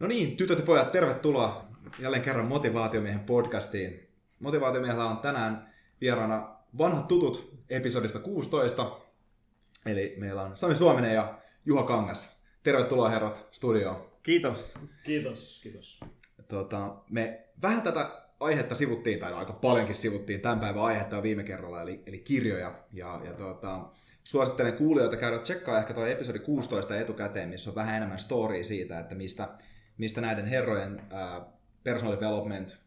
No niin, tytöt ja pojat, tervetuloa jälleen kerran Motivaatiomiehen podcastiin. Motivaatiomiehellä on tänään vieraana vanhat tutut episodista 16. Eli meillä on Sami Suominen ja Juha Kangas. Tervetuloa herrat studioon. Kiitos. Kiitos, kiitos. Tota, me vähän tätä aihetta sivuttiin, tai no aika paljonkin sivuttiin tämän päivän aihetta viime kerralla, eli, eli kirjoja. Ja, ja tota, suosittelen kuulijoita käydä tsekkaa ehkä tuo episodi 16 etukäteen, missä on vähän enemmän story siitä, että mistä, mistä näiden herrojen personal development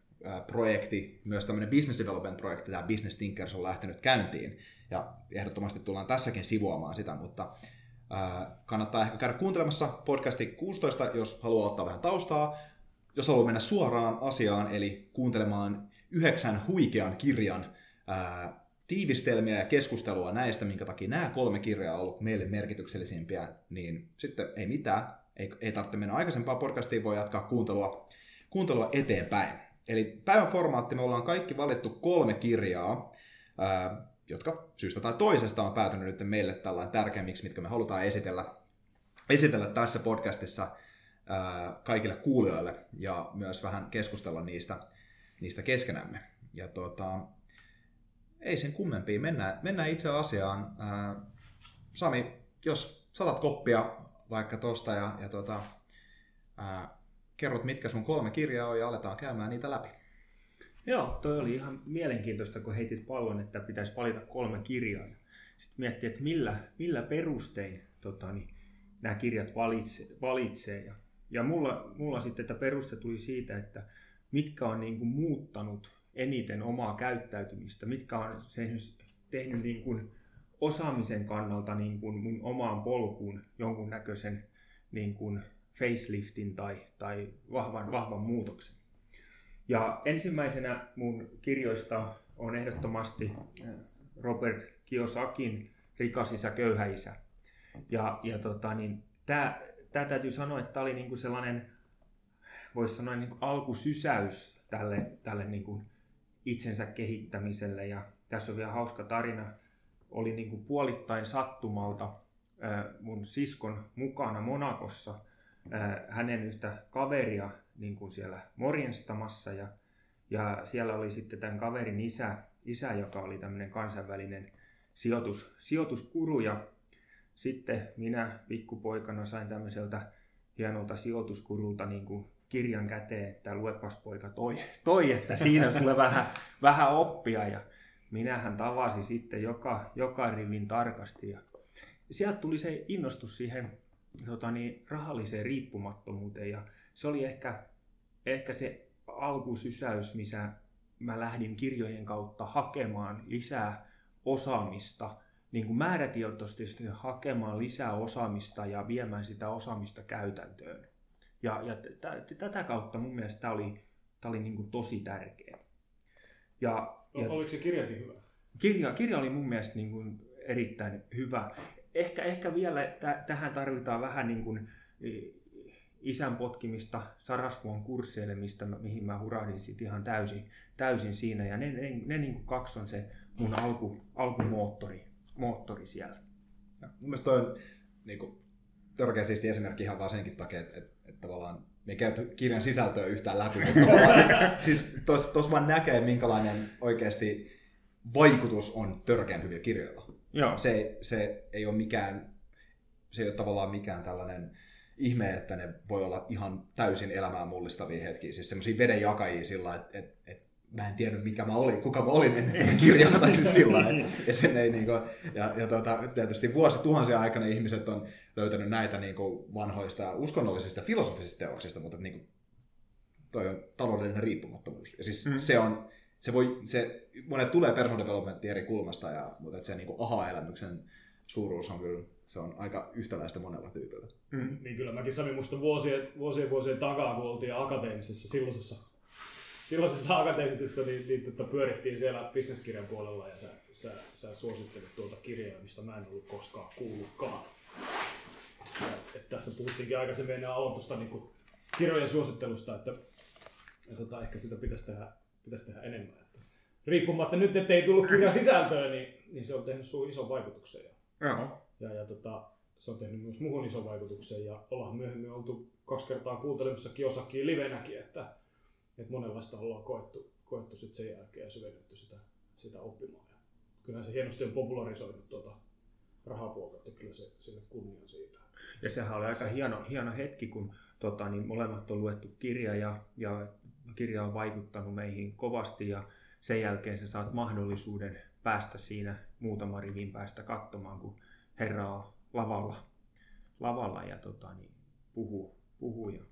projekti, myös tämmöinen business development projekti, tämä Business Thinkers on lähtenyt käyntiin. Ja ehdottomasti tullaan tässäkin sivuamaan sitä, mutta kannattaa ehkä käydä kuuntelemassa podcasti 16, jos haluaa ottaa vähän taustaa, jos haluaa mennä suoraan asiaan, eli kuuntelemaan yhdeksän huikean kirjan tiivistelmiä ja keskustelua näistä, minkä takia nämä kolme kirjaa on ollut meille merkityksellisimpiä, niin sitten ei mitään, ei, ei tarvitse mennä aikaisempaan podcastiin, voi jatkaa kuuntelua, kuuntelua eteenpäin. Eli päivän formaatti, me ollaan kaikki valittu kolme kirjaa, ää, jotka syystä tai toisesta on päätynyt nyt meille tällainen tärkeimmiksi, mitkä me halutaan esitellä, esitellä tässä podcastissa – kaikille kuulijoille ja myös vähän keskustella niistä, niistä keskenämme. Ja tota, ei sen kummempia, mennään, mennään itse asiaan. Ää, Sami, jos satat koppia vaikka tosta ja, ja tota, ää, kerrot mitkä sun kolme kirjaa on ja aletaan käymään niitä läpi. Joo, toi oli ihan mielenkiintoista, kun heitit pallon, että pitäisi valita kolme kirjaa. Sitten miettiä, että millä, millä perustein tota, niin, nämä kirjat valitsee. valitsee. Ja ja mulla, mulla sitten että peruste tuli siitä, että mitkä on niin kuin muuttanut eniten omaa käyttäytymistä, mitkä on tehnyt niin kuin osaamisen kannalta niin kuin mun omaan polkuun jonkunnäköisen niin kuin faceliftin tai, tai vahvan, vahvan muutoksen. Ja ensimmäisenä mun kirjoista on ehdottomasti Robert Kiyosakin Rikas isä, köyhä isä. Ja, ja tota, niin, tämä täytyy sanoa, että tämä oli niin kuin sellainen, voisi sanoa niin kuin alkusysäys tälle, tälle niin kuin itsensä kehittämiselle. Ja tässä on vielä hauska tarina. Oli niin kuin puolittain sattumalta mun siskon mukana Monakossa hänen yhtä kaveria niin kuin siellä morjenstamassa ja, ja siellä oli sitten tämän kaverin isä, isä joka oli tämmöinen kansainvälinen sijoitus, sijoituskuru ja sitten minä pikkupoikana sain tämmöiseltä hienolta sijoituskurulta niin kuin kirjan käteen, että luepas poika toi, toi että siinä sulle vähän, vähän oppia. Ja minähän tavasi sitten joka, joka rivin tarkasti. Ja sieltä tuli se innostus siihen tota niin, rahalliseen riippumattomuuteen. Ja se oli ehkä, ehkä se alkusysäys, missä mä lähdin kirjojen kautta hakemaan lisää osaamista – niin kuin määrätietoisesti hakemaan lisää osaamista ja viemään sitä osaamista käytäntöön. Ja, ja tätä kautta mun mielestä tämä oli, tämä oli niin kuin tosi tärkeä. Ja, ja, Oliko se kirjakin hyvä? Kirja, kirja oli mun mielestä niin kuin erittäin hyvä. Ehkä, ehkä vielä t- tähän tarvitaan vähän niin kuin isän potkimista Sarasvuon kursseille, mistä mä, mihin mä hurahdin sit ihan täysin, täysin siinä. Ja ne, ne, ne niin kuin kaksi on se mun alku, alkumoottori moottori siellä. Ja mun mielestä toi on niin kuin, törkeä siisti esimerkki ihan vaan senkin takia, että, että, että tavallaan me käyty kirjan sisältöä yhtään läpi, mutta siis, siis tuossa vaan näkee, minkälainen oikeasti vaikutus on törkeän hyviä kirjoilla. Joo. Se, se ei ole mikään, se ei ole tavallaan mikään tällainen ihme, että ne voi olla ihan täysin elämää mullistavia hetkiä. Siis semmoisia vedenjakajia sillä, että, että, että mä en tiedä mikä mä olin, kuka mä olin ennen tätä kirjaa, tai siis sillä ja, sen ei, niin kuin, ja, ja tuota, tietysti vuosituhansia aikana ihmiset on löytänyt näitä niin kuin vanhoista uskonnollisista filosofisista teoksista, mutta niin kuin, toi on taloudellinen riippumattomuus. Ja siis mm. se on, se voi, se, monet tulee personal developmentin eri kulmasta, ja, mutta että se niin kuin aha-elämyksen suuruus on kyllä se on aika yhtäläistä monella tyypillä. Mm. Niin kyllä mäkin Sami musta vuosien, vuosien, vuosien takaa, kun oltiin akateemisessa silloisessa silloisessa akateemisessa niin, niin tota, pyörittiin siellä bisneskirjan puolella ja sä, sä, sä suosittelit tuota kirjaa, mistä mä en ollut koskaan kuullutkaan. Että tässä puhuttiinkin aikaisemmin ennen aloitusta niin kuin kirjojen suosittelusta, että ja tota, ehkä sitä pitäisi tehdä, pitäisi tehdä enemmän. Että riippumatta nyt, ettei tullut kirjan sisältöä, niin, niin se on tehnyt sun ison vaikutuksen. Ja, Joo. ja, ja tota, se on tehnyt myös muuhun ison vaikutuksen ja ollaan myöhemmin oltu kaksi kertaa kuuntelemassa Kiosakia livenäkin, että, että monenlaista ollaan koettu, koettu sit sen jälkeen ja syvennetty sitä, sitä oppimaan. Ja kyllä se hienosti on popularisoinut tuota rahapuolta, että kyllä se sille kunnian siitä. Ja sehän oli aika hieno, hieno hetki, kun tota, niin molemmat on luettu kirja ja, ja kirja on vaikuttanut meihin kovasti ja sen jälkeen sä saat mahdollisuuden päästä siinä muutama rivin päästä katsomaan, kun Herra on lavalla, lavalla ja tota, niin puhuu, puhuu ja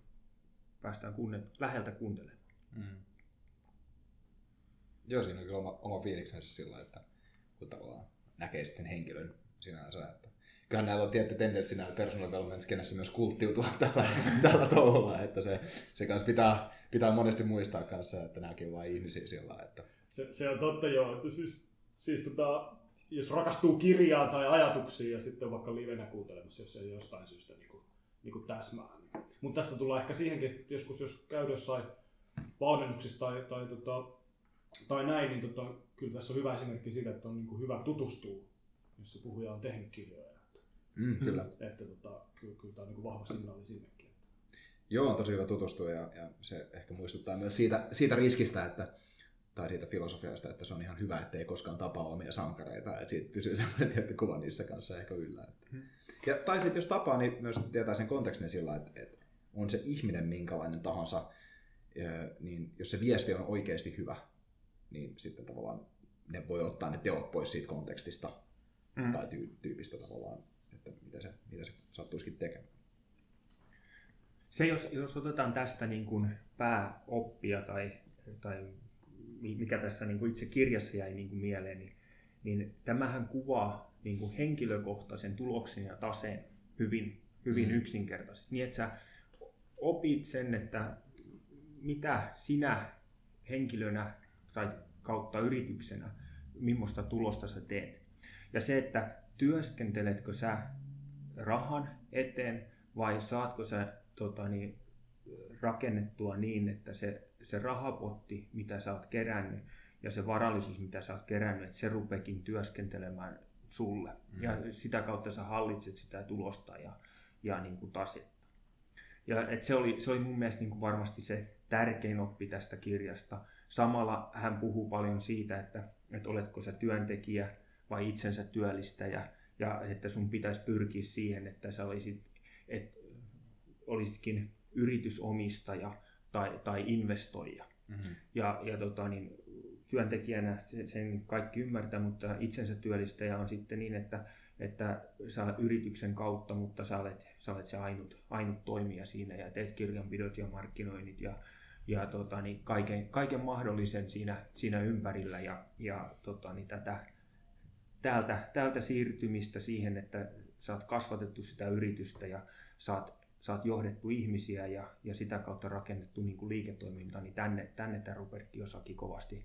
päästään kunne, läheltä kuuntelemaan. Mm. Joo, siinä on kyllä oma, oma fiiliksensä sillä, että kun tavallaan näkee sitten henkilön sinänsä, että kyllähän näillä on tietty tendenssi näillä personal development myös kulttiutua tällä, tällä tavalla, että se, se kanssa pitää, pitää monesti muistaa kanssa, että nämäkin on vain ihmisiä sillä että... Se, se on totta joo, että siis, siis tota, jos rakastuu kirjaan tai ajatuksiin ja sitten vaikka livenä kuuntelemassa, jos ei jostain syystä niin kuin, niin kuin täsmää. Niin. Mutta tästä tullaan ehkä siihenkin, että joskus jos käy jossain valmennuksissa tai, tai, tota, tai näin, niin tota, kyllä tässä on hyvä esimerkki siitä, että on niin kuin hyvä tutustua, jos se puhuja on tehnyt kirjoja. Mm, kyllä. Että tota, kyllä, kyllä tämä on niin vahva signaali sinnekin. Joo, on tosi hyvä tutustua ja, ja se ehkä muistuttaa myös siitä, siitä riskistä, että tai siitä filosofiasta, että se on ihan hyvä, ettei koskaan tapaa omia sankareita, että siitä pysyy semmoinen tietty kuva niissä kanssa ehkä yllä. Hmm. Ja, tai sitten jos tapaa, niin myös tietää sen kontekstin sillä, että, että on se ihminen minkälainen tahansa, niin jos se viesti on oikeasti hyvä, niin sitten tavallaan ne voi ottaa ne teot pois siitä kontekstista mm. tai tyypistä tavallaan, että mitä se, mitä se sattuisikin tekemään. Se, jos, jos otetaan tästä niin kuin pääoppia tai, tai mikä tässä niin kuin itse kirjassa jäi niin kuin mieleen, niin, niin tämähän kuvaa niin kuin henkilökohtaisen tuloksen ja taseen hyvin, hyvin mm. yksinkertaisesti. Niin että sä opit sen, että mitä sinä henkilönä tai kautta yrityksenä, millaista tulosta sä teet. Ja se, että työskenteletkö sä rahan eteen vai saatko sä tota, niin, rakennettua niin, että se, se rahapotti, mitä sä oot kerännyt, ja se varallisuus, mitä sä oot kerännyt, että se rupeekin työskentelemään sulle. Mm. Ja sitä kautta sä hallitset sitä tulosta ja, ja niin kuin tasetta. Ja et se, oli, se oli mun mielestä niin kuin varmasti se tärkein oppi tästä kirjasta. Samalla hän puhuu paljon siitä, että, että oletko sä työntekijä vai itsensä työllistäjä, ja että sun pitäisi pyrkiä siihen, että sä olisit, et, olisitkin yritysomistaja tai, tai investoija. Mm-hmm. Ja, ja tota, niin, työntekijänä sen kaikki ymmärtää, mutta itsensä työllistäjä on sitten niin, että, että sä yrityksen kautta, mutta sä olet, sä olet se ainut, ainut toimija siinä ja teet kirjanpidot ja markkinoinnit ja, ja tota, niin kaiken, kaiken mahdollisen siinä, siinä ympärillä ja, ja tota, niin tätä, täältä, täältä siirtymistä siihen, että oot kasvatettu sitä yritystä ja saat saat johdettu ihmisiä ja, ja sitä kautta rakennettu niin kuin liiketoimintaa, niin tänne, tänne tämä Robert Kiyosaki kovasti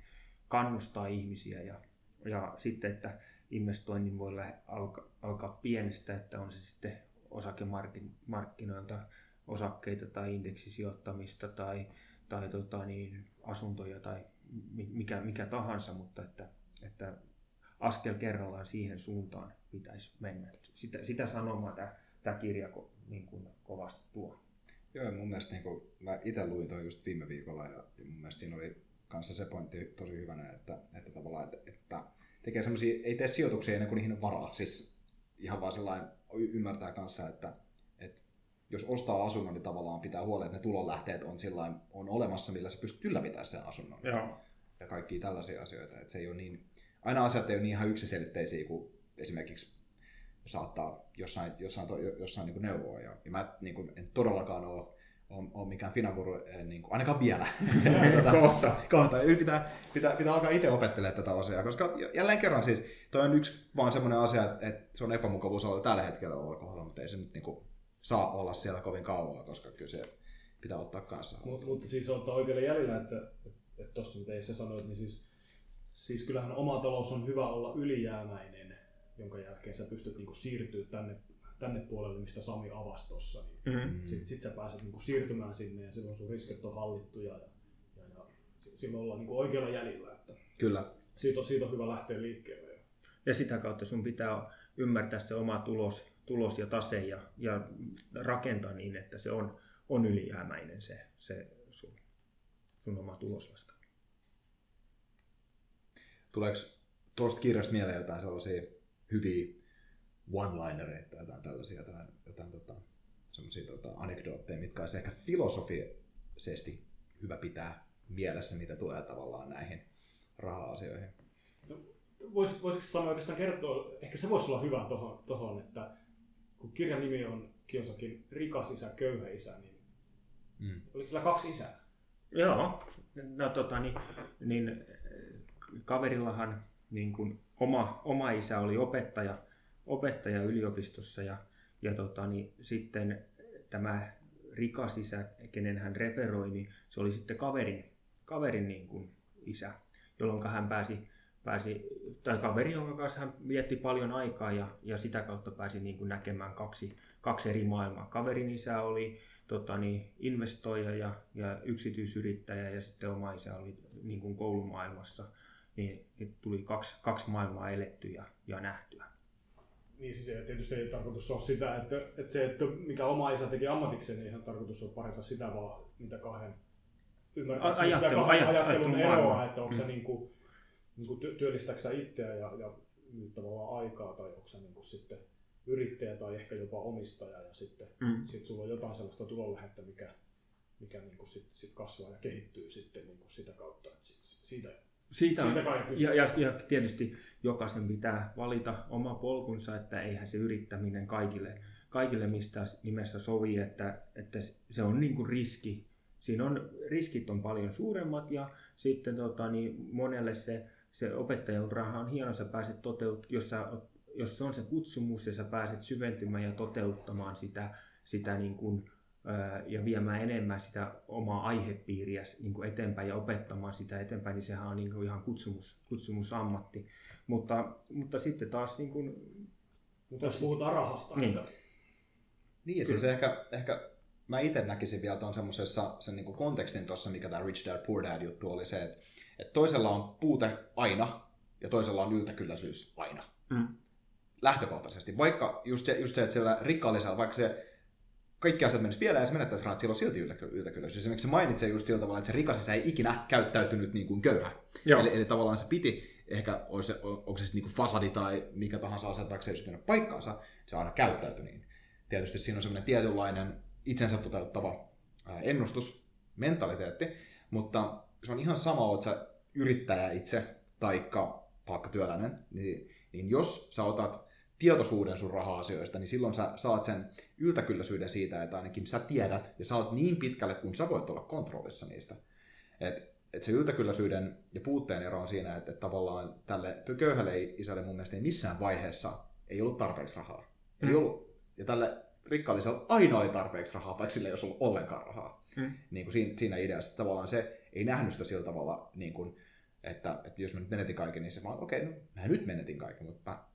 kannustaa ihmisiä ja, ja sitten, että investoinnin voi alkaa, alkaa pienestä, että on se sitten osakemarkkinoilta osakkeita tai indeksisijoittamista tai, tai tota niin, asuntoja tai mikä, mikä tahansa, mutta että, että askel kerrallaan siihen suuntaan pitäisi mennä. Sitä, sitä sanomaa tämä, tämä kirja niin kuin kovasti tuo. Joo, mun mielestä niin kuin, mä itse luin toi just viime viikolla ja, mun mielestä siinä oli kanssa se pointti tosi hyvänä, että, että tavallaan, että, että tekee semmoisia, ei tee sijoituksia ennen kuin niihin on varaa. Siis ihan vaan sellainen ymmärtää kanssa, että, että jos ostaa asunnon, niin tavallaan pitää huolella, että ne tulonlähteet on, sillain, on olemassa, millä sä pystyt ylläpitämään sen asunnon. Joo. Ja kaikki tällaisia asioita. Että se ei ole niin, aina asiat ei ole niin ihan yksiselitteisiä kuin esimerkiksi saattaa jossain, jossain, jossain niin neuvoa. Ja, ja mä niin kuin, en todellakaan ole, ole, ole mikään finaguru, eh, niin kuin, ainakaan vielä. kohta. kohta. Pitää, pitää, pitää alkaa itse opettelemaan tätä asiaa, koska jälleen kerran siis toi on yksi vaan semmoinen asia, että, että se on epämukavuus olla tällä hetkellä olla kohdalla, mutta ei se nyt niin kuin, saa olla siellä kovin kauan, koska kyllä se pitää ottaa kanssa. Mut, mutta siis ottaa oikealle jäljellä, että tuossa mitä se sanoit, niin siis, siis kyllähän oma talous on hyvä olla ylijäämäinen jonka jälkeen sä pystyt niinku siirtyä tänne, tänne puolelle, mistä Sami avasi tuossa. Niin mm-hmm. Sitten sit sä pääset niinku siirtymään sinne ja silloin sun riskit on hallittu ja, ja, ja, ja silloin ollaan niinku oikealla jäljellä. Että Kyllä. Siitä on, siitä on hyvä lähteä liikkeelle. Ja sitä kautta sun pitää ymmärtää se oma tulos, tulos ja tase ja, ja rakentaa niin, että se on, on ylijäämäinen se, se sun, sun oma tuloslaskelma. Tuleeko tuosta kirjasta mieleen jotain sellaisia hyviä one-linereita, jotain tällaisia, jotain, jotain tota, sellaisia tota, anekdootteja, mitkä olisi ehkä filosofisesti hyvä pitää mielessä, mitä tulee tavallaan näihin raha-asioihin. No, vois, voisiko sanoa oikeastaan kertoa, ehkä se voisi olla hyvä tuohon, tohon, että kun kirjan nimi on Kiosakin rikas isä, köyhä isä, niin mm. oliko sillä kaksi isää? Joo, no tota, niin, niin kaverillahan niin kuin oma, oma isä oli opettaja, opettaja yliopistossa ja, ja tota, niin sitten tämä rikas isä, kenen hän referoi, niin se oli sitten kaverin, kaverin niin kuin isä, jolloin hän pääsi, pääsi, tai kaveri, jonka kanssa hän vietti paljon aikaa ja, ja sitä kautta pääsi niin kuin näkemään kaksi, kaksi eri maailmaa. Kaverin isä oli tota, niin, investoija ja, ja yksityisyrittäjä ja sitten oma isä oli niin kuin koulumaailmassa niin, niin tuli kaksi, kaksi maailmaa elettyä ja, ja nähtyä. Niin siis ei tietysti ei tarkoitus ole sitä, että, että se, että mikä oma isä teki ammatikseen, niin ihan tarkoitus on parata sitä vaan, mitä kahden ymmärtääkseni sitä kahden ajattelun, ajattelun eroa, että onko mm. se niin kuin, niin kuin työllistääkö itseä ja, ja nyt tavallaan aikaa tai onko se niin kuin sitten yrittäjä tai ehkä jopa omistaja ja sitten mm. sit sulla on jotain sellaista tulonlähettä, mikä, mikä niin kuin sit, sit kasvaa ja kehittyy sitten niin kuin sitä kautta. Että siitä siitä on, ja, ja, ja tietysti jokaisen pitää valita oma polkunsa, että eihän se yrittäminen kaikille, kaikille mistä nimessä sovi, että, että se on niin kuin riski. Siinä on, riskit on paljon suuremmat ja sitten tota, niin monelle se, se opettajan raha on hieno, sä pääset toteut, jos, sä, jos se on se kutsumus ja sä pääset syventymään ja toteuttamaan sitä, sitä niin kuin, ja viemään enemmän sitä omaa aihepiiriä niin kuin eteenpäin ja opettamaan sitä eteenpäin, niin sehän on niin kuin ihan kutsumus, kutsumusammatti. Mutta, mutta sitten taas... Niin kuin, mutta jos puhutaan rahasta. Niin. Että... Niin, ja siis ehkä, ehkä mä itse näkisin vielä tuon semmoisessa sen niin kuin kontekstin tuossa, mikä tämä Rich Dad Poor Dad juttu oli se, että, että toisella on puute aina ja toisella on yltäkylläisyys aina. Mm. Lähtökohtaisesti. Vaikka just se, just se että siellä rikkaallisella, vaikka se kaikki asiat menisi pieleen ja se menettäisi rahat, silloin silti yltäkylläisyys. Esimerkiksi se mainitsee just sillä tavalla, että se rikas ei ikinä käyttäytynyt niin kuin köyhä. Eli, eli, tavallaan se piti, ehkä olisi, onko se sitten niin fasadi tai mikä tahansa asia, vaikka se ei paikkaansa, se aina käyttäytyi niin. Tietysti siinä on semmoinen tietynlainen itsensä toteuttava ennustus, mentaliteetti, mutta se on ihan sama, että sä yrittäjä itse taikka palkkatyöläinen, niin, niin jos sä otat tietoisuuden sun raha-asioista, niin silloin sä saat sen yltäkylläisyyden siitä, että ainakin sä tiedät ja sä oot niin pitkälle, kun sä voit olla kontrollissa niistä. Et, et se yltäkylläisyyden ja puutteen ero on siinä, että, että tavallaan tälle köyhälle isälle mun mielestä ei missään vaiheessa ei ollut tarpeeksi rahaa. Mm. Ei ollut. Ja tälle rikkaalliselle aina oli tarpeeksi rahaa, vaikka sillä ei olisi ollut ollenkaan rahaa. Mm. Niin kuin siinä, siinä ideassa, tavallaan se ei nähnyt sitä sillä tavalla, niin kuin, että, että jos mä nyt menetin kaiken, niin se vaan, okei, okay, no mä nyt menetin kaiken, mutta mä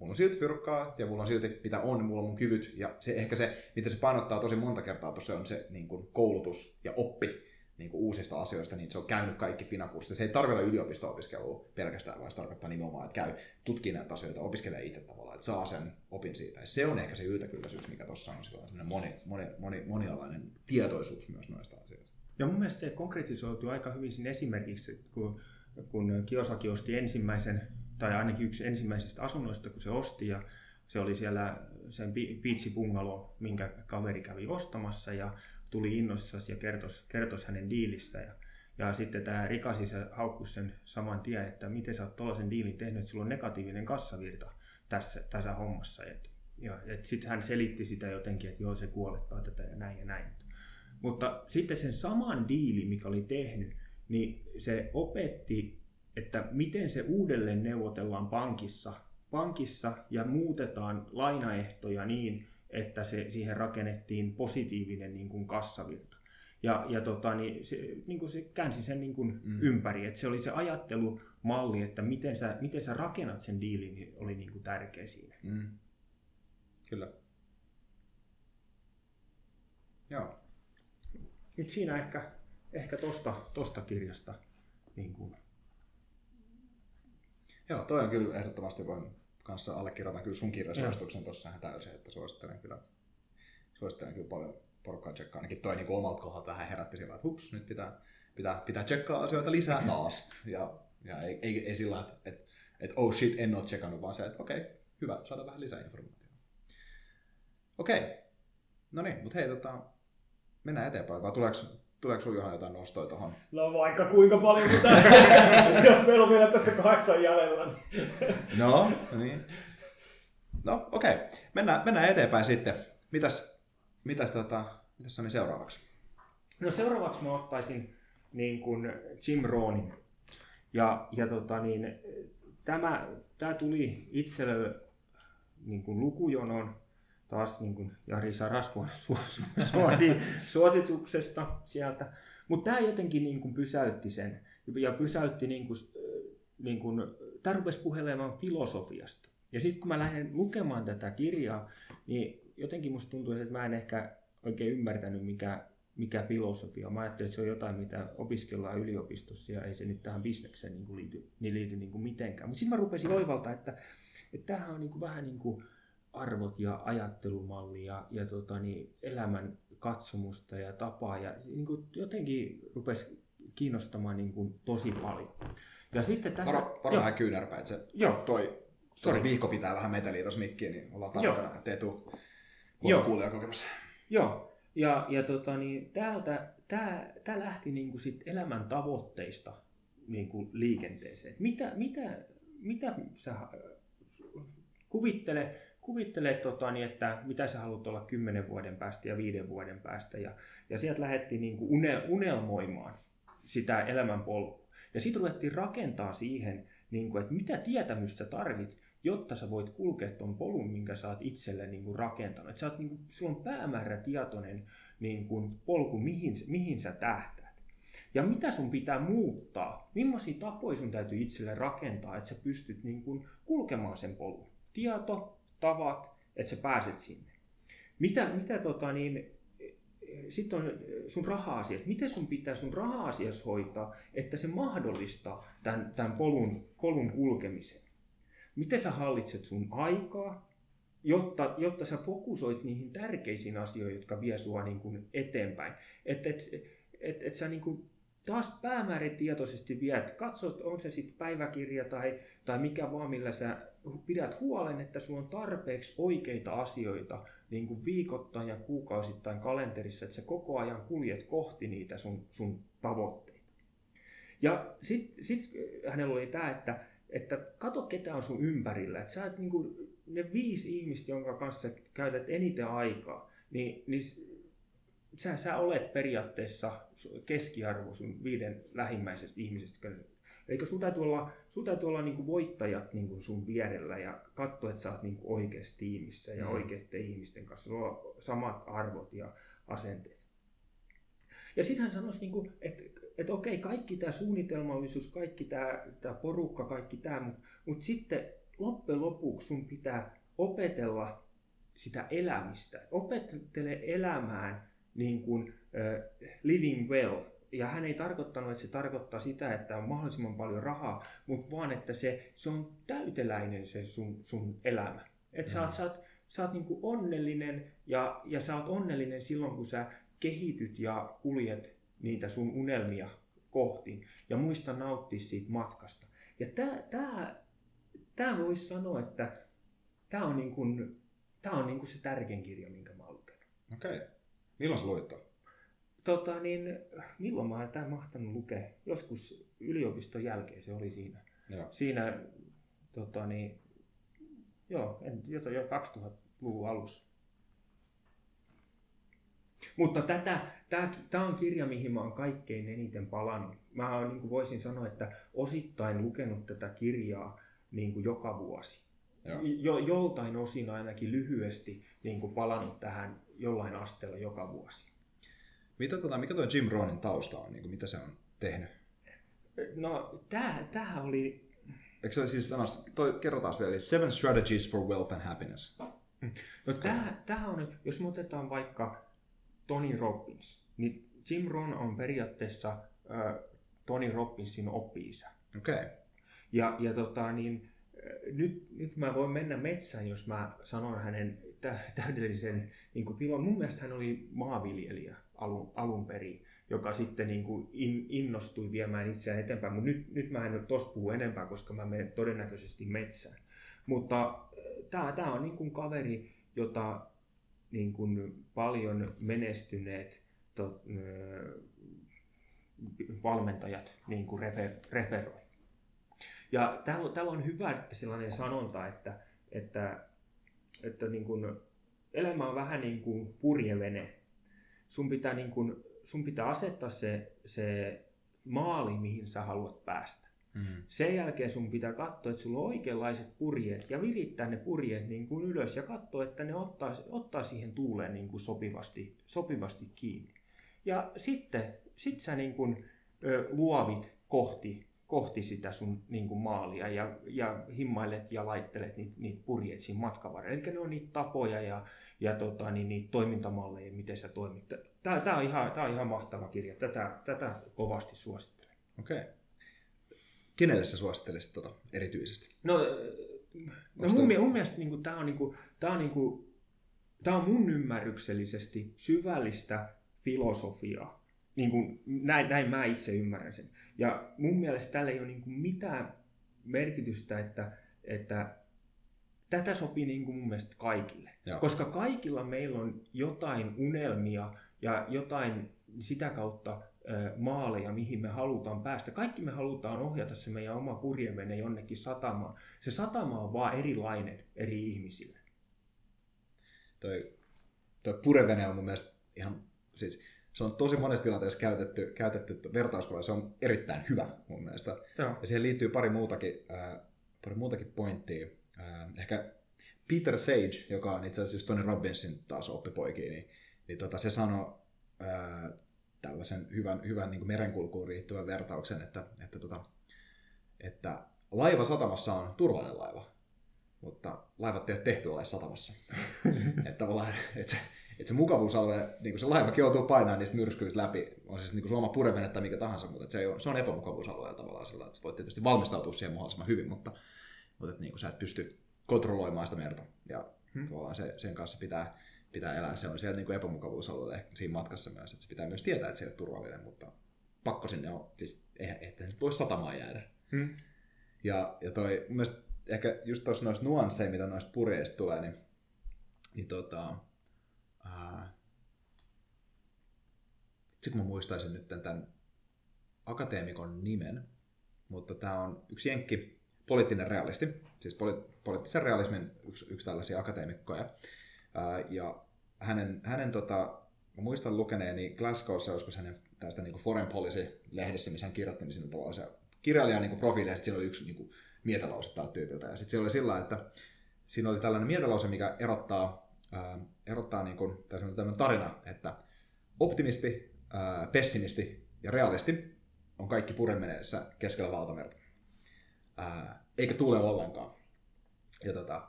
mulla on silti fyrkkaa ja mulla on silti mitä on, mulla on mun kyvyt. Ja se, ehkä se, mitä se painottaa tosi monta kertaa tuossa on se niin kuin koulutus ja oppi niin kuin uusista asioista, niin se on käynyt kaikki finakurssit. Se ei tarkoita yliopisto-opiskelua pelkästään, vaan se tarkoittaa nimenomaan, että käy tutkii näitä asioita, opiskelee itse tavallaan, että saa sen opin siitä. Ja se on ehkä se yltäkylläisyys, mikä tuossa on sellainen moni, moni, moni, monialainen tietoisuus myös noista asioista. Ja mun mielestä se konkretisoituu aika hyvin siinä esimerkiksi, kun, kun Kiosaki osti ensimmäisen tai ainakin yksi ensimmäisistä asunnoista, kun se osti ja se oli siellä sen piitsipungalo, minkä kaveri kävi ostamassa ja tuli innossaan ja kertosi, kertoisi hänen diilistä. Ja, ja sitten tämä rikas isä haukkusi sen saman tien, että miten sä oot tuollaisen diilin tehnyt, että sulla on negatiivinen kassavirta tässä, tässä hommassa. Et, ja sitten hän selitti sitä jotenkin, että joo se kuolettaa tätä ja näin ja näin. Mutta sitten sen saman diilin, mikä oli tehnyt, niin se opetti että miten se uudelleen neuvotellaan pankissa, pankissa ja muutetaan lainaehtoja niin, että se, siihen rakennettiin positiivinen niin kuin kassavirta. Ja, ja tota, niin se, niin kuin se käänsi sen niin kuin mm. ympäri, että se oli se ajattelumalli, että miten sä, miten sä rakennat sen diilin, niin oli niin kuin tärkeä siinä. Mm. Kyllä. Joo. Nyt siinä ehkä, ehkä tosta, tosta kirjasta niin kuin Joo, toi on kyllä ehdottomasti voin kanssa allekirjoitan kyllä sun kirjasuosituksen tuossa ihan täysin, että suosittelen kyllä, suosittelen kyllä paljon porukkaa tsekkaa. Ainakin toi niin omalta kohdalta vähän herätti sillä, että hups, nyt pitää, pitää, pitää tsekkaa asioita lisää taas. Ja, ja ei, ei, ei sillä, että, että, että oh shit, en ole tsekannut, vaan se, että okei, okay, hyvä, saada vähän lisää informaatiota. Okei, okay. no niin, mutta hei, tota, mennään eteenpäin. Vai tuleeko, tuleeko sinulla Johan jotain nostoja tuohon? No vaikka kuinka paljon, mutta jos meillä on vielä tässä kahdeksan jäljellä. Niin... no, niin. No, okei. Okay. Mennään, mennään eteenpäin sitten. Mitäs, mitäs, tota, mitäs Sami seuraavaksi? No seuraavaksi mä ottaisin niin kuin Jim Ronin. Ja, ja tota niin, tämä, tämä tuli itselle niin kuin lukujonon taas niin kuin Jari Sarasvuon suosituksesta sieltä. Mutta tämä jotenkin niin kuin pysäytti sen. Ja pysäytti, niin kuin, niin kuin, tämä rupesi puhelemaan filosofiasta. Ja sitten kun mä lähden lukemaan tätä kirjaa, niin jotenkin musta tuntuu, että mä en ehkä oikein ymmärtänyt, mikä, mikä filosofia. Mä ajattelin, että se on jotain, mitä opiskellaan yliopistossa ja ei se nyt tähän bisnekseen niin liity, niin liity niin kuin mitenkään. Mutta sitten mä rupesin oivaltaa, että, että tämähän on niin kuin vähän niin kuin arvot ja ajattelumalli ja, ja tota, niin elämän katsomusta ja tapaa ja niin kuin jotenkin rupesi kiinnostamaan niin kuin tosi paljon. Ja sitten tässä... Varo, varo vähän kyynärpäin, että se joo. toi, toi viikko pitää vähän meteliä tuossa mikkiin, niin ollaan tarkkana, ettei tule kokemus. Joo, ja, ja tota, niin, täältä, tää, tää lähti niin kuin sit elämän tavoitteista niin kuin liikenteeseen. Mitä, mitä, mitä sä kuvittele, kuvittele tota, niin, että mitä sä haluat olla kymmenen vuoden päästä ja viiden vuoden päästä. Ja, ja sieltä lähdettiin niin kuin unelmoimaan sitä elämänpolkua. Ja sitten ruvettiin rakentaa siihen, niin kuin, että mitä tietämystä tarvit, jotta sä voit kulkea tuon polun, minkä sä oot itselle niin kuin rakentanut. Että niin sulla on päämäärätietoinen niin kuin, polku, mihin, mihin sä tähtäät. Ja mitä sun pitää muuttaa, millaisia tapoja sun täytyy itselle rakentaa, että sä pystyt niin kulkemaan sen polun. Tieto, tavat, että sä pääset sinne. Mitä, mitä tota niin, sitten on sun raha-asiat. Miten sun pitää sun raha-asias hoitaa, että se mahdollistaa tämän, tämän polun, polun kulkemisen? Miten sä hallitset sun aikaa, jotta, jotta sä fokusoit niihin tärkeisiin asioihin, jotka vie sua niin kuin eteenpäin. Että et, et, et sä niin kuin taas päämäärätietoisesti viet, katsot, on se sitten päiväkirja tai, tai mikä vaan, millä sä pidät huolen, että sulla on tarpeeksi oikeita asioita niin kuin viikoittain ja kuukausittain kalenterissa, että sä koko ajan kuljet kohti niitä sun, sun tavoitteita. Ja sitten sit hänellä oli tämä, että, että kato ketä on sun ympärillä, että sä et niin kuin, ne viisi ihmistä, jonka kanssa käytät eniten aikaa, niin, niin sä, sä olet periaatteessa keskiarvo sun viiden lähimmäisestä ihmisestä. Eli sun täytyy olla, sun täytyy olla niin kuin voittajat niin kuin sun vierellä ja katsoa, että sä oot niin kuin oikeassa tiimissä ja mm. oikeiden ihmisten kanssa. Sulla on samat arvot ja asenteet. Ja sitten hän sanoisi, niin kuin, että, että okei, kaikki tämä suunnitelmallisuus, kaikki tämä, tämä porukka, kaikki tämä, mutta, mutta sitten loppujen lopuksi sun pitää opetella sitä elämistä. Opettele elämään niin kuin uh, living well. Ja hän ei tarkoittanut, että se tarkoittaa sitä, että on mahdollisimman paljon rahaa, mutta vaan, että se, se on täyteläinen se sun, sun elämä. Että mm. sä oot, sä oot, sä oot niin kuin onnellinen ja, ja sä oot onnellinen silloin, kun sä kehityt ja kuljet niitä sun unelmia kohti ja muista nauttia siitä matkasta. Ja tämä tää, tää voisi sanoa, että tämä on, niin kuin, tää on niin kuin se tärkein kirja, minkä mä oon lukenut. Okei. Okay. Milloin sä luit Tota, niin, milloin mä tämän mahtanut lukea? Joskus yliopiston jälkeen se oli siinä. Joo. Siinä, tota, niin, joo, en, jo, jo 2000-luvun alussa. Mutta tätä, tämä on kirja, mihin mä oon kaikkein eniten palannut. Mä oon, niin kuin voisin sanoa, että osittain lukenut tätä kirjaa niin kuin joka vuosi. Jo, joltain osin ainakin lyhyesti niin kuin palannut tähän jollain asteella joka vuosi. Mitä, tota, mikä tuo Jim Ronin tausta on? Niin kuin, mitä se on tehnyt? No, tämähän oli... Eikö se siis, toi, kerrotaan vielä, Seven Strategies for Wealth and Happiness. No, tämä, tämä on, jos me otetaan vaikka Tony Robbins, niin Jim Ron on periaatteessa äh, Tony Robbinsin oppi Okei. Okay. Ja, ja tota, niin, nyt, nyt mä voin mennä metsään, jos mä sanon hänen täydellisen niin kuin pilon. Mun mielestä hän oli maanviljelijä alun, alun perin, joka sitten niin kuin in, innostui viemään itseään eteenpäin. Mutta nyt, nyt mä en tosta puhu enempää, koska mä menen todennäköisesti metsään. Mutta tämä on niin kuin kaveri, jota niin kuin paljon menestyneet to, valmentajat niin kuin refer, referoi. Ja täällä, täällä on hyvä sellainen sanonta, että, että, että niin kuin, elämä on vähän niin kuin purjevene. Sun pitää, niin kuin, sun pitää asettaa se, se maali, mihin sä haluat päästä. Mm. Sen jälkeen sun pitää katsoa, että sulla on oikeanlaiset purjeet ja virittää ne purjeet niin kuin ylös ja katsoa, että ne ottaa, ottaa siihen tuuleen niin kuin sopivasti, sopivasti kiinni. Ja sitten sit sä niin kuin, ö, luovit kohti, kohti sitä sun niin kuin maalia ja, ja himmailet ja laittelet niitä, niitä purjeet siinä matkan varrella. Eli ne on niitä tapoja ja, ja tota, niin, niitä toimintamalleja, miten sä toimit. Tämä, tämä, on, ihan, tämä on ihan mahtava kirja. Tätä, tätä kovasti suosittelen. Okei. Okay. Kenelle sä suosittelisit tota erityisesti? No, no mun, mun mielestä niin kuin, tämä on, niin kuin, tämä on, niin kuin, tämä on mun ymmärryksellisesti syvällistä filosofiaa. Niin kuin, näin, näin mä itse ymmärrän sen. Ja mun mielestä tällä ei ole niin kuin mitään merkitystä, että, että tätä sopii niin kuin mun mielestä kaikille. Joo. Koska kaikilla meillä on jotain unelmia ja jotain sitä kautta maaleja, mihin me halutaan päästä. Kaikki me halutaan ohjata se meidän oma purjevene jonnekin satamaan. Se satama on vaan erilainen eri ihmisille. Toi, toi purjevene on mun mielestä ihan, siis se on tosi monessa tilanteessa käytetty, käytetty vertauskuva, se on erittäin hyvä mun mielestä. Joo. Ja siihen liittyy pari muutakin, äh, pari muutakin pointtia. Äh, ehkä Peter Sage, joka on itse asiassa just Tony Robbinsin taas oppipoikia, niin, niin tota, se sanoi äh, tällaisen hyvän, hyvän niin merenkulkuun riittyvän vertauksen, että, että, tota, että laiva satamassa on turvallinen laiva, mutta laivat ei ole tehty ole satamassa. että tavallaan, että se, että se mukavuusalue, niin kuin se laivakin joutuu painamaan niistä myrskyistä läpi, on siis niin kuin se oma purevene tai mikä tahansa, mutta se, on, se on epämukavuusalue tavallaan sillä, että sä voit tietysti valmistautua siihen mahdollisimman hyvin, mutta, mutta että niin kuin sä et pysty kontrolloimaan sitä merta. Ja hmm. tavallaan se, sen kanssa pitää, pitää elää. Se on siellä niin kuin epämukavuusalueella siinä matkassa myös, että se pitää myös tietää, että se ei ole turvallinen, mutta pakko sinne on, siis eihän, että nyt voi satamaan jäädä. Hmm. Ja, ja toi, mun mielestä ehkä just tuossa noista nuansseja, mitä noista pureista tulee, niin, niin tota, kun mä muistaisin nyt tämän akateemikon nimen, mutta tämä on yksi jenkki poliittinen realisti, siis poli- poliittisen realismin yksi, yksi tällaisia akateemikkoja. Ää, ja hänen, hänen tota, mä muistan lukeneeni Glasgowssa joskus hänen tästä niin Foreign Policy-lehdessä, missä hän kirjoitti, niin siinä tavallaan se kirjailijan niin profiileista siinä oli yksi niin mietalause tältä tyypiltä. Ja sitten se oli sillä että siinä oli tällainen mietalause, mikä erottaa, erottaa niin kuin, tämmöinen tarina, että optimisti, pessimisti ja realisti on kaikki puremineessa keskellä valtamerta. Eikä tule ollenkaan. Ja tota,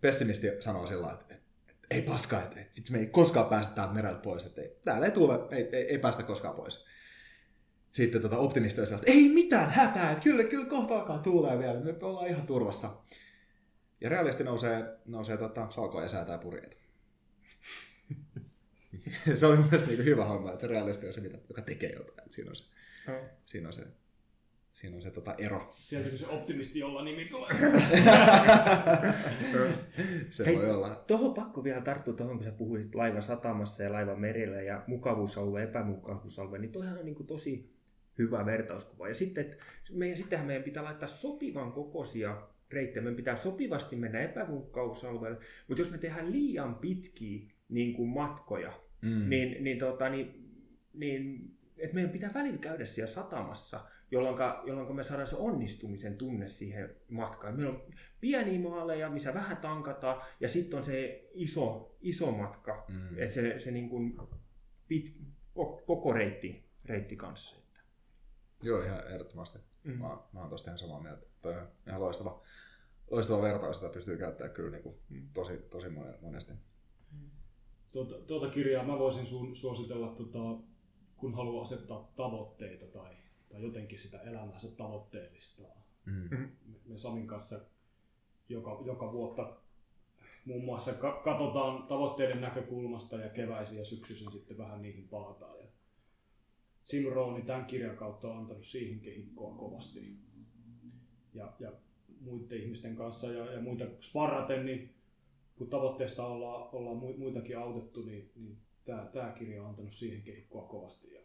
pessimisti sanoo sillä että, että, että ei paskaa, että, että me ei koskaan päästä täältä mereltä pois, että ei, täällä ei tule, ei, ei, ei päästä koskaan pois. Sitten tota, optimisti on että ei mitään hätää, että kyllä, kyllä kohta alkaa tuulee vielä, me ollaan ihan turvassa. Ja realisti nousee, nousee tota, salkoja ja säätää purjeita. se oli mielestäni niin hyvä homma, että se realisti on se, joka tekee jotain. Että siinä on se, oh. siinä on se Siinä on se tota, ero. Sieltä se optimisti, jolla nimi tulee. se Hei, voi olla. Tuohon pakko vielä tarttua tuohon, kun sä puhuit laiva satamassa ja laiva merellä ja mukavuusalue, epämukavuusalue, niin toihan on niin kuin tosi hyvä vertauskuva. Ja sitten, että meidän, sittenhän meidän pitää laittaa sopivan kokoisia reittejä. Meidän pitää sopivasti mennä epämukavuusalueelle, mutta jos me tehdään liian pitkiä niin kuin matkoja, mm. niin, niin, tota, niin, niin että meidän pitää välillä käydä siellä satamassa, jolloin, jolloin me saadaan se onnistumisen tunne siihen matkaan. Meillä on pieniä maaleja, missä vähän tankataan, ja sitten on se iso, iso matka, mm. että se, se niin kuin pit, koko reitti, reitti kanssa. Joo, ihan ehdottomasti. Mm. Mä, mä oon tosta ihan samaa mieltä. Toi on ihan loistava, loistava vertaus, sitä pystyy käyttämään kyllä niin kuin mm. tosi, tosi monesti. Tuota, tuota kirjaa mä voisin sun suositella, tota, kun haluaa asettaa tavoitteita tai tai jotenkin sitä elämäänsä tavoitteellistaa. Mm. Me Samin kanssa joka, joka vuotta muun muassa katsotaan tavoitteiden näkökulmasta ja keväisin ja syksyisin sitten vähän niihin palataan. Ja Simrooni tämän kirjan kautta on antanut siihen kehikkoa kovasti. Ja, ja muiden ihmisten kanssa ja, ja muita sparraten, niin kun tavoitteesta ollaan, ollaan muitakin autettu, niin, niin tämä, tämä kirja on antanut siihen kehikkoa kovasti ja,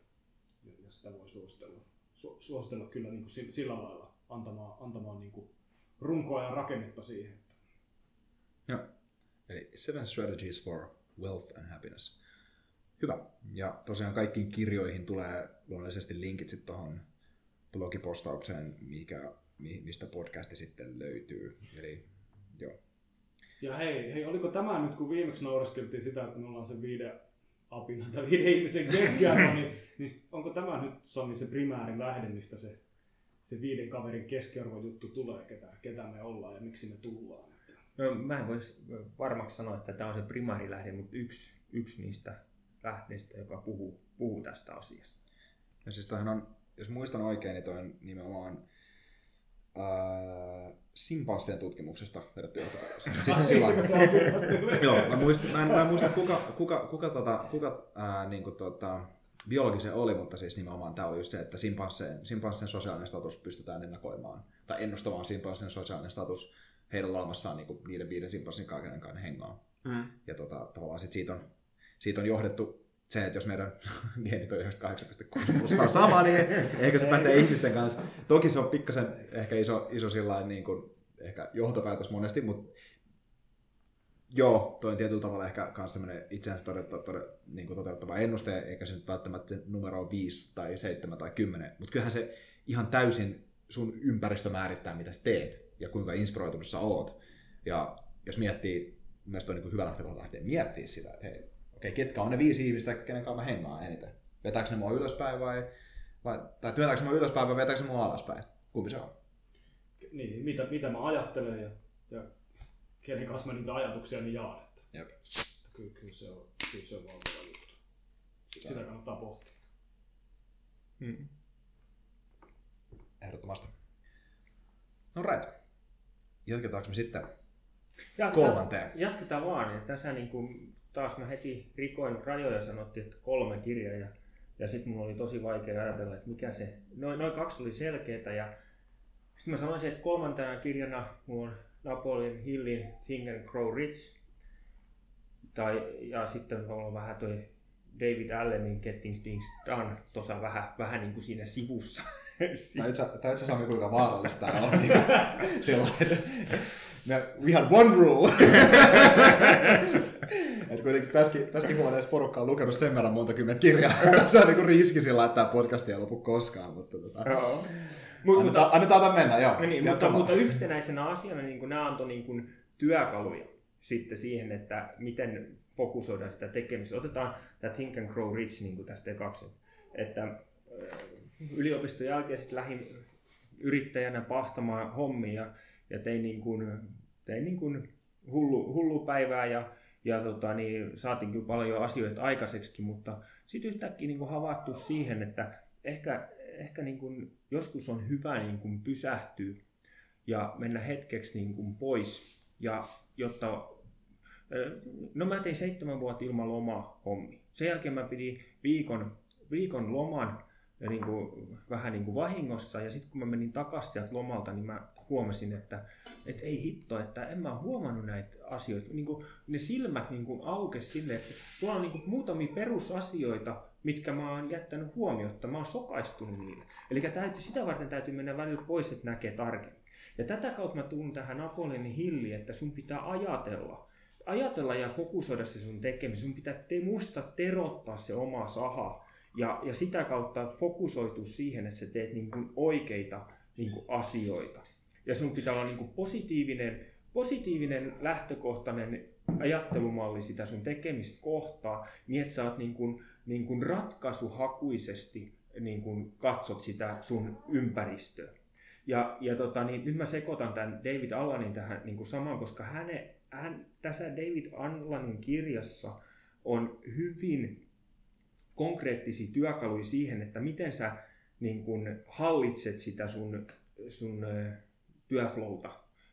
ja sitä voi suositella, su, suositella kyllä niin kuin sillä lailla antamaan, antamaan niin kuin runkoa ja rakennetta siihen. Joo. Eli Seven Strategies for Wealth and Happiness. Hyvä. Ja tosiaan kaikkiin kirjoihin tulee luonnollisesti linkit sitten tuohon blogipostaukseen, mikä, mistä podcasti sitten löytyy. Eli joo. Ja hei, hei, oliko tämä nyt, kun viimeksi naureskeltiin sitä, että me ollaan se viiden apina tai viiden ihmisen keskiarvo, niin, niin, onko tämä nyt Sami se primääri lähde, mistä se, se viiden kaverin keskiarvojuttu tulee, ketä, ketä me ollaan ja miksi me tullaan? No, mä en voisi varmaksi sanoa, että tämä on se primäärilähde, mutta yksi, yksi niistä lähteistä, joka puhuu, puhuu tästä asiasta. Ja siis on, jos muistan oikein, niin toi on nimenomaan äh, simpanssien tutkimuksesta vedetty johtopäätös. Siis sillä Joo, mä muistan, mä en, mä en muista kuka, kuka, kuka, tota, kuka ää, niin kuin, tota, biologi se oli, mutta siis nimenomaan tämä oli just se, että simpanssien, simpanssien sosiaalinen status pystytään ennakoimaan, tai ennustamaan simpanssien sosiaalinen status heidän laamassaan niin kuin niiden viiden simpanssin kaiken kanssa hengaa. Mm. Ja tota, tavallaan sit siitä, on, siitä on johdettu se, että jos meidän geenit on 8,6 plussaa sama, niin ehkä se pätee ihmisten kanssa. Toki se on pikkasen ehkä iso, iso sillain, niin kuin, ehkä johtopäätös monesti, mutta joo, toi on tietyllä tavalla ehkä myös sellainen itseänsä todetta, todetta, niin kuin toteuttava ennuste, eikä se nyt välttämättä numero on 5 tai 7 tai 10, mutta kyllähän se ihan täysin sun ympäristö määrittää, mitä sä teet ja kuinka inspiroitunut sä oot. Ja jos miettii, myös toi niin hyvä lähtökohta lähteä miettimään sitä, että hei, okei, ketkä on ne viisi ihmistä, kenen kanssa mä hengaan eniten? Vetääkö ne mua ylöspäin vai, vai tai työtääkö ne mua ylöspäin vai vetääkö ne mua alaspäin? Kumpi se on? Niin, mitä, mitä mä ajattelen ja, ja kenen kanssa mä niitä ajatuksia niin jaan. Että, Jep. Kyllä, kyllä, se on, kyllä se on valtava juttu. Sitä kannattaa pohtia. Hmm. Ehdottomasti. No right. Jatketaanko me sitten jatketaan, kolmanteen? Jatketaan vaan. Ja tässä niin kuin, taas mä heti rikoin rajoja sanottiin, että kolme kirjaa. Ja, ja sitten mulla oli tosi vaikea ajatella, että mikä se... Noin, noin kaksi oli selkeitä ja sitten mä sanoisin, että kolmantena kirjana mulla on Napoleon Hillin Think and Grow Rich. Tai, ja sitten mulla on vähän toi David Allenin Getting Things Done tuossa vähän, vähän niin kuin siinä sivussa. Tämä itse asiassa kuinka vaarallista tämä on. Sillä we had one rule. että kuitenkin tässäkin, tässäkin huoneessa porukka on lukenut sen verran monta kymmentä kirjaa. se on niin riski sillä, että tämä podcast ei lopu koskaan. Mutta tota, joo. Mut, annetaan, mutta, annetaan tämän mennä, joo. No niin, mutta, mutta, yhtenäisenä asiana niin nämä antoi niin työkaluja sitten siihen, että miten fokusoidaan sitä tekemistä. Otetaan tämä Think and Grow Rich niin kuin tästä ekaksi. Että yliopiston jälkeen sitten lähdin yrittäjänä pahtamaan hommia ja tein, niin kuin, tein niin kuin hullu, hullu päivää ja, ja tota, niin, saatiin kyllä paljon asioita aikaiseksi, mutta sitten yhtäkkiä niin kuin havaittu siihen, että ehkä, ehkä niin kuin, joskus on hyvä niin kuin pysähtyä ja mennä hetkeksi niin kuin pois, ja jotta No mä tein seitsemän vuotta ilman lomaa hommi. Sen jälkeen mä pidin viikon, viikon loman niin kuin, vähän niin kuin vahingossa. Ja sitten kun mä menin takaisin sieltä lomalta, niin mä huomasin, että, että ei hitto, että en mä huomannut näitä asioita. Niin kuin, ne silmät niin kuin aukesi sille, että tuolla on niin kuin muutamia perusasioita, mitkä mä oon jättänyt huomiotta. Mä oon sokaistunut niille. Eli täytyy, sitä varten täytyy mennä välillä pois, että näkee tarkemmin. Ja tätä kautta mä tuun tähän Napoleonin hilli, että sun pitää ajatella. Ajatella ja fokusoida se sun tekeminen. Sun pitää te, muista terottaa se oma saha ja, ja sitä kautta fokusoitu siihen, että sä teet niin kuin oikeita niin kuin asioita. Ja sun pitää olla niin kuin positiivinen, positiivinen lähtökohtainen ajattelumalli sitä sun tekemistä kohtaa, niin että sä oot niin kuin, niin kuin ratkaisuhakuisesti niin kuin katsot sitä sun ympäristöä. Ja, ja tota, niin nyt mä sekoitan tämän David Allanin tähän niin kuin samaan, koska häne, hän, tässä David Allanin kirjassa on hyvin konkreettisia työkaluja siihen, että miten sä niin kun hallitset sitä sun, sun työflowta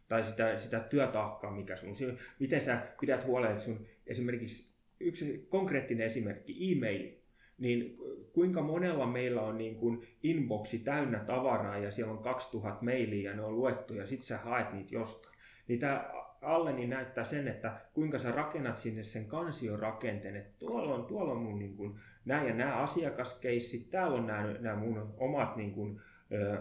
tai sitä, sitä työtaakkaa, mikä sun, miten sä pidät huolen, että sun esimerkiksi yksi konkreettinen esimerkki, e-maili, niin kuinka monella meillä on niin kuin inboxi täynnä tavaraa ja siellä on 2000 mailia ja ne on luettu ja sit sä haet niitä jostain. Niin alle niin näyttää sen, että kuinka sä rakennat sinne sen kansiorakenteen, että tuolla on, tuolla on mun niin kuin, nämä ja nämä asiakaskeissit, täällä on nämä, nämä mun omat niin kuin,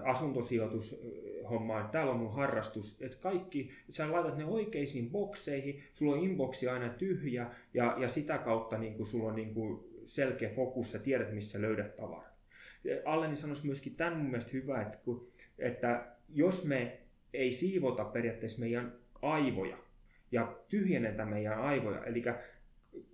asuntosijoitushommaan, täällä on mun harrastus, että kaikki, sä laitat ne oikeisiin bokseihin, sulla on inboxi aina tyhjä ja, ja sitä kautta niin kuin, sulla on niin kuin, selkeä fokus, sä tiedät missä löydät tavaraa. Alleni sanoisi myöskin tämän mun mielestä hyvä, että, kun, että jos me ei siivota periaatteessa meidän aivoja ja tyhjennetä meidän aivoja, eli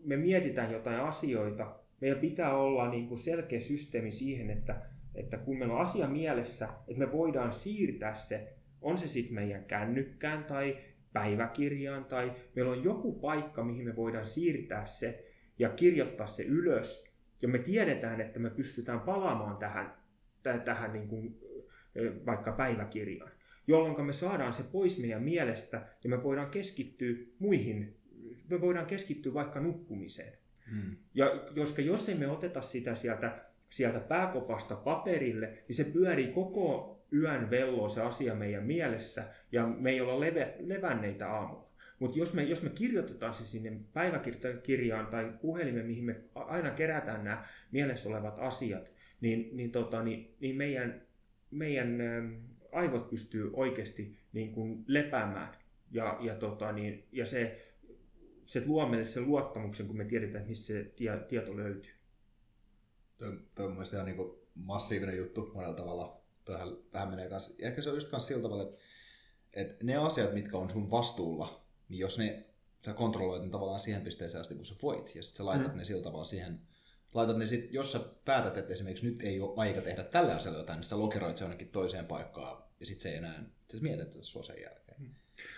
me mietitään jotain asioita, meillä pitää olla niin kuin selkeä systeemi siihen, että, että kun meillä on asia mielessä, että me voidaan siirtää se, on se sitten meidän kännykkään tai päiväkirjaan tai meillä on joku paikka, mihin me voidaan siirtää se ja kirjoittaa se ylös. Ja me tiedetään, että me pystytään palaamaan tähän, tähän niin kuin, vaikka päiväkirjaan, jolloin me saadaan se pois meidän mielestä ja me voidaan keskittyä muihin, me voidaan keskittyä vaikka nukkumiseen. Hmm. Ja koska jos ei me oteta sitä sieltä, sieltä pääkopasta paperille, niin se pyörii koko yön velloa se asia meidän mielessä ja me ei olla leve, levänneitä aamulla. Mutta jos me, jos me kirjoitetaan se sinne päiväkirjaan tai puhelimeen, mihin me aina kerätään nämä mielessä olevat asiat, niin, niin, tota, niin, niin meidän, meidän aivot pystyy oikeasti niin kuin lepäämään. Ja, ja, tota, niin, ja se, se luo meille sen luottamuksen, kun me tiedetään, mistä se tie, tieto löytyy. Tuo, on mielestäni ihan niin massiivinen juttu monella tavalla. Tuohan vähän menee kanssa. Ja ehkä se on just kanssa sillä tavalla, että, että ne asiat, mitkä on sun vastuulla, niin jos ne, sä kontrolloit ne tavallaan siihen pisteeseen asti, kun sä voit, ja sitten sä laitat mm. ne sillä tavalla siihen, laitat ne sit, jos sä päätät, että esimerkiksi nyt ei ole aika tehdä tällä asialla jotain, niin sä lokeroit se jonnekin toiseen paikkaan, ja sitten se ei enää, sä mietit että sua sen jälkeen. Mm.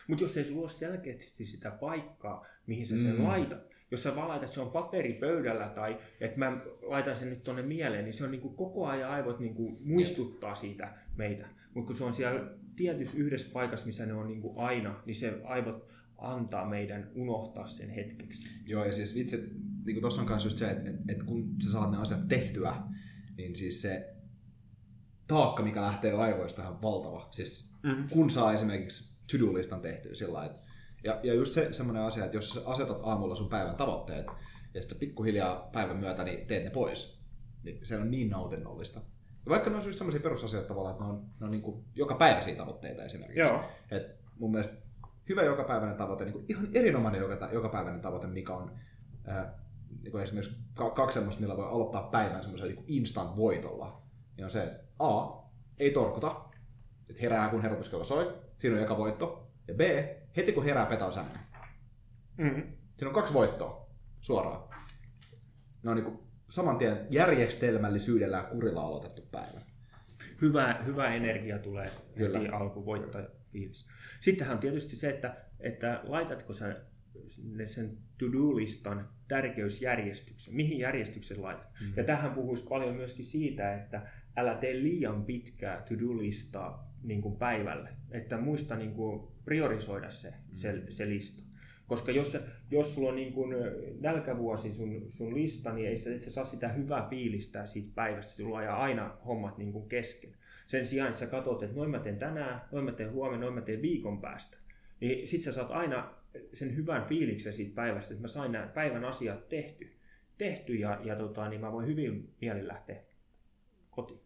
Mutta jos ei sulla ole selkeästi sitä paikkaa, mihin sä sen mm. laitat, jos sä vaan laitat, se on paperipöydällä tai että mä laitan sen nyt tonne mieleen, niin se on niin kuin koko ajan aivot niin kuin muistuttaa siitä meitä. Mutta kun se on siellä tietyssä yhdessä paikassa, missä ne on niin kuin aina, niin se aivot antaa meidän unohtaa sen hetkeksi. Joo, ja siis vitsi, niin kuin tuossa on myös just se, että, että, että kun sä saat ne asiat tehtyä, niin siis se taakka, mikä lähtee aivoista, on valtava. Siis mm-hmm. kun saa esimerkiksi to-do-listan tehtyä sillä että ja, ja just se semmoinen asia, että jos sä asetat aamulla sun päivän tavoitteet, ja sitten pikkuhiljaa päivän myötä niin teet ne pois, niin se on niin nautinnollista. Ja vaikka ne on just semmoisia perusasioita tavallaan, että ne on, ne on niin kuin joka päiväisiä tavoitteita esimerkiksi. Joo. Et mun mielestä hyvä jokapäiväinen tavoite, niin kuin ihan erinomainen joka, jokapäiväinen tavoite, mikä on ää, niin kuin esimerkiksi kaksi semmoista, millä voi aloittaa päivän semmoisella niin instant voitolla, niin on se, että A, ei torkuta, että herää kun herätyskello soi, siinä on joka voitto, ja B, heti kun herää petaa sängyn. Mm-hmm. Siinä on kaksi voittoa suoraan. Ne on niin saman tien järjestelmällisyydellä ja kurilla aloitettu päivä. Hyvä, hyvä energia tulee Kyllä. heti alkuvoittaja fiilis. Sittenhän on tietysti se, että, että laitatko sä sen to-do-listan tärkeysjärjestyksen, mihin järjestyksen laitat. Mm. Ja tähän puhuisi paljon myöskin siitä, että älä tee liian pitkää to-do-listaa niin kuin päivälle. Että muista niin kuin priorisoida se, mm. se, se lista. Koska jos, jos sulla on niin kuin nälkävuosi sun, sun lista, niin ei sä, et sä saa sitä hyvää fiilistä siitä päivästä. Sulla ajaa aina hommat niin kuin kesken. Sen sijaan, että sä katsot, että noin mä teen tänään, noin mä teen huomenna, noin mä teen viikon päästä. Niin sit sä saat aina sen hyvän fiiliksen siitä päivästä, että mä sain nämä päivän asiat tehty, tehty ja, ja tota, niin mä voin hyvin mielin lähteä kotiin.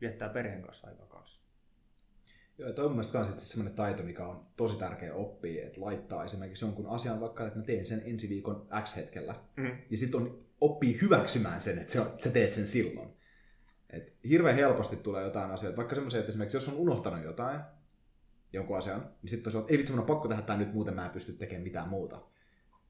Viettää perheen kanssa aikaa kanssa. Joo, ja toi on myös sellainen taito, mikä on tosi tärkeä oppia, että laittaa esimerkiksi jonkun asian vaikka, että mä teen sen ensi viikon X hetkellä. Mm. Ja sitten on oppii hyväksymään sen, että sä teet sen silloin. Et hirveän helposti tulee jotain asioita, vaikka semmoisia, että esimerkiksi jos on unohtanut jotain, jonkun asian, niin sitten on ei vitsi, mun on pakko tehdä tämä nyt, muuten mä en pysty tekemään mitään muuta.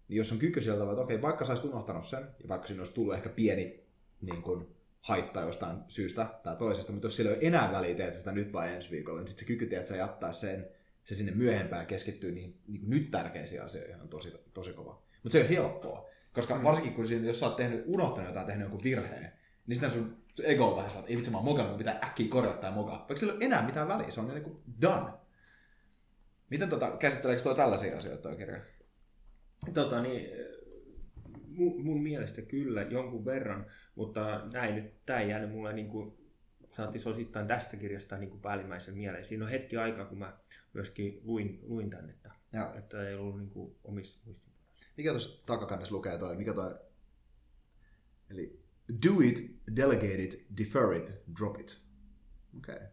Niin jos on kyky sieltä, että okei, vaikka sä olisit unohtanut sen, ja vaikka siinä olisi tullut ehkä pieni niin kuin, haitta jostain syystä tai toisesta, mutta jos sillä ei ole enää väliä, teet sitä nyt vai ensi viikolla, niin sitten se kyky, että sä jättää sen, se sinne myöhempään keskittyy niihin niin nyt tärkeisiin asioihin on tosi, tosi kova. Mutta se ei ole helppoa, koska mm. varsinkin kun siinä, jos sä oot tehnyt, unohtanut jotain, tehnyt jonkun virheen, niin sitten sun ego on vähän sellainen, että ei vitsi mä oon mokannut, pitää äkkiä korjata tai mokaa. Vaikka sillä ei ole enää mitään väliä, se on niin kuin done. Miten tota, käsitteleekö tuo tällaisia asioita tuo kirja? Tota, niin, mun, mun mielestä kyllä jonkun verran, mutta näin nyt, tämä ei jäänyt mulle niin kuin, saatiin osittain tästä kirjasta niin kuin päällimmäisen mieleen. Siinä on hetki aikaa, kun mä myöskin luin, luin tänne, että, Joo. että ei ollut niin kuin omissa muistiinpanoissa. Mikä tuossa takakannessa lukee toi? Mikä toi? Eli do it, delegate it, defer it, drop it. Okei. Okay.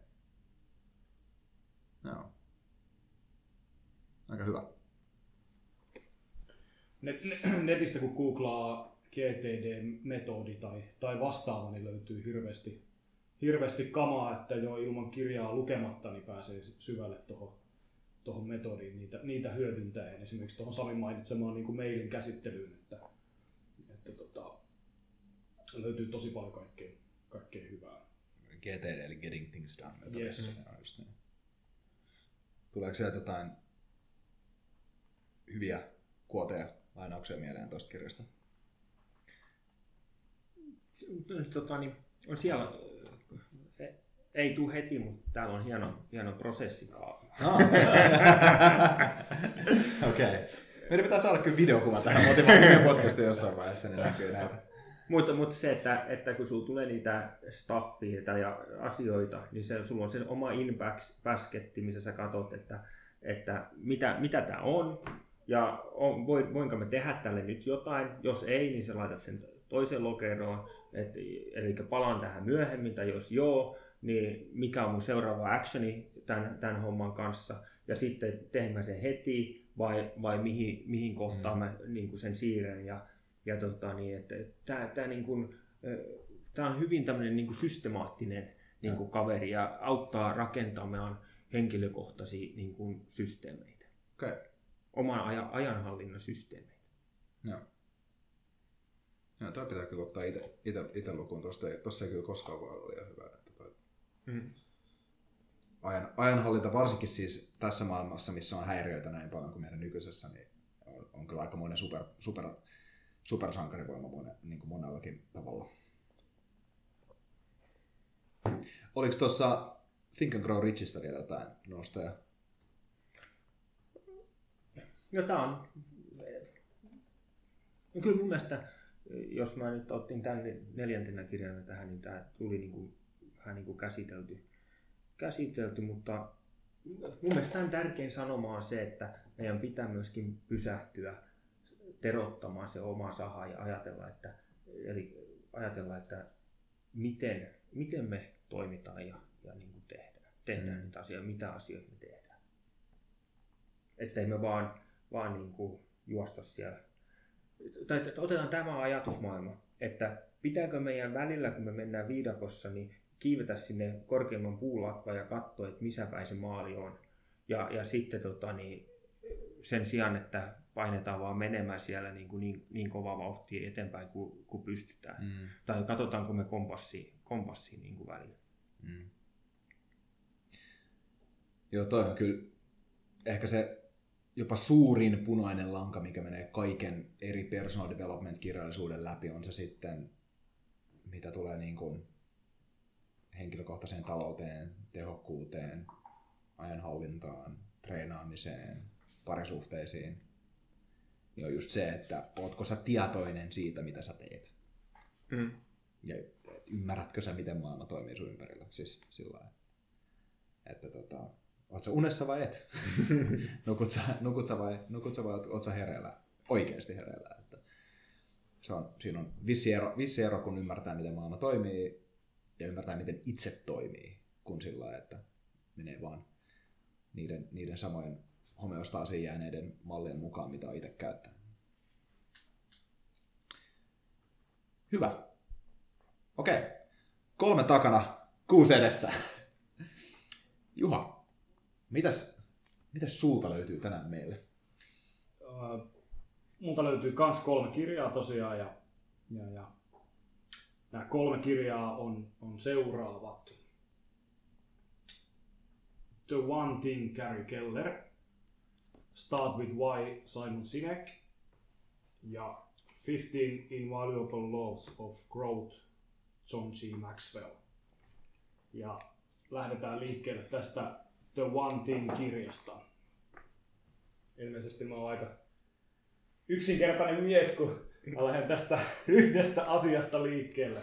Joo. Aika hyvä. Net, ne- netistä kun googlaa GTD-metodi tai, tai vastaava, niin löytyy hirveästi, hirveästi kamaa, että jo ilman kirjaa lukematta niin pääsee syvälle tuohon tuohon metodiin niitä, niitä hyödyntäen. Esimerkiksi tuohon Samin mainitsemaan niin kuin mailin käsittelyyn, että, että tota, löytyy tosi paljon kaikkea, kaikkea hyvää. GTD eli Getting Things Done. Yes. Joo, just niin. Tuleeko sieltä jotain hyviä kuoteja, lainauksia mieleen tuosta kirjasta? Tota, niin, on siellä, eh, ei tule heti, mutta täällä on hieno, hieno prosessikaavi. Ah. Okei. Okay. Meidän pitää saada kyllä videokuva tähän motivaatioon podcastiin jossain vaiheessa, niin näkyy näitä. Mutta, mutta se, että, että kun sulla tulee niitä staffia tai asioita, niin se, sulla on se oma in-basketti, missä sä katsot, että, että mitä, mitä tämä on, ja on, voi, voinko me tehdä tälle nyt jotain. Jos ei, niin sä laitat sen toiseen lokeroon, et, eli palaan tähän myöhemmin, tai jos joo, niin mikä on mun seuraava actioni tämän, tämän homman kanssa, ja sitten teen mä sen heti, vai, vai mihin, mihin kohtaan mm. mä niin kuin sen siirrän, ja, ja tota, niin, että tämä, niin kuin, on hyvin tämmöinen niin kuin systemaattinen niin kuin kaveri, ja auttaa rakentamaan henkilökohtaisia niin kuin systeemeitä, Okei. Oman ajan, ajanhallinnan systeemeitä. Joo. Joo, toi pitää kyllä ottaa ite lukuun. Tuosta ei, tossa ei kyllä koskaan voi olla liian hyvä. Että toi Mm. ajan, ajanhallinta, varsinkin siis tässä maailmassa, missä on häiriöitä näin paljon kuin meidän nykyisessä, niin on, on kyllä aikamoinen super, super, supersankarivoima monen, niin kuin monellakin tavalla. Oliko tuossa Think and Grow Richistä vielä jotain nostoja? No tää on... No kyllä mun mielestä, jos mä nyt otin tämän neljäntenä kirjana tähän, niin tämä tuli niin kuin, vähän niin kuin käsitelty, käsitelty, mutta mun mielestä tämän tärkein sanoma on se, että meidän pitää myöskin pysähtyä terottamaan se oma saha ja ajatella, että, eli ajatella, että miten, miten me toimitaan ja, ja niin kuin tehdään, tehdään mm. niitä asioita, mitä asioita me tehdään. Että ei me vaan, vaan niin kuin juosta siellä. Tai että otetaan tämä ajatusmaailma, että pitääkö meidän välillä, kun me mennään viidakossa, niin kiivetä sinne korkeimman puulatva ja katsoa, että missä päin se maali on. Ja, ja sitten tota, niin, sen sijaan, että painetaan vaan menemään siellä niin, kuin niin, niin kova vauhtia eteenpäin kuin, kuin pystytään. Mm. Tai katsotaanko me kompassiin, kompassiin niin kuin välillä. Mm. Joo, toi on kyllä ehkä se jopa suurin punainen lanka, mikä menee kaiken eri personal development-kirjallisuuden läpi, on se sitten, mitä tulee niin kuin henkilökohtaiseen talouteen, tehokkuuteen, ajanhallintaan, treenaamiseen, parisuhteisiin. Niin on just se, että ootko sä tietoinen siitä, mitä sä teet. Mm. Ja ymmärrätkö sä, miten maailma toimii sun ympärillä. Siis sillä. Että tota, oot sä unessa vai et? nukut, sä, nukut, sä vai, nukut sä vai oot, sä hereillä? Oikeasti hereillä. Että se on, siinä on vissi ero, vissi ero, kun ymmärtää, miten maailma toimii ja ymmärtää, miten itse toimii, kun sillä lailla, että menee vaan niiden, niiden samojen homeostaasiin jääneiden mallien mukaan, mitä on itse käyttänyt. Hyvä. Okei. Kolme takana, kuusi edessä. Juha, mitäs, mitäs sulta löytyy tänään meille? Äh, multa löytyy kans kolme kirjaa tosiaan ja, ja, ja nämä kolme kirjaa on, on seuraavat. The One Thing Gary Keller, Start with Why Simon Sinek ja 15 Invaluable Laws of Growth John G. Maxwell. Ja lähdetään liikkeelle tästä The One Thing-kirjasta. ilmeisesti mä oon aika yksinkertainen mies, kun mä lähden tästä yhdestä asiasta liikkeelle.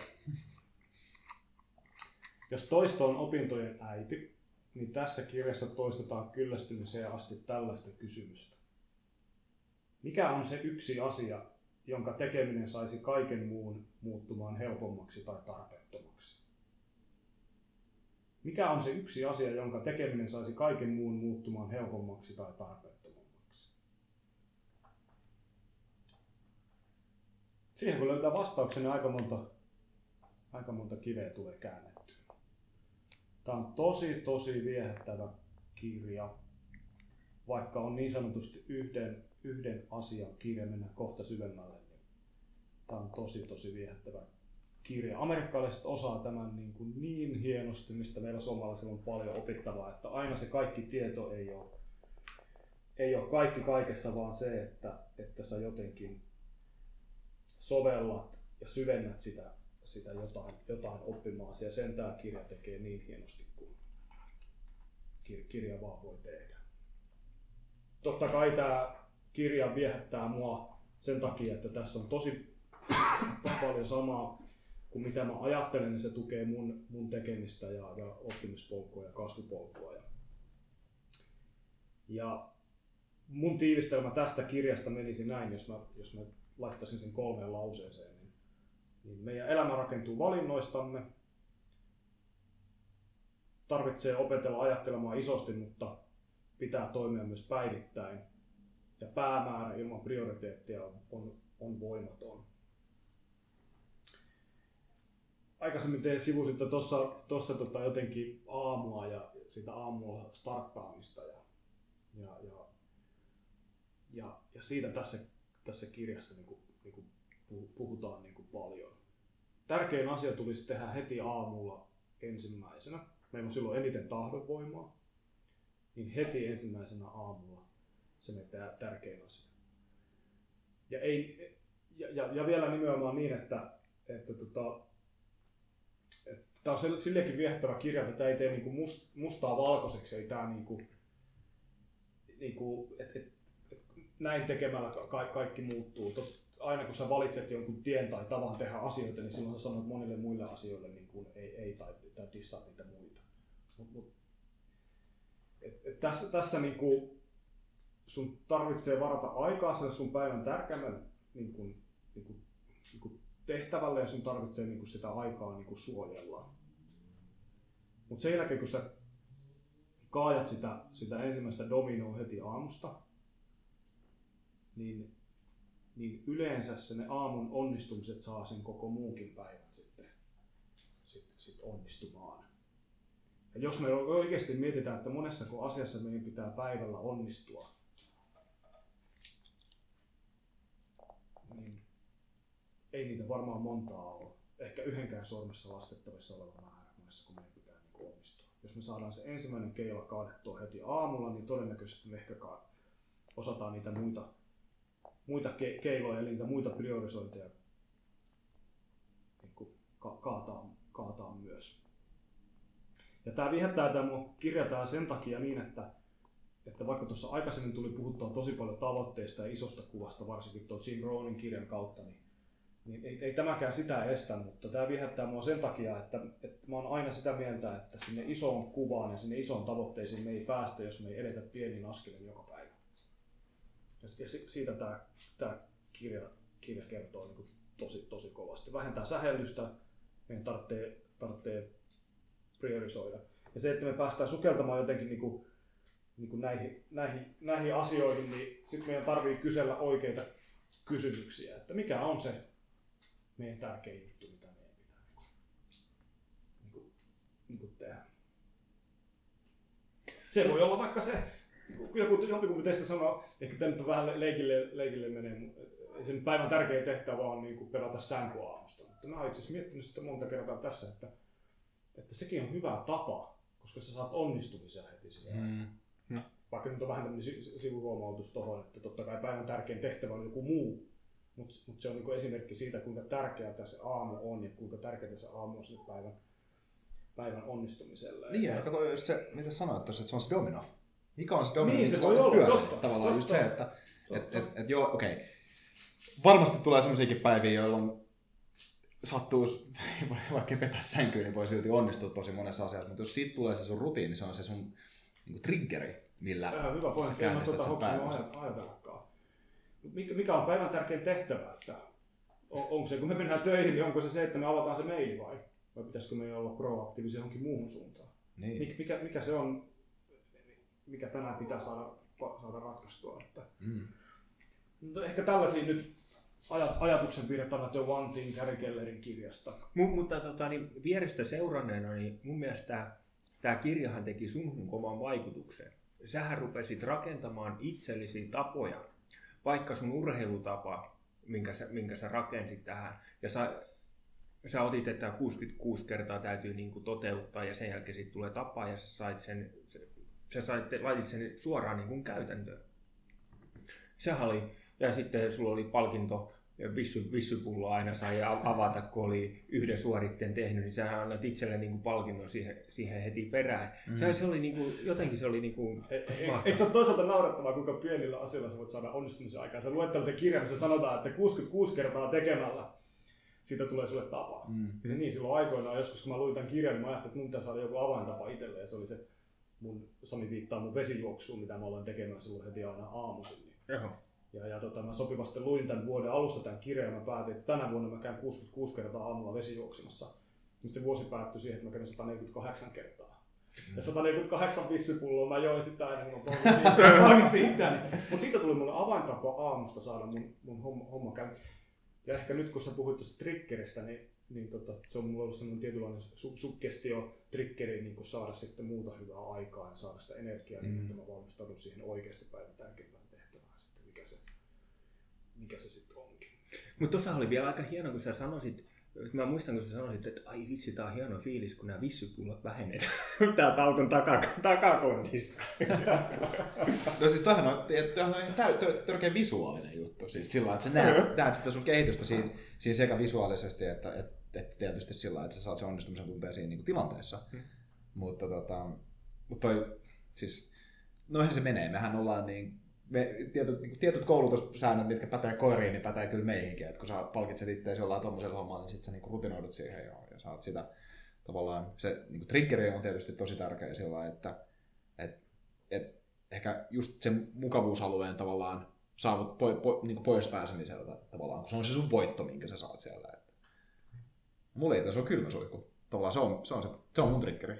Jos toisto on opintojen äiti, niin tässä kirjassa toistetaan kyllästymiseen asti tällaista kysymystä. Mikä on se yksi asia, jonka tekeminen saisi kaiken muun muuttumaan helpommaksi tai tarpeettomaksi? Mikä on se yksi asia, jonka tekeminen saisi kaiken muun muuttumaan helpommaksi tai tarpeettomammaksi? Siihen kun löytää vastauksen, niin aika monta, aika monta kiveä tulee käännettyä. Tämä on tosi, tosi viehättävä kirja, vaikka on niin sanotusti yhden, yhden asian kirja mennä kohta syvemmälle. Niin tämä on tosi, tosi viehättävä kirja. Amerikkalaiset osaa tämän niin, kuin niin hienosti, mistä meillä suomalaisilla on paljon opittavaa, että aina se kaikki tieto ei ole, ei ole kaikki kaikessa, vaan se, että, että sä jotenkin sovellat ja syvennät sitä, sitä jotain, jotain oppimaan. Ja sen tämä kirja tekee niin hienosti kuin kirja vaan voi tehdä. Totta kai tämä kirja viehättää mua sen takia, että tässä on tosi paljon samaa kuin mitä mä ajattelen, niin se tukee mun, mun tekemistä ja, ja oppimispolkua ja kasvupolkua. Ja, ja mun tiivistelmä tästä kirjasta menisi näin, jos mä, jos mä laittaisin sen kolmeen lauseeseen. Niin, niin meidän elämä rakentuu valinnoistamme. Tarvitsee opetella ajattelemaan isosti, mutta pitää toimia myös päivittäin. Ja päämäärä ilman prioriteettia on, on, on voimaton aikaisemmin te sivusitte tuossa tossa tota jotenkin aamua ja sitä aamulla starttaamista ja, ja, ja, ja, ja siitä tässä, tässä kirjassa niin kuin, niin kuin puhutaan niin kuin paljon. Tärkein asia tulisi tehdä heti aamulla ensimmäisenä. Meillä on silloin eniten tahdonvoimaa. Niin heti ensimmäisenä aamulla se on tärkein asia. Ja, ei, ja, ja, ja vielä nimenomaan niin, että, että tota, tämä on sillekin viehättävä kirja, että tämä ei tee niinku must, mustaa valkoiseksi, ei tämä niinku, niinku, et, et, et, näin tekemällä ka, kaikki muuttuu. Tot, aina kun sä valitset jonkun tien tai tavan tehdä asioita, niin silloin sä sanot monille muille asioille niin kuin ei, ei tai, tai dissaa niitä muita. Mut, mut, et, et tässä, tässä niin kuin, sun tarvitsee varata aikaa sen sun päivän tärkeimmän niin niin niin tehtävälle ja sun tarvitsee niin sitä aikaa niin suojella. Mutta sen jälkeen, kun sä kaajat sitä, sitä ensimmäistä dominoa heti aamusta, niin, niin yleensä se ne aamun onnistumiset saa sen koko muunkin päivän sitten sit, sit onnistumaan. Ja jos me oikeasti mietitään, että monessa asiassa meidän pitää päivällä onnistua, niin ei niitä varmaan montaa ole. Ehkä yhdenkään sormessa laskettavissa oleva määrä monessa, kun pitää niin onnistua. Jos me saadaan se ensimmäinen keila kaadettua heti aamulla, niin todennäköisesti me ehkä osataan niitä muita, muita ke- keiloja, eli niitä muita priorisointeja niin ka- kaataa, kaataa myös. Ja tämä viehättää tämä kirjataan sen takia niin, että, että vaikka tuossa aikaisemmin tuli puhuttua tosi paljon tavoitteista ja isosta kuvasta, varsinkin tuon Jim Rohnin kirjan kautta, niin niin ei, ei tämäkään sitä estä, mutta tämä viehättää mua sen takia, että, että mä oon aina sitä mieltä, että sinne isoon kuvaan ja sinne isoon tavoitteisiin me ei päästä, jos me ei edetä pienin askelin joka päivä. Ja, ja siitä tämä, tämä kirja, kirja kertoo niin kuin tosi, tosi kovasti. Vähentää sähellystä, meidän tarvitsee, tarvitsee priorisoida. Ja se, että me päästään sukeltamaan jotenkin niin kuin, niin kuin näihin, näihin, näihin asioihin, niin sitten meidän tarvii kysellä oikeita kysymyksiä, että mikä on se meidän tärkein juttu, mitä meidän pitää niin kuin, niin kuin tehdä. Se voi olla vaikka se, joku, joku teistä sanoo, ehkä tämä nyt vähän leikille, leikille menee, sen päivän tärkein tehtävä on niin kuin pelata sänky aamusta. Mutta mä oon itse asiassa miettinyt sitä monta kertaa tässä, että, että sekin on hyvä tapa, koska sä saat onnistumisia heti sillä mm. Mm. Vaikka nyt on vähän tämmöinen sivuhuomautus tuohon, että totta kai päivän tärkein tehtävä on joku muu, mutta mut se on niinku esimerkki siitä, kuinka tärkeää se aamu on ja kuinka tärkeää se aamu on sinne päivän, päivän onnistumiselle. Niin, ja just se, mitä sanoit tuossa, että se on se domino. Mikä on se dominant Niin, se niin, voi olla, pyörii. totta, Tavallaan just totta. se, että et, et, et, joo, okei. Okay. Varmasti tulee sellaisiakin päiviä, jolloin sattuu, vaikka petä sänkyyn, niin voi silti onnistua tosi monessa asiassa. Mutta jos siitä tulee se sun rutiini, se on se sun niin triggeri, millä Tämä on hyvä pointti, mä tuota sen hoksinut päivän. aj- ajatellakaan. Mut Mikä, mikä on päivän tärkein tehtävä? Että on, onko se, kun me mennään töihin, niin onko se se, että me avataan se maili vai? Vai pitäisikö meidän olla proaktiivisia johonkin muuhun suuntaan? Niin. Mik, mikä, mikä se on, mikä tänään pitää saada, saada ratkaistua? Että, Mm. mutta ehkä tällaisia nyt ajat, ajatuksen virtana The One Thing Gary Kellerin kirjasta. Mu- mutta tota, niin vierestä seuranneena, niin mun mielestä tämä, tämä kirjahan teki sunhun kovan vaikutuksen. Sähän rupesit rakentamaan itsellisiä tapoja, vaikka sun urheilutapa, minkä sä, minkä sä rakensit tähän, ja sä, sä otit, että 66 kertaa täytyy niin kuin toteuttaa, ja sen jälkeen sitten tulee tapa, ja sä sait sen, sä, sait, laitit sen suoraan niin kuin käytäntöön. Sehän oli, ja sitten sulla oli palkinto, vissy, vissypullo aina sai avata, kun oli yhden suoritteen tehnyt, niin sähän annat itselle niin kuin palkinnon siihen, siihen heti perään. Mm. Se, se oli niin kuin, jotenkin se oli niin kuin, E- e- Eikö eikö se ole toisaalta naurettavaa, kuinka pienillä asioilla sä voit saada onnistumisen aikaan? Sä luet tällaisen kirjan, missä sanotaan, että 66 kertaa tekemällä siitä tulee sulle tapa. Mm. Ja niin, silloin aikoinaan joskus, kun mä luin tämän kirjan, niin mä ajattelin, että mun pitää saada joku avaintapa itselleen. Ja se oli se, mun, Sami viittaa mun vesijuoksuun, mitä mä aloin tekemään silloin heti aina aamuisin. Niin Joo. Ja, ja tota, mä sopivasti luin tämän vuoden alussa tämän kirjan ja mä päätin, että tänä vuonna mä käyn 66 kertaa aamulla vesijuoksemassa. Niin se vuosi päättyi siihen, että mä kävin 148 kertaa. Ja 148 vissypulloa mä join sitä aina, kun mä itseäni. Mutta siitä tuli mulle avaintapa aamusta saada mun, mun homma, homma käyntiin. Ja ehkä nyt kun sä puhuit tuosta triggeristä, niin, niin tota, se on mulla ollut sellainen tietynlainen su- suggestio triggeri niin saada sitten muuta hyvää aikaa ja saada sitä energiaa, mm. niin että mä valmistaudun siihen oikeasti päivän tärkeimpään tehtävään sitten, mikä se, mikä se sitten onkin. Mutta tuossa oli vielä aika hieno, kun sä sanosit, mä muistan, kun sä sanosit, että ai vitsi, tää on hieno fiilis, kun nämä vissypullot vähenee täältä auton taka- takakontista. No siis tämähän on, tämähän on ihan täy- törkeä visuaalinen juttu. Siis sillä että sä näet, näet sitä sun kehitystä siinä, siinä sekä visuaalisesti että, että, että tietysti sillä että sä saat sen onnistumisen tunteen siinä niin kuin tilanteessa. Hmm. Mutta, tota, mutta toi, siis, noihin se menee. Mehän ollaan niin, me, tietyt, niin tietyt koulutussäännöt, mitkä pätee koiriin, niin pätee kyllä meihinkin. Että kun sä palkitset itseäsi jollain tuommoisella hommalla, niin sit sä niin kuin rutinoidut siihen ja, ja saat sitä tavallaan, se niin kuin triggeri on tietysti tosi tärkeä sillä että et, et, ehkä just sen mukavuusalueen tavallaan saavut po, po, niin pois pääsemiseltä tavallaan, kun se on se sun voitto, minkä sä saat sieltä. Että. Mulla ei se on kylmä suihku. Tavallaan se on, se on, se, se on mun triggeri.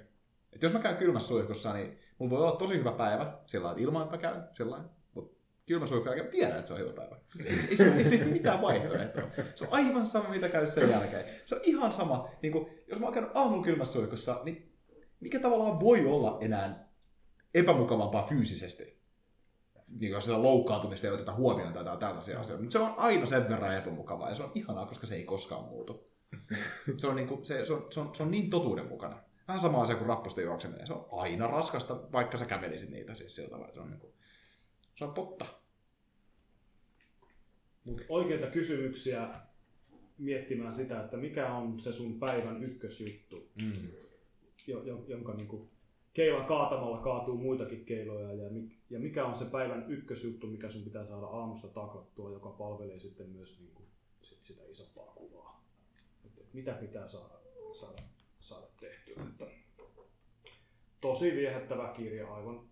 Et jos mä käyn kylmässä suihkussa, niin mulla voi olla tosi hyvä päivä sillä että ilman, että mä käyn sillä lailla. Mutta kylmä suihku jälkeen mä tiedän, että se on hyvä päivä. Siis ei, ei, ei, ei, ei, mitään vaihtoehtoa. Se on aivan sama, mitä käy sen jälkeen. Se on ihan sama. Niin kuin, jos mä oon käynyt aamun kylmässä suihkussa, niin mikä tavallaan voi olla enää epämukavampaa fyysisesti. Niin jos sitä loukkaantumista ei oteta huomioon tai tällaisia asioita. Mutta se on aina sen verran epämukavaa ja se on ihanaa, koska se ei koskaan muutu. se, on niin kuin, se, se, on, se, on, se on niin totuuden mukana. Vähän sama asia kuin rappusten juokseminen. Se on aina raskasta, vaikka sä kävelisit niitä siis sillä tavalla. Se on, niin kuin, se on totta. Mutta oikeita kysymyksiä miettimään sitä, että mikä on se sun päivän ykkösjuttu, Mm. jo, jo, jonka niinku keilan kaatamalla kaatuu muitakin keiloja ja, ja mikä on se päivän ykkösjuttu, mikä sun pitää saada aamusta taklattua, joka palvelee sitten myös niinku sit sitä isompaa kuvaa. Et, et mitä pitää saada, saada, saada tehtyä. Että tosi viehättävä kirja, aivan,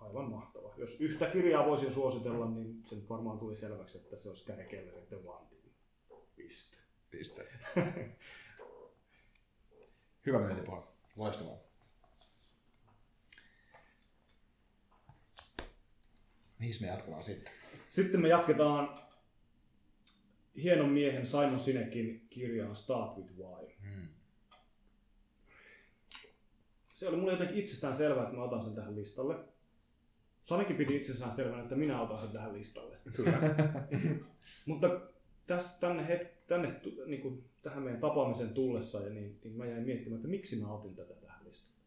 aivan mahtava. Jos yhtä kirjaa voisin suositella, niin se nyt varmaan tuli selväksi, että se olisi Gary Kellerin The Thing. Piste. Piste. Hyvä myyntipuhe. Loistavaa. Mihin me jatketaan sitten? Sitten me jatketaan hienon miehen Simon Sinekin kirjaan Start with Why. Hmm. Se oli mulle jotenkin itsestään selvää, että mä otan sen tähän listalle. Sanikin piti itsestään selvänä, että minä otan sen tähän listalle. Kyllä. Mutta tässä, tänne, het, tänne niin kuin, tähän meidän tapaamisen tullessa, ja niin, niin mä jäin miettimään, että miksi mä otin tätä tähän listalle.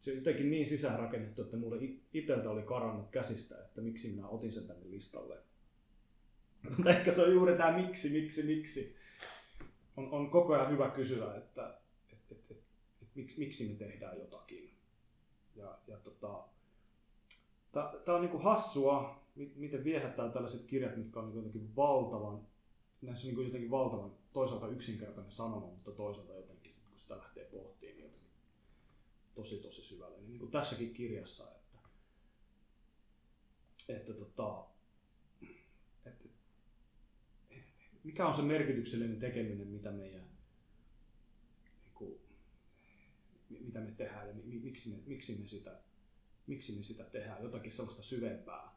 Se on jotenkin niin sisäänrakennettu, että mulle it- iteltä oli karannut käsistä, että miksi minä otin sen tänne listalle. Mutta ehkä se on juuri tämä miksi, miksi, miksi. On, on koko ajan hyvä kysyä, että et, et, et, et, miksi, miksi me tehdään jotakin. Ja, ja tota, Tämä on niinku hassua, mi- miten viehättää tällaiset kirjat, mitkä on niinku jotenkin valtavan, näissä on niinku jotenkin valtavan toisaalta yksinkertainen sanoma, mutta toisaalta jotenkin, sit, kun sitä lähtee pohtimaan, niin jotenkin tosi tosi syvälle. Niin, niin kuin tässäkin kirjassa, että, että, tota, että mikä on se merkityksellinen tekeminen, mitä meidän niin kuin, mitä me tehdään ja mi- miksi me, miksi me sitä miksi me sitä tehdään, jotakin sellaista syvempää,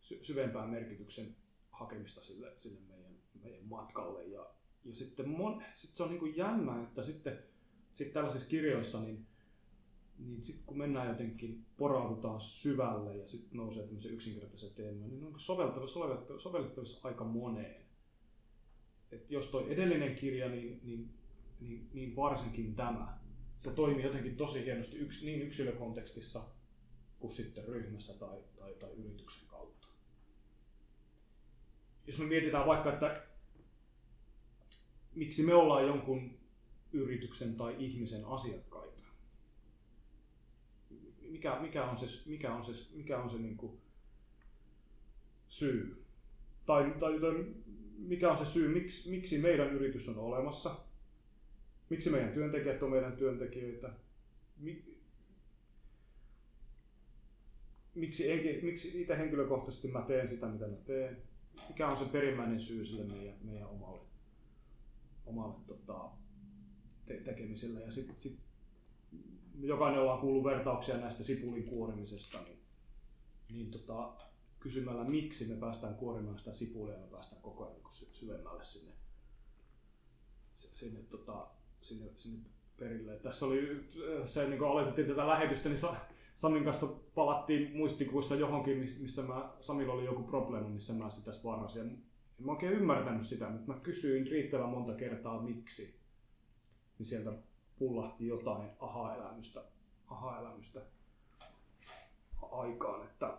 sy- syvempää merkityksen hakemista sille, sille meidän, meidän matkalle. Ja, ja sitten mon, sit se on niin kuin jännä, että sitten sit tällaisissa kirjoissa, niin, niin sitten kun mennään jotenkin, poraudutaan syvälle ja sitten nousee tämmöisiä yksinkertaisia teemoja, niin on sovellettavissa, sovellettavissa, sovellettavissa aika moneen. Et jos toi edellinen kirja, niin, niin, niin, niin varsinkin tämä se toimii jotenkin tosi hienosti yks, niin yksilökontekstissa kuin sitten ryhmässä tai, tai, tai yrityksen kautta. Jos me mietitään vaikka, että miksi me ollaan jonkun yrityksen tai ihmisen asiakkaita. Mikä, mikä on se, mikä on se, mikä on se niin kuin syy? Tai, tai, tai mikä on se syy, miksi, miksi meidän yritys on olemassa? Miksi meidän työntekijät on meidän työntekijöitä? Miksi, enki, miksi itse henkilökohtaisesti mä teen sitä, mitä mä teen? Mikä on se perimmäinen syy sille meidän, meidän omalle, omalle tota, te- tekemiselle? Ja sit, sit, jokainen ollaan kuullut vertauksia näistä sipulin kuorimisesta, niin, niin tota, kysymällä miksi me päästään kuorimaan sitä sipulia, me päästään koko ajan syvemmälle sinne, sinne tota, sinne, sinne perille. Tässä oli se, niin kun aloitettiin tätä lähetystä, niin Samin kanssa palattiin muistikuissa johonkin, missä mä, Samilla oli joku probleema, missä mä sitä varasin. En mä oikein ymmärtänyt sitä, mutta mä kysyin riittävän monta kertaa miksi. Niin sieltä pullahti jotain aha-elämystä, aha-elämystä aikaan. Että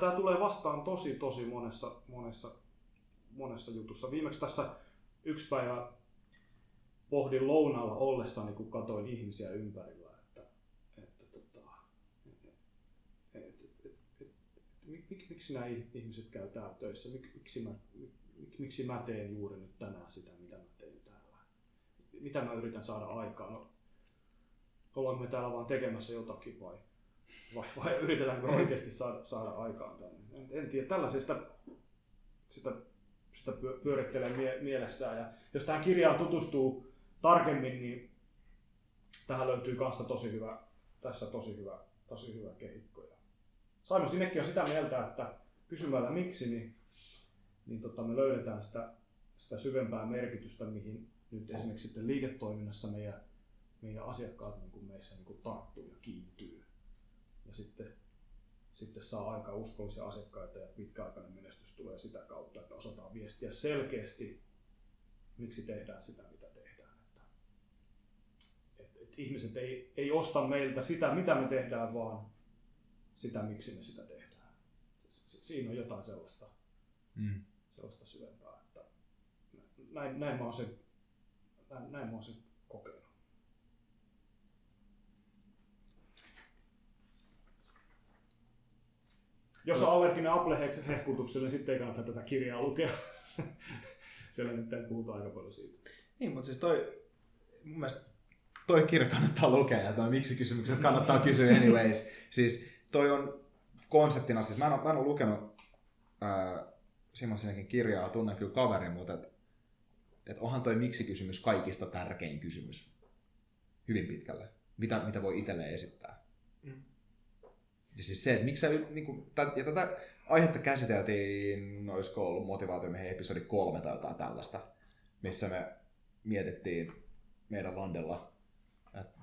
tämä tulee vastaan tosi tosi monessa, monessa, monessa jutussa. Viimeksi tässä yksi päivä pohdin lounalla ollessani, kun katoin ihmisiä ympärillä, että, että, tota, että, että, että, että mik, miksi nämä ihmiset käy täällä töissä, mik, miksi, mä, mik, miksi mä teen juuri nyt tänään sitä, mitä mä teen täällä, mitä mä yritän saada aikaan, no, ollaanko me täällä vaan tekemässä jotakin vai, vai, vai yritetäänkö oikeasti saada, saada aikaan tänne. En, en tiedä, tällaisesta sitä, sitä pyörittelee mie- mielessään. Ja jos tähän kirjaan tutustuu tarkemmin, niin tähän löytyy kanssa tosi hyvä, tässä tosi hyvä, tosi hyvä kehikko. Ja Simon Sinekki on sitä mieltä, että kysymällä miksi, niin, niin tota, me löydetään sitä, sitä syvempää merkitystä, mihin nyt esimerkiksi sitten liiketoiminnassa meidän, meidän asiakkaat niin kuin meissä niin kuin tarttuu ja kiintyy. Ja sitten, sitten saa aika uskollisia asiakkaita ja pitkäaikainen menestys tulee sitä kautta, että osataan viestiä selkeästi, miksi tehdään sitä, mitä ihmiset ei, ei osta meiltä sitä, mitä me tehdään, vaan sitä, miksi me sitä tehdään. Siinä on jotain sellaista, mm. sellaista syvempää. Että näin, näin, mä oon sen, näin, näin mä oon sen kokenut. Jos on allerginen Apple-hehkutukselle, niin sitten ei kannata tätä kirjaa lukea. Siellä nyt puhutaan aika paljon siitä. Niin, mutta siis toi, mun mielestä toi kirja kannattaa lukea ja toi miksi kysymykset kannattaa kysyä anyways. Siis toi on konseptina, siis mä en, mä en ole lukenut Simon Sinekin kirjaa, tunnen kyllä kaverin, mutta et, et onhan toi miksi-kysymys kaikista tärkein kysymys. Hyvin pitkälle. Mitä, mitä voi itselleen esittää. Mm. Ja siis se, että miksi sä, niin kuin, ja tätä aihetta käsiteltiin, olisiko ollut motivaatiomiehen episodi kolme tai jotain tällaista, missä me mietittiin meidän landella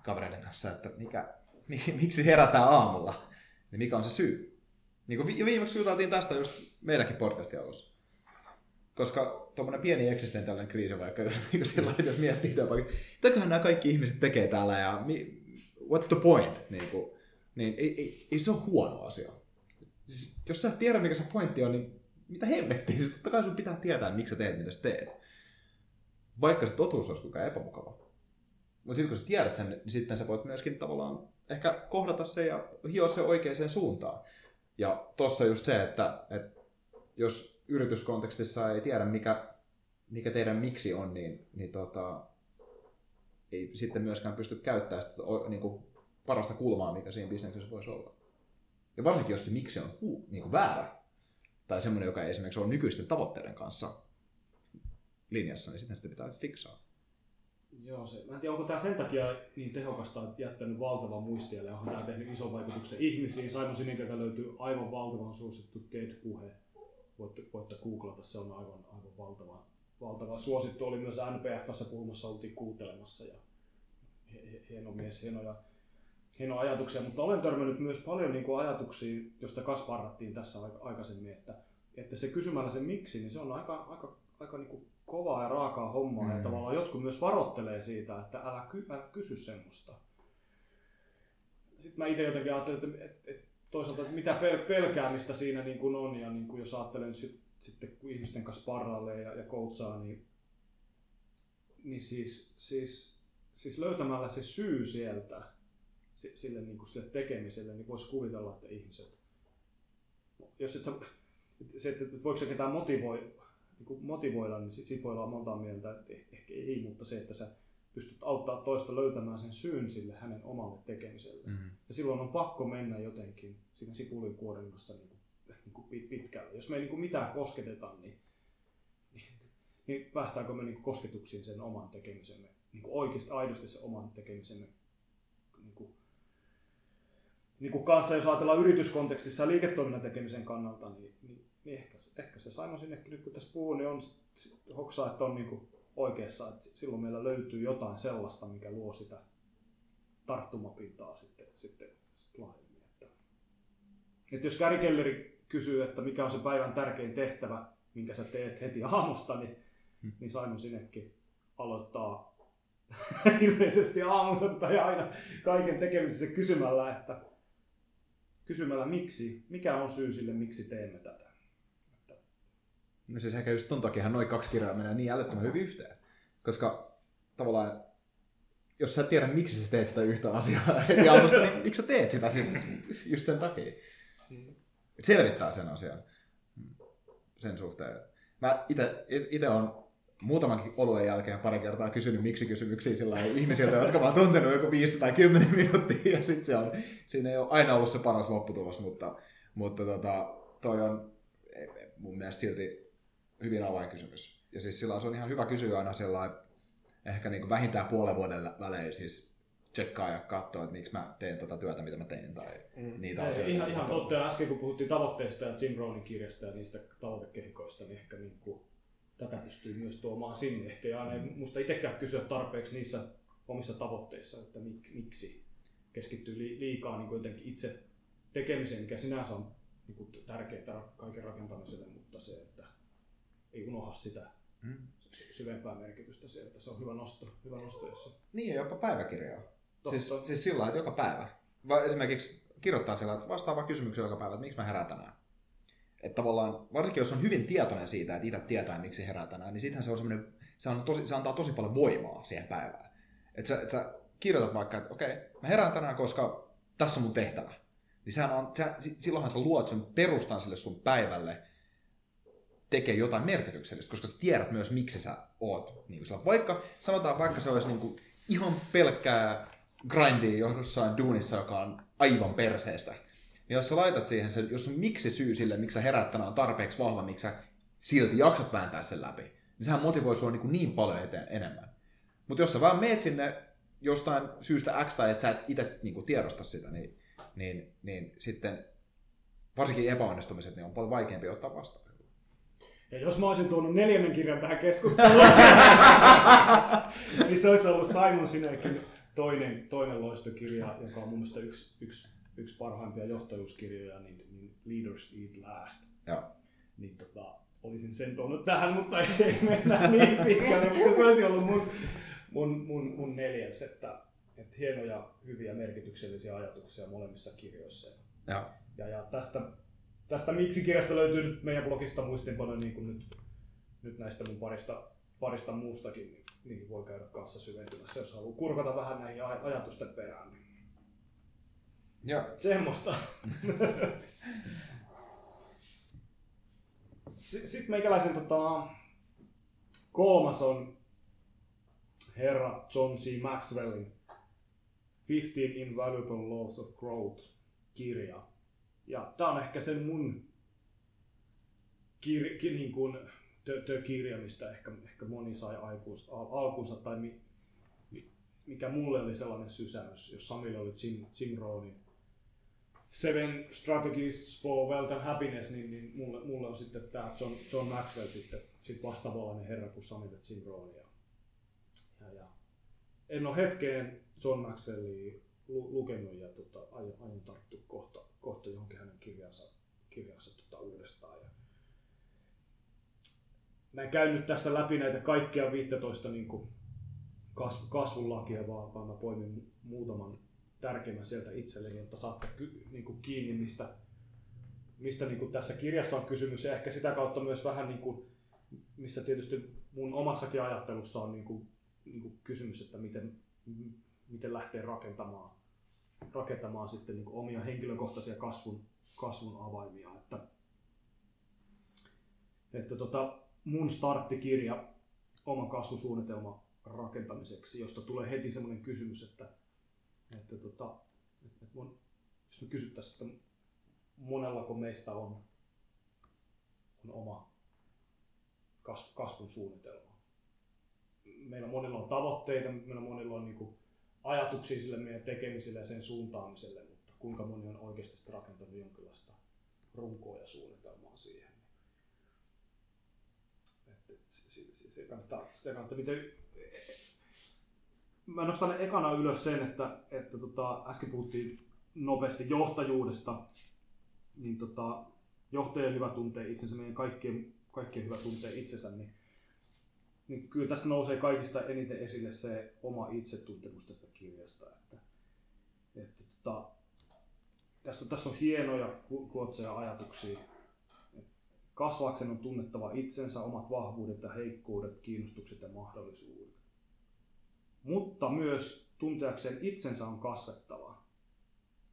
kavereiden kanssa, että mikä, miksi herätään aamulla, niin mikä on se syy. Niin kuin viimeksi juteltiin tästä just meidänkin podcastin alussa. Koska tuommoinen pieni eksistentiaalinen kriisi vaikka, niin sillä jos miettii että mitäköhän nämä kaikki ihmiset tekee täällä ja what's the point, niin, kuin, niin ei, ei, ei, se ole huono asia. Siis, jos sä et tiedä, mikä se pointti on, niin mitä hemmettiä, siis totta kai sun pitää tietää, miksi sä teet, mitä sä teet. Vaikka se totuus olisi kuinka epämukava. Mutta sitten kun sä tiedät sen, niin sitten sä voit myöskin tavallaan ehkä kohdata se ja hioa se oikeaan suuntaan. Ja tossa just se, että, että jos yrityskontekstissa ei tiedä, mikä, mikä teidän miksi on, niin, niin tota, ei sitten myöskään pysty käyttämään sitä niin kuin, parasta kulmaa, mikä siinä bisneksessä voisi olla. Ja varsinkin, jos se miksi on hu, niin kuin väärä, tai semmoinen, joka ei esimerkiksi ole nykyisten tavoitteiden kanssa linjassa, niin sitten sitä pitää fiksaa. Joo, se, mä en tiedä, onko tämä sen takia niin tehokasta, että jättänyt valtavan muistialle, onko tämä tehnyt ison vaikutuksen ihmisiin. Simon Sinikeltä löytyy aivan valtavan suosittu TED-puhe. Voitte, voitte googlata, se on aivan, aivan valtava, valtava suosittu. Oli myös NPFssä puhumassa, oltiin kuuntelemassa ja hieno mies, hienoja, hienoja ajatuksia, mutta olen törmännyt myös paljon niin kuin ajatuksia, joista kasvarrattiin tässä aikaisemmin, että, että se kysymällä se miksi, niin se on aika, aika, aika niin kuin kovaa ja raakaa hommaa mm. ja tavallaan jotkut myös varottelee siitä, että älä, ky, älä kysy semmoista. Sitten mä itse jotenkin ajattelin, että, että, että toisaalta että mitä pel- pelkäämistä siinä niin kuin on ja niin kuin jos ajattelen sit, sitten kun ihmisten kanssa parrailee ja, ja coachaa, niin, niin siis, siis, siis löytämällä se syy sieltä sille, niin kuin sille tekemiselle, niin voisi kuvitella, että ihmiset, jos et sä, se, että voiko se ketään motivoi, niin motivoida, niin siitä voi olla monta mieltä, että ehkä ei, mutta se, että sä pystyt auttaa toista löytämään sen syyn sille hänen omalle tekemiselle. Mm-hmm. Ja silloin on pakko mennä jotenkin siinä sipulikuorennassa niin kuin, niin kuin pitkälle. Jos me ei niin kuin mitään kosketeta, niin, niin, niin päästäänkö me niin kuin kosketuksiin sen oman tekemisemme, niin kuin oikeasti aidosti sen oman tekemisemme kuin, niin kuin kanssa, jos ajatellaan yrityskontekstissa ja liiketoiminnan tekemisen kannalta, niin, niin niin ehkä, ehkä se Simon sinnekin nyt kun tässä puhuu, niin on hoksaa, että on niin oikeassa, että silloin meillä löytyy jotain sellaista, mikä luo sitä tarttumapintaa sitten, sitten, sitten laajemmin. Että, että jos Gary Kelleri kysyy, että mikä on se päivän tärkein tehtävä, minkä sä teet heti aamusta, niin, hmm. niin Simon Sinekki aloittaa ilmeisesti aamusta tai aina kaiken tekemisessä kysymällä, että kysymällä miksi, mikä on syy sille, miksi teemme tätä. No siis ehkä just ton takia noin kaksi kirjaa menee niin älyttömän hyvin yhteen. Koska tavallaan, jos sä et tiedä, miksi sä teet sitä yhtä asiaa heti alusta, niin miksi sä teet sitä siis just sen takia? Selvittää sen asian sen suhteen. Mä ite, ite on muutamankin oluen jälkeen pari kertaa kysynyt miksi kysymyksiä sillä ihmisiltä, jotka mä oon tuntenut joku 5 tai 10 minuuttia, ja sit se on, siinä ei ole aina ollut se paras lopputulos, mutta, mutta tota, toi on mun mielestä silti hyvin avainkysymys. Ja siis silloin se on ihan hyvä kysyä aina sellainen, ehkä niin kuin vähintään puolen vuoden välein siis tsekkaa ja katsoa, että miksi mä teen tätä työtä, mitä mä teen, tai mm. niitä Ei, asioita. Ihan, ihan totta, ja äsken kun puhuttiin tavoitteista ja Jim Brownin kirjasta ja niistä tavoitekehikoista, niin ehkä niin kuin, tätä pystyy myös tuomaan sinne. Ehkä ja ei musta itsekään kysyä tarpeeksi niissä omissa tavoitteissa, että mik, miksi keskittyy liikaa niin jotenkin itse tekemiseen, mikä sinänsä on niin kuin tärkeää kaiken rakentamiselle, mutta se, että ei unohda sitä mm. syvempää merkitystä sieltä. Se on hyvä nosto, hyvä nosto jos Niin, ja jopa päiväkirjaa. Siis, siis sillä että joka päivä. Esimerkiksi kirjoittaa siellä, että vastaava kysymyksiä joka päivä, että miksi mä herään tänään. Että tavallaan, varsinkin jos on hyvin tietoinen siitä, että itse tietää, miksi herää tänään, niin sittenhän se on semmoinen, se, on tosi, se antaa tosi paljon voimaa siihen päivään. Että sä, että sä kirjoitat vaikka, että okei, mä herään tänään, koska tässä on mun tehtävä. Niin sehän on, sä, silloinhan sä luot sen perustan sille sun päivälle, tekee jotain merkityksellistä, koska sä tiedät myös, miksi sä oot. Niin kuin vaikka, sanotaan vaikka se olisi niin kuin ihan pelkkää grindia jossain duunissa, joka on aivan perseestä. Niin jos sä laitat siihen sen, jos on miksi syy sille, miksi sä herät tänään on tarpeeksi vahva, miksi sä silti jaksat vääntää sen läpi, niin sehän motivoi sua niin, niin paljon eteen, enemmän. Mutta jos sä vaan meet sinne jostain syystä X tai että sä et itse niin tiedosta sitä, niin, niin, niin sitten varsinkin epäonnistumiset niin on paljon vaikeampi ottaa vastaan. Ja jos mä olisin tuonut neljännen kirjan tähän keskusteluun, niin se olisi ollut Simon Sinekin toinen, toinen loistokirja, joka on mun mielestä yksi, yksi, yksi parhaimpia johtajuuskirjoja, niin, niin Leaders Eat Last. Ja. Niin tota, olisin sen tuonut tähän, mutta ei mennä niin pitkälle, mutta se olisi ollut mun, mun, mun, mun neljäs, että, että hienoja, hyviä, merkityksellisiä ajatuksia molemmissa kirjoissa. Ja, ja, ja tästä tästä Miksi-kirjasta löytyy nyt meidän blogista muistinpanoja niin kuin nyt, nyt näistä mun parista, parista muustakin, niin, niin voi käydä kanssa syventymässä, jos haluaa kurkata vähän näihin ajatusten perään. Niin. Ja Semmoista. Sitten meikäläisen tota, kolmas on herra John C. Maxwellin 15 Invaluable Laws of Growth-kirja. Ja tää on ehkä sen mun kir, ki, niin kuin, tö, tö, kirja, mistä ehkä, ehkä moni sai aikuus, al, alkunsa, tai mi, mikä mulle oli sellainen sysäys, jos Samille oli Jim, Jim Rohnin Seven Strategies for Wealth and Happiness, niin, niin mulle, mulle on sitten tämä John, John Maxwell sitten sit vastaavallainen herra kuin Sami ja Jim Rohn. Ja, ja, ja, en ole hetkeen John Maxwellia lu, lukenut ja tota, aion, aion tarttua kohta, kohta johonkin hänen kirjansa, kirjansa tota, uudestaan. Ja, mä en käynyt tässä läpi näitä kaikkia 15 niin kuin kasv, kasvun lakia, vaan, vaan mä poimin muutaman tärkeimmän sieltä itselleni, jotta saatte niin kuin kiinni, mistä, mistä niin kuin tässä kirjassa on kysymys ja ehkä sitä kautta myös vähän, niin kuin, missä tietysti mun omassakin ajattelussa on niin kuin, niin kuin kysymys, että miten, miten lähtee rakentamaan, rakentamaan sitten niin kuin omia henkilökohtaisia kasvun, kasvun avaimia. Että, että tota, mun starttikirja oman kasvusuunnitelman rakentamiseksi, josta tulee heti semmoinen kysymys, että että tota, että mon, jos me kysyttäisiin, että monellako meistä on, on oma kasv, kasvun suunnitelma. Meillä monilla on tavoitteita, meillä monilla on niin ajatuksia sille meidän tekemiselle ja sen suuntaamiselle, mutta kuinka moni on oikeasti rakentanut jonkinlaista runkoa ja suunnitelmaa siihen. Että, se, se, se kannattaa, sitä kannattaa, miten mä nostan ekana ylös sen, että, että tota, äsken puhuttiin nopeasti johtajuudesta, niin tota, johtaja hyvä tuntee itsensä, meidän kaikkien, kaikkien hyvä tuntee itsensä, niin, niin kyllä tästä nousee kaikista eniten esille se oma itsetuntemus tästä kirjasta. Että, että tota, tässä, on, tässä on hienoja kuotseja ajatuksia. Kasvaakseen on tunnettava itsensä, omat vahvuudet ja heikkoudet, kiinnostukset ja mahdollisuudet mutta myös tunteakseen itsensä on kasvettava.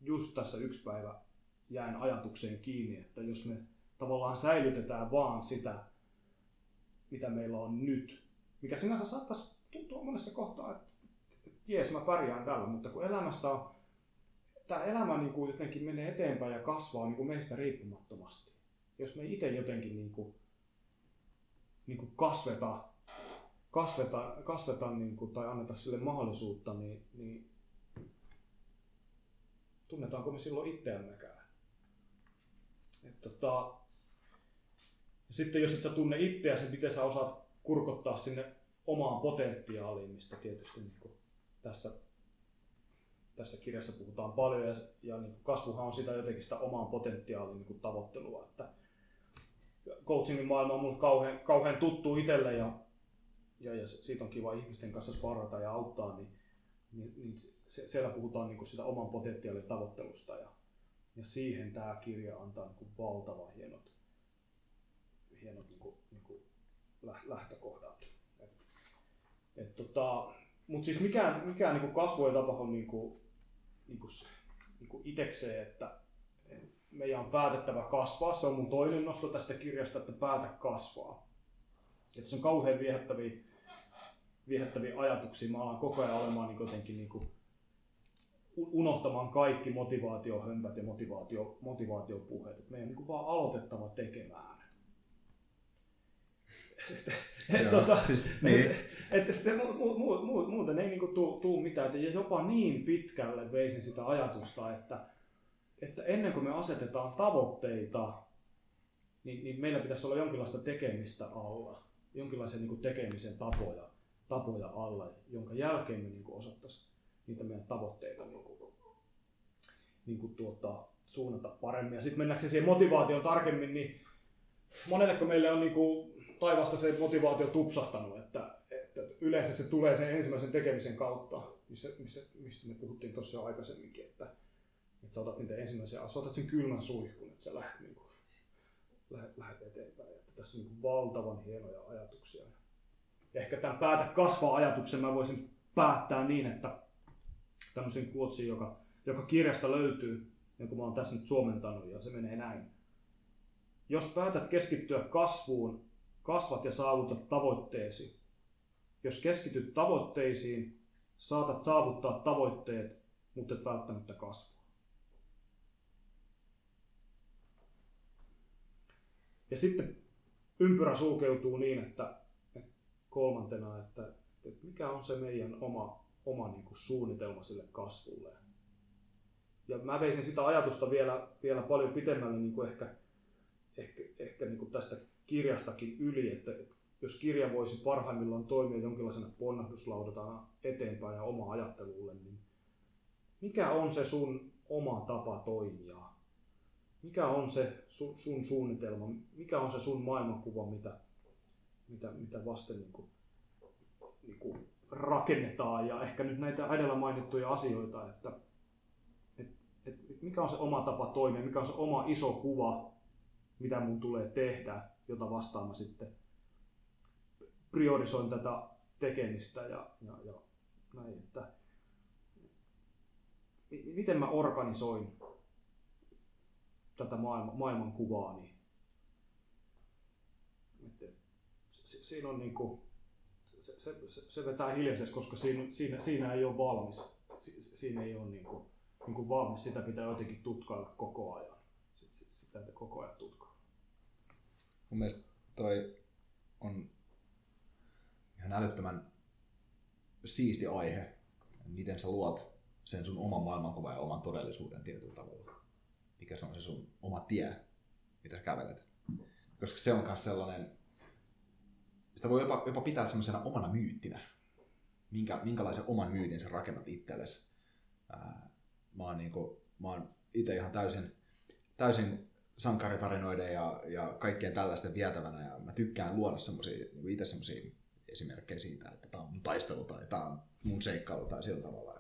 Just tässä yksi päivä jäin ajatukseen kiinni, että jos me tavallaan säilytetään vaan sitä, mitä meillä on nyt, mikä sinänsä saattaisi tuntua monessa kohtaa, että, ties mä pärjään tällä, mutta kun elämässä on, tämä elämä niin kuin jotenkin menee eteenpäin ja kasvaa niin kuin meistä riippumattomasti. Jos me itse jotenkin niin kuin, niin kuin kasveta kasveta, kasveta niin kuin, tai anneta sille mahdollisuutta, niin, niin tunnetaanko me silloin itseämmekään? Et, tota, sitten jos et sä tunne itseäsi, miten sä osaat kurkottaa sinne omaan potentiaaliin, mistä tietysti niin kuin tässä, tässä kirjassa puhutaan paljon, ja, ja niin kuin kasvuhan on sitä jotenkin sitä omaan potentiaalin niin kuin tavoittelua, että coachingin maailma on mulle kauhean, kauhean tuttu itselle, ja ja, ja siitä on kiva ihmisten kanssa sparrata ja auttaa, niin, niin, niin se, siellä puhutaan niin kuin sitä oman potentiaalin tavoittelusta ja, ja siihen tämä kirja antaa niin kuin valtavan hienot, hienot niin kuin, niin kuin lähtökohdat. Et, et tota, Mutta siis mikään, mikään niin kuin kasvu ei tapahdu niin kuin, niin kuin, niin kuin itekseen, että meidän on päätettävä kasvaa. Se on mun toinen nosto tästä kirjasta, että päätä kasvaa. Että se on kauhean viehättäviä viehättäviä ajatuksia. Mä alan koko ajan olemaan niin jotenkin niin kuin unohtamaan kaikki motivaatiohömpät ja motivaatio, motivaatiopuheet. Et meidän on niin vaan aloitettava tekemään. et, tota, siis, niin. et, et se, mu, mu, mu, muuten ei niinku tuu, tuu mitään. Ja jopa niin pitkälle veisin sitä ajatusta, että, että ennen kuin me asetetaan tavoitteita, niin, niin meillä pitäisi olla jonkinlaista tekemistä alla, jonkinlaisia niin tekemisen tapoja tapoja alla, jonka jälkeen me niin osattaisiin niitä meidän tavoitteita niin kuin, niin kuin tuota, suunnata paremmin. Ja sitten mennäkseen siihen motivaatioon tarkemmin, niin monelle meille on niin kuin, taivasta se motivaatio tupsahtanut, että, että yleensä se tulee sen ensimmäisen tekemisen kautta, missä, missä, mistä me puhuttiin tuossa jo aikaisemminkin, että, että sä otat niitä ensimmäisiä, otat sen kylmän suihkun, että sä lähdet, niin kuin, lähdet, lähdet eteenpäin. Että tässä on niin valtavan hienoja ajatuksia ehkä tämän päätä kasvaa ajatuksen mä voisin päättää niin, että tämmöisen kuotsin, joka joka kirjasta löytyy, kun mä oon tässä nyt suomentanut, ja se menee näin. Jos päätät keskittyä kasvuun, kasvat ja saavutat tavoitteesi. Jos keskityt tavoitteisiin, saatat saavuttaa tavoitteet, mutta et välttämättä kasvua. Ja sitten ympyrä sulkeutuu niin, että kolmantena, että, että mikä on se meidän oma, oma niin kuin suunnitelma sille kasvulle. Ja mä veisin sitä ajatusta vielä, vielä paljon pitemmälle niin kuin ehkä, ehkä, ehkä niin kuin tästä kirjastakin yli, että jos kirja voisi parhaimmillaan toimia jonkinlaisena ponnahduslaudatana eteenpäin ja oma ajattelulle, niin mikä on se sun oma tapa toimia? Mikä on se sun, sun suunnitelma? Mikä on se sun maailmankuva, mitä, mitä, mitä vasten niin kuin, niin kuin rakennetaan? Ja ehkä nyt näitä edellä mainittuja asioita, että et, et, mikä on se oma tapa toimia, mikä on se oma iso kuva, mitä mun tulee tehdä, jota vastaan mä sitten priorisoin tätä tekemistä ja, ja, ja näin, että miten mä organisoin tätä maailma, maailmankuvaa, niin siinä on niin kuin, se, se, se vetää hiljaisesti, koska siinä, siinä, siinä ei ole valmis. Si, siinä ei ole niin kuin, niin kuin valmis. Sitä pitää jotenkin tutkailla koko ajan. Sitä pitää koko ajan tutkailla. Mun mielestä toi on ihan älyttömän siisti aihe, miten sä luot sen sun oman maailmankuvan ja oman todellisuuden tietyllä tavalla. Mikä se on se sun oma tie, mitä sä kävelet. Koska se on myös sellainen, sitä voi jopa, jopa pitää semmoisena omana myyttinä. Minkä, minkälaisen oman myytin sä rakennat itsellesi. Mä oon, mä oon itse ihan täysin, täysin sankaritarinoiden ja, ja kaikkien tällaisten vietävänä ja mä tykkään luoda semmoisia, niin itse semmoisia esimerkkejä siitä, että tämä on mun taistelu tai tämä on mun seikkailu tai sillä tavalla.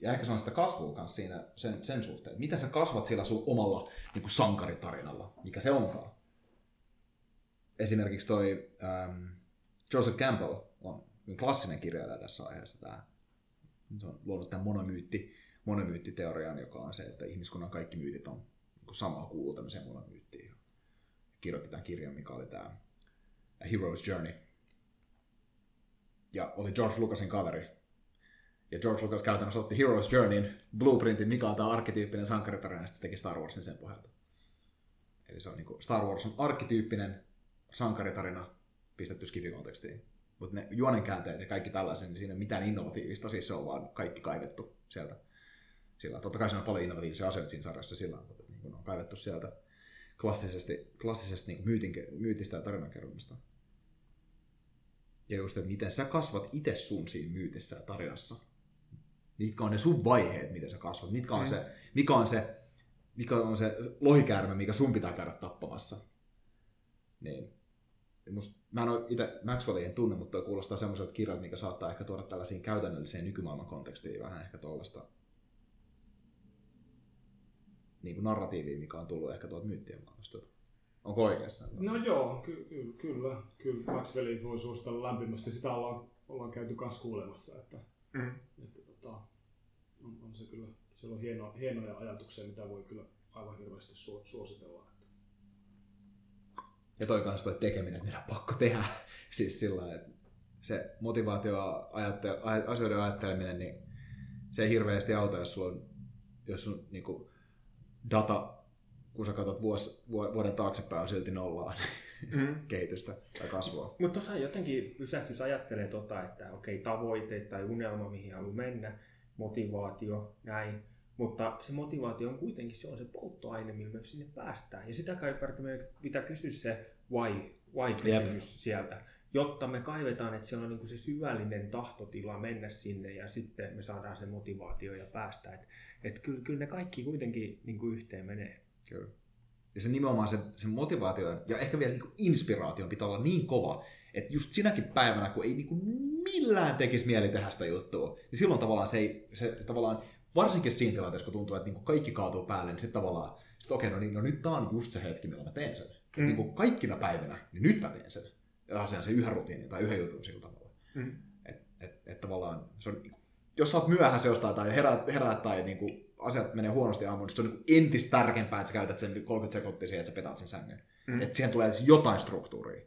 Ja ehkä se on sitä kasvua kanssa siinä sen, sen suhteen, että miten sä kasvat sillä sun omalla niin kuin sankaritarinalla, mikä se onkaan. Esimerkiksi toi ähm, Joseph Campbell on klassinen kirjailija tässä aiheessa. Tämä, se on luonut tämän monomyytti, monomyyttiteorian, joka on se, että ihmiskunnan kaikki myytit on niin samaa kuuluu tämmöiseen monomyyttiin. Kirjoitti tämän kirjan, mikä oli tämä A Hero's Journey. Ja oli George Lucasin kaveri, ja George Lucas käytännössä otti Hero's Journeyn blueprintin, mikä on tämä arkkityyppinen sankaritarina, ja sitten teki Star Warsin sen pohjalta. Eli se on niin kuin, Star Wars on arkkityyppinen sankaritarina pistetty skifikontekstiin. Mutta ne juonenkäänteet ja kaikki tällaisen, niin siinä ei mitään innovatiivista, siis se on vaan kaikki kaivettu sieltä. Sillä totta kai siinä on paljon innovatiivisia asioita siinä sarjassa sillä mutta niin kuin on kaivettu sieltä klassisesti, klassisesti niin myytin, myytistä ja tarinankerronnasta. Ja just, että miten sä kasvat itse sun siinä myytissä ja tarinassa mitkä on ne sun vaiheet, miten sä kasvat, mitkä on mm. se, mikä on se, mikä on se lohikäärme, mikä sun pitää käydä tappamassa. Niin. Must, mä en ole itse Maxwellien tunne, mutta toi kuulostaa semmoiselta kirjalta, mikä saattaa ehkä tuoda tällaisiin käytännölliseen nykymaailman kontekstiin vähän ehkä tuollaista niin kuin narratiivia, mikä on tullut ehkä tuolta myyttien maailmasta. Onko oikeassa? No joo, ky- ky- kyllä. Kyllä Maxwellin voi suositella lämpimästi. Sitä ollaan, ollaan käyty kanssa kuulemassa. Että, mm. että tota, on, on se kyllä, siellä on hieno, hienoja ajatuksia, mitä voi kyllä aivan hirveästi su, suositella. Ja toi kanssa toi tekeminen, että meidän on pakko tehdä. siis sillä että se motivaatio, ajattel, asioiden ajatteleminen, niin se ei hirveästi auta, jos sulla on, jos sun niin kuin, data, kun sä katsot vuos, vuoden taaksepäin, on silti nollaa mm. kehitystä tai kasvua. Mutta tuossa jotenkin pysähtys ajattelee tota, että okei, tavoite tai unelma, mihin haluaa mennä, motivaatio, näin. Mutta se motivaatio on kuitenkin se, on se polttoaine, millä me sinne päästään. Ja sitä kautta meidän pitää kysyä se why, why-kysymys yep. sieltä, jotta me kaivetaan, että siellä on niin se syvällinen tahtotila mennä sinne ja sitten me saadaan se motivaatio ja päästä. Että et kyllä, kyllä ne kaikki kuitenkin niin kuin yhteen menee. Kyllä. Ja se nimenomaan se, se motivaatio ja ehkä vielä niin inspiraatio pitää olla niin kova, että just sinäkin päivänä, kun ei niin kuin millään tekisi mieli tehdä sitä juttua, niin silloin tavallaan se ei, se tavallaan, varsinkin siinä tilanteessa, kun tuntuu, että niin kuin kaikki kaatuu päälle, niin sitten tavallaan, sit okei, okay, no, niin, no nyt tää on just se hetki, milloin mä teen sen. Mm. Niin kuin kaikkina päivinä, niin nyt mä teen sen. Ja asiaan se yhden rutiinin tai yhden jutun sillä tavalla. Mm. Että et, et tavallaan se on, jos sä oot myöhässä jostain tai heräät, heräät tai niin kuin, asiat menee huonosti aamuun, niin se on niin entistä tärkeämpää, että sä käytät sen 30 sekuntia siihen, että sä petaat sen sängyn. Mm. Että siihen tulee edes jotain struktuuria.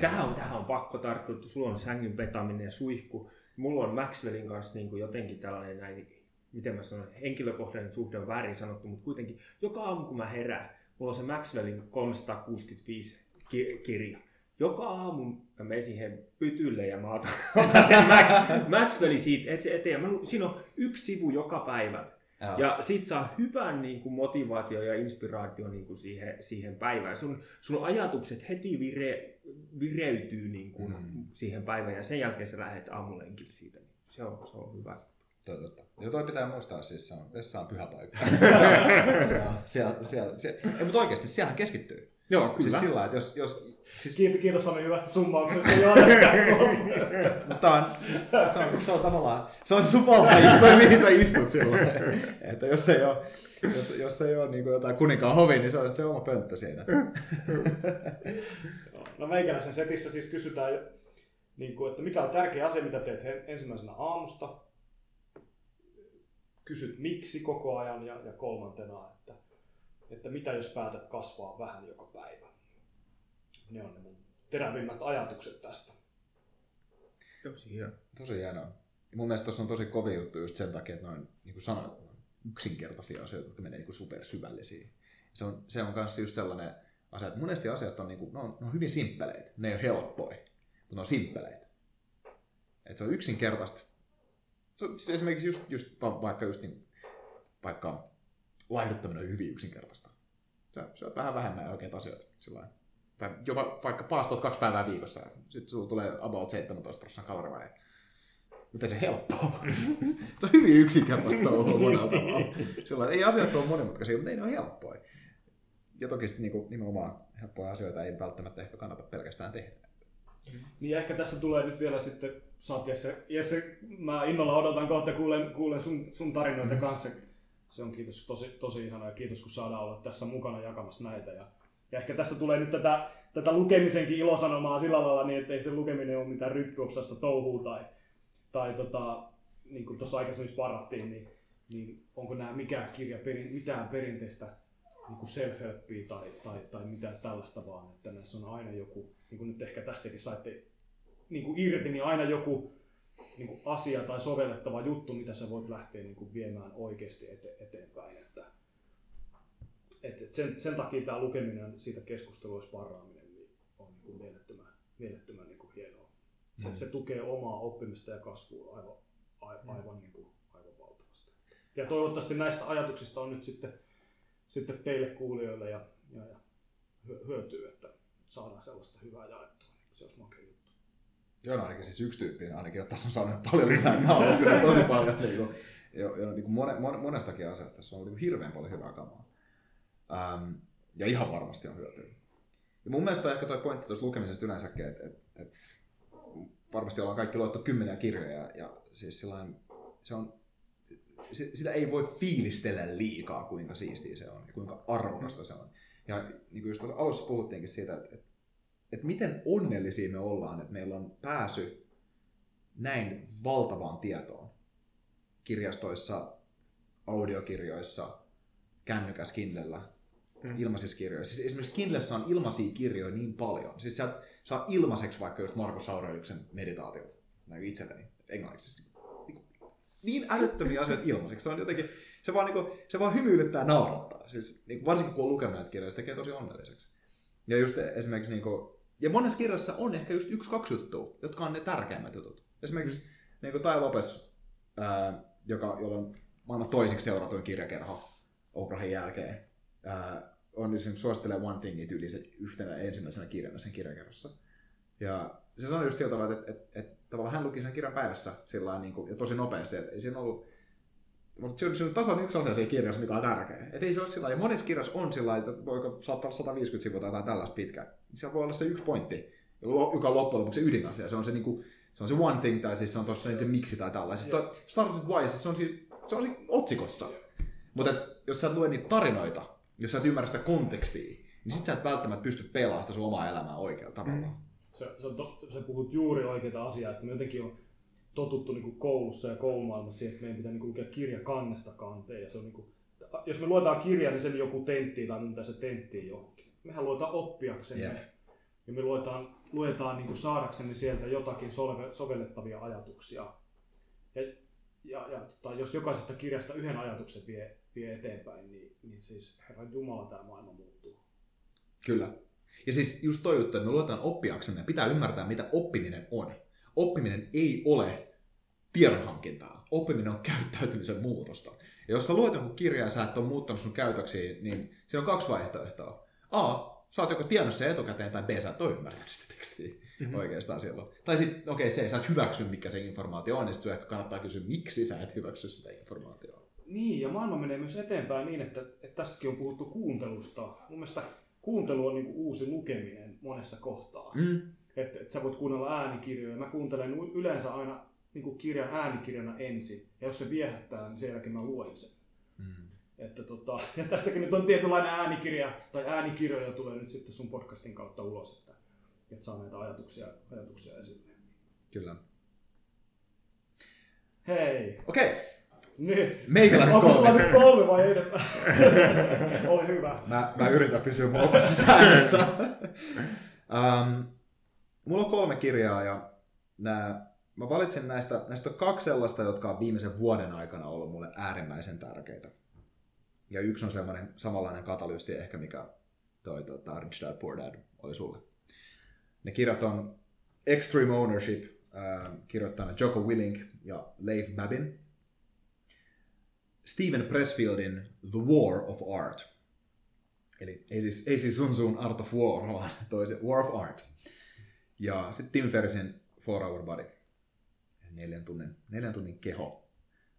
Tähän on, tähän on pakko tarttua, että sulla on sängyn petaminen ja suihku. Mulla on Maxwellin kanssa niin kuin jotenkin tällainen näin, miten mä sanon, henkilökohtainen suhde on väärin sanottu, mutta kuitenkin joka aamu kun mä herään, mulla on se Maxwellin 365 ki- kirja. Joka aamu mä menen siihen pytylle ja mä otan, otan sen Max, Maxwellin siitä eteen. Mä, siinä on yksi sivu joka päivä. Joo. Ja sit saa hyvän niin kuin, motivaatio ja inspiraatio niin kuin, siihen, siihen päivään. Sun, sun ajatukset heti vire, vireytyy niin kuin, mm. siihen päivään ja sen jälkeen sä lähdet aamulenkille siitä. Se on, se on hyvä. Totta. Ja toi pitää muistaa, siis se on, vessa on pyhä paikka. siellä, siellä, siellä, siellä, ei, mutta oikeasti siellä keskittyy. Joo, kyllä. Siis sillä että jos, jos Siis... Kiitos, kiitos Sami hyvästä summauksesta. Mutta on, siis, se, on, se on tavallaan, se on se sun valtaisto, mihin sä istut silloin. että jos ei ole, jos, jos ei ole niin jotain kuninkaan hovi, niin se on se oma pönttö siinä. No meikäläisen setissä siis kysytään, niin kuin, että mikä on tärkeä asia, mitä teet ensimmäisenä aamusta. Kysyt miksi koko ajan ja, ja kolmantena, että, että mitä jos päätät kasvaa vähän joka päivä ne on ne mun terävimmät ajatukset tästä. Tosi hieno. Tosi hienoa. Ja mun mielestä tuossa on tosi kovi juttu just sen takia, että noin, niin kuin sanoit, yksinkertaisia asioita, jotka menee niin kuin syvällisiin. Se on, se on kanssa just sellainen asia, että monesti asiat on, niin kuin, ne on, ne on hyvin simppeleitä. Ne ei ole helppoja, mutta ne on simppeleitä. Että se on yksinkertaista. Se on, siis esimerkiksi just, just vaikka just niin, vaikka laihduttaminen on hyvin yksinkertaista. Se on vähän vähemmän oikeita asioita. Sillä tai jopa vaikka paastot kaksi päivää viikossa, sitten sulla tulee about 17 prosenttia kalorivaje. Mutta se helppoa. se on hyvin yksinkertaista touhua monella tavalla. Sillä ei asiat ole monimutkaisia, mutta ei ne ole helppoja. Ja toki sitten niinku, nimenomaan helppoja asioita ei välttämättä ehkä kannata pelkästään tehdä. Niin ehkä tässä tulee nyt vielä sitten, saat Jesse, Jesse mä innolla odotan kohta kuulen, kuulen sun, sun tarinoita mm. kanssa. Se on kiitos tosi, tosi ihana ja kiitos kun saadaan olla tässä mukana jakamassa näitä. Ja ja ehkä tässä tulee nyt tätä, tätä lukemisenkin ilosanomaa sillä lailla, niin ettei se lukeminen ole mitään ryppyopsasta touhua tai, tai tota, niin kuin tuossa aikaisemmin sparrattiin, niin, niin onko nämä mikään kirja perin, mitään perinteistä niin kuin self-helpia tai, tai, tai mitään tällaista vaan, että näissä on aina joku, niin kuin nyt ehkä tästäkin saitte niin kuin irti, niin aina joku niin kuin asia tai sovellettava juttu, mitä sä voit lähteä niin kuin viemään oikeasti ete, eteenpäin. Että, et, sen, sen takia tämä lukeminen, siitä keskustelua sparraaminen niin on niin kuin mielettömän, mielettömän niin kuin hienoa. Se, mm. se tukee omaa oppimista ja kasvua aivan, aivan, aivan, niin kuin, aivan valtavasti. Ja toivottavasti näistä ajatuksista on nyt sitten, sitten teille kuulijoille ja, ja, ja hyötyy, että saadaan sellaista hyvää jaettua. Niin se olisi makea juttu. Joo, no ainakin siis yksi tyyppi ainakin tässä on saanut paljon lisää. Mä oon kyllä tosi paljon niin kuin, jo, jo, niin kuin mone, monestakin asiasta. Tässä on niin hirveän paljon hyvää kamaa. Ähm, ja ihan varmasti on hyötyä. Ja mun mielestä ehkä toi pointti tuossa lukemisesta yleensäkin, että et, et, varmasti ollaan kaikki luettu kymmeniä kirjoja ja siis sillain, se on, sitä ei voi fiilistellä liikaa, kuinka siistiä se on ja kuinka arvokasta se on. Ja niin kuin just alussa puhuttiinkin siitä, että, että, että miten onnellisia me ollaan, että meillä on pääsy näin valtavaan tietoon kirjastoissa, audiokirjoissa, kännykäs Kindlellä, mm. ilmaisissa kirjoissa. Siis esimerkiksi Kindlessä on ilmaisia kirjoja niin paljon. Siis sä saa ilmaiseksi vaikka just Markus Aureliuksen meditaatiot näin itselleni englanniksi. Niin, älyttömiä asioita ilmaiseksi. Se on jotenkin, se vaan, niin kuin, se vaan hymyilyttää ja naurattaa. Siis, niin, varsinkin kun on lukenut näitä kirjoja, se tekee tosi onnelliseksi. Ja just esimerkiksi, niin kuin, ja monessa kirjassa on ehkä just yksi, kaksi juttua, jotka on ne tärkeimmät jutut. Esimerkiksi niin kuin Tai Lopes, ää, joka, jolla on maailman toisiksi seuratuin kirjakerho Oprahin jälkeen, ää, on niin suosittelee One Thingit yli se yhtenä ensimmäisenä kirjana sen kirjakerrassa. Ja se sanoi just sillä tavalla, että, että, että, tavallaan hän luki sen kirjan päivässä sillä niin kuin, ja tosi nopeasti, että ei siinä ollut mutta se on, se on tasan yksi asia siinä kirjassa, mikä on tärkeä. Että ei se ole sillä ja monessa kirjassa on sillä että voiko saattaa 150 sivua tai jotain tällaista pitkää. Siellä voi olla se yksi pointti, joka on loppujen lopuksi se ydinasia. Se on se, niin kuin, se, on se one thing, tai siis se on tuossa se miksi tai tällaista. Siis Start with why, siis se on, siis, se on siinä otsikossa. Mutta jos sä lue niitä tarinoita, jos sä et ymmärrä sitä kontekstia, niin sit sä et välttämättä pysty pelaamaan sitä sun omaa elämää oikealla tavalla. Mm. Se, se, on to, sä puhut juuri oikeita asiaa, että me jotenkin on totuttu niin kuin koulussa ja koulumaailmassa siihen, että meidän pitää niin kuin lukea kirja kannesta kanteen. Ja se on niin kuin, jos me luetaan kirja, niin sen joku tenttii tai mitä se tenttii johonkin. Mehän luetaan oppiaksemme. Jep. Ja me luetaan, luetaan niin kuin saadaksemme sieltä jotakin solve, sovellettavia ajatuksia. Ja, ja, ja tota, jos jokaisesta kirjasta yhden ajatuksen vie, vie eteenpäin, niin, niin siis Herra Jumala tämä maailma muuttuu. Kyllä. Ja siis just toi juttu, että me luetaan oppiaksemme, pitää ymmärtää, mitä oppiminen on. Oppiminen ei ole tiedonhankintaa. Oppiminen on käyttäytymisen muutosta. Ja jos sä luet jonkun kirjan ja sä et ole muuttanut sun käytöksiä, niin siinä on kaksi vaihtoehtoa. A, sä oot joko tiennyt sen etukäteen, tai B, sä et ole ymmärtänyt sitä tekstiä mm-hmm. oikeastaan silloin. Tai sitten, okei, okay, se, sä et hyväksy, mikä se informaatio on, niin sitten ehkä kannattaa kysyä, miksi sä et hyväksy sitä informaatiota. Niin, ja maailma menee myös eteenpäin niin, että, että tässäkin on puhuttu kuuntelusta. Mun mielestä kuuntelu on niin kuin uusi lukeminen monessa kohtaa. Mm. Että, että sä voit kuunnella äänikirjoja. Mä kuuntelen yleensä aina niin kuin kirjan äänikirjana ensin. Ja jos se viehättää, niin sen jälkeen mä luen sen. Mm. Että tota, ja tässäkin nyt on tietynlainen äänikirja, tai äänikirjoja tulee nyt sitten sun podcastin kautta ulos, että, että saa näitä ajatuksia, ajatuksia esille. Kyllä. Hei, Okei, okay. Nyt. Meikäläiset Onko sulla kolme. nyt kolme vai enemmän? Ole hyvä. Mä, mä yritän pysyä mun omassa säännössä. um, mulla on kolme kirjaa ja nää, mä valitsin näistä, näistä kaksi sellaista, jotka on viimeisen vuoden aikana ollut mulle äärimmäisen tärkeitä. Ja yksi on semmoinen samanlainen katalyysti ehkä, mikä toi tota, Rich Dad Poor Dad oli sulle. Ne kirjat on Extreme Ownership, äh, kirjoittajana Joko Willink ja Leif Babin. Steven Pressfieldin The War of Art. Eli ei siis, ei siis Sun Tsun Art of War, vaan toisen War of Art. Ja sitten Tim Ferrisin Four Hour Body. Neljän tunnin, neljän tunnin keho.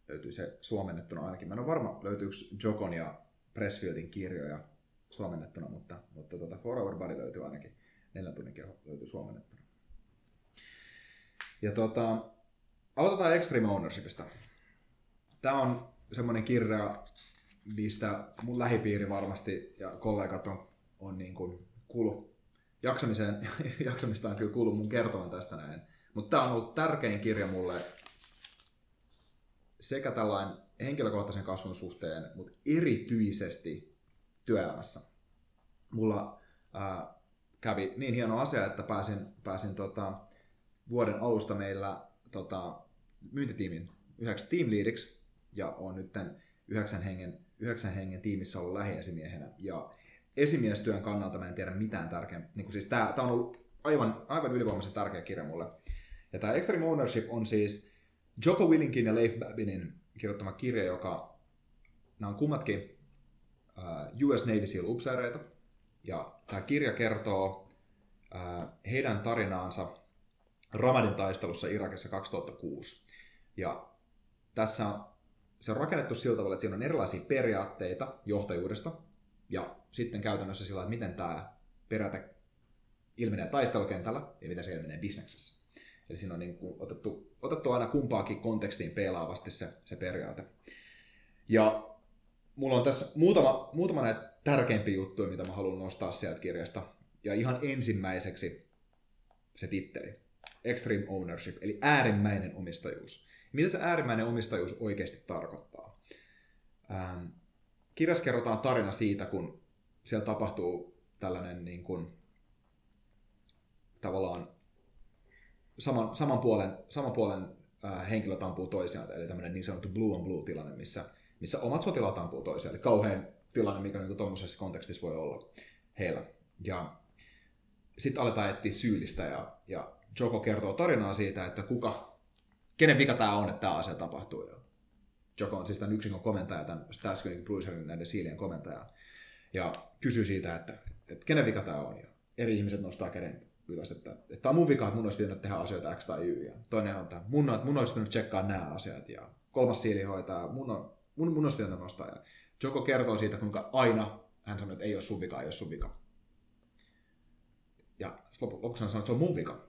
Löytyy se suomennettuna ainakin. Mä en ole varma, löytyykö Jokon ja Pressfieldin kirjoja suomennettuna, mutta, mutta tuota Four Hour Body löytyy ainakin. Neljän tunnin keho löytyy suomennettuna. Ja tota, aloitetaan Extreme Ownershipista. Tämä on semmoinen kirja, mistä mun lähipiiri varmasti ja kollegat on, on niin kuin kuulu jaksamiseen, jaksamista on kyllä kuullut mun kertovan tästä näin. Mutta tämä on ollut tärkein kirja mulle sekä tällainen henkilökohtaisen kasvun suhteen, mutta erityisesti työelämässä. Mulla ää, kävi niin hieno asia, että pääsin, pääsin tota, vuoden alusta meillä tota, myyntitiimin yhdeksi team leadiksi ja on nyt yhdeksän hengen, yhdeksän hengen tiimissä ollut lähiesimiehenä. Ja esimiestyön kannalta mä en tiedä mitään tärkeää. Niin siis tää on ollut aivan, aivan ylivoimaisen tärkeä kirja mulle. Ja tämä Extreme Ownership on siis Joko Willinkin ja Leif Babinin kirjoittama kirja, joka nämä on kummatkin uh, US Navy SEAL upseereita. Ja tämä kirja kertoo uh, heidän tarinaansa Ramadin taistelussa Irakissa 2006. Ja tässä se on rakennettu sillä tavalla, että siinä on erilaisia periaatteita johtajuudesta, ja sitten käytännössä sillä että miten tämä periaate ilmenee taistelukentällä ja miten se ilmenee bisneksessä. Eli siinä on niin kuin otettu, otettu aina kumpaakin kontekstiin pelaavasti se, se periaate. Ja mulla on tässä muutama, muutama näitä tärkeimpiä juttuja, mitä mä haluan nostaa sieltä kirjasta. Ja ihan ensimmäiseksi se titteli. Extreme Ownership, eli äärimmäinen omistajuus. Mitä se äärimmäinen omistajuus oikeasti tarkoittaa? Ähm, kirjassa kerrotaan tarina siitä, kun siellä tapahtuu tällainen niin kuin, tavallaan saman, saman puolen, saman puolen äh, henkilöt ampuu toisiaan, eli tämmöinen niin sanottu blue on blue tilanne, missä, missä omat sotilaat ampuu toisiaan, eli kauhean tilanne, mikä niin tuommoisessa kontekstissa voi olla heillä. Ja sitten aletaan etsiä syyllistä ja, ja Joko kertoo tarinaa siitä, että kuka, kenen vika tämä on, että tämä asia tapahtuu. Ja Joko on siis tämän yksikön komentaja, tämän Starsky Brucerin näiden siilien komentaja. Ja kysyy siitä, että, että kenen vika tämä on. Ja eri ihmiset nostaa käden ylös, että, että tämä on mun vika, että mun olisi pitänyt tehdä asioita X tai Y. Ja toinen on, että mun, mun olisi pitänyt tsekkaa nämä asiat. Ja kolmas siili hoitaa, mun, on, mun, mun olisi pitänyt nostaa. Ja Joko kertoo siitä, kuinka aina hän sanoo, että ei ole sun vika, ei ole sun vika. Ja lopuksi hän sanoo, että se on mun vika.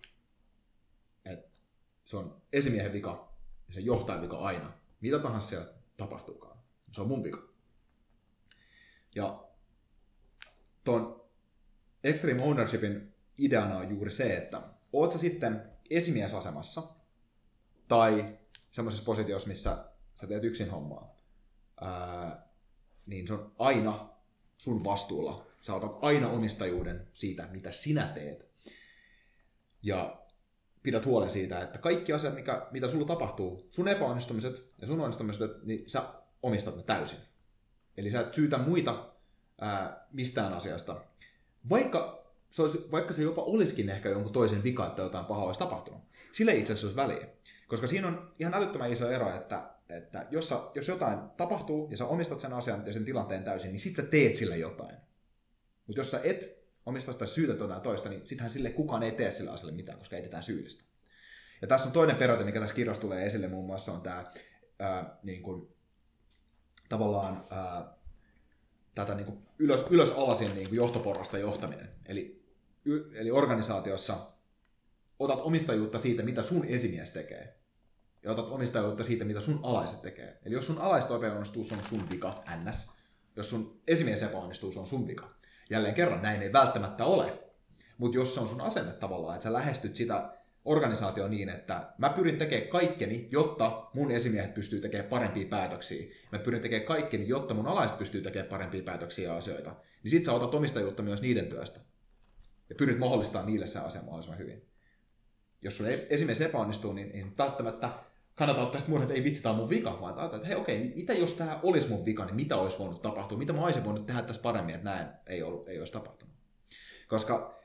Se on esimiehen vika ja se johtajan vika aina. Mitä tahansa siellä tapahtuukaan. Se on mun vika. Ja tuon Extreme Ownershipin ideana on juuri se, että oot sä sitten esimiesasemassa tai semmoisessa positiossa, missä sä teet yksin hommaa, ää, niin se on aina sun vastuulla. Sä otat aina omistajuuden siitä, mitä sinä teet. Ja pidät huolen siitä, että kaikki asiat, mikä, mitä sulla tapahtuu, sun epäonnistumiset ja sun onnistumiset, niin sä omistat ne täysin. Eli sä et syytä muita ää, mistään asiasta. Vaikka se, olisi, vaikka se jopa olisikin ehkä jonkun toisen vika, että jotain pahaa olisi tapahtunut. Sille itse asiassa olisi väliä. Koska siinä on ihan älyttömän iso ero, että, että jos, sä, jos jotain tapahtuu ja sä omistat sen asian ja sen tilanteen täysin, niin sit sä teet sille jotain. Mutta jos sä et omista sitä syytä jotain toista, niin sittenhän sille kukaan ei tee sille asialle mitään, koska ei tetään syyllistä. Ja tässä on toinen periaate, mikä tässä kirjassa tulee esille muun muassa, on tämä ää, niin kuin, tavallaan ää, tätä niin kuin ylös, ylös alasin niin kuin johtoporrasta johtaminen. Eli, y, eli organisaatiossa otat omistajuutta siitä, mitä sun esimies tekee. Ja otat omistajuutta siitä, mitä sun alaiset tekee. Eli jos sun alaiset epäonnistuu, se on sun vika, ns. Jos sun esimies epäonnistuu, se on sun vika. Jälleen kerran, näin ei välttämättä ole. Mutta jos se on sun asenne tavallaan, että sä lähestyt sitä organisaatio niin, että mä pyrin tekemään kaikkeni, jotta mun esimiehet pystyy tekemään parempia päätöksiä. Mä pyrin tekemään kaikkeni, jotta mun alaiset pystyy tekemään parempia päätöksiä ja asioita. Niin sit sä otat omistajuutta myös niiden työstä. Ja pyrit mahdollistamaan niille se asia mahdollisimman hyvin. Jos sun esimies epäonnistuu, niin, niin välttämättä kannata ottaa sitä että ei vitsi, tämä on mun vika, vaan ajatella, että hei okei, mitä jos tämä olisi mun vika, niin mitä olisi voinut tapahtua, mitä mä olisin voinut tehdä tässä paremmin, että näin ei, ollut, ei olisi tapahtunut. Koska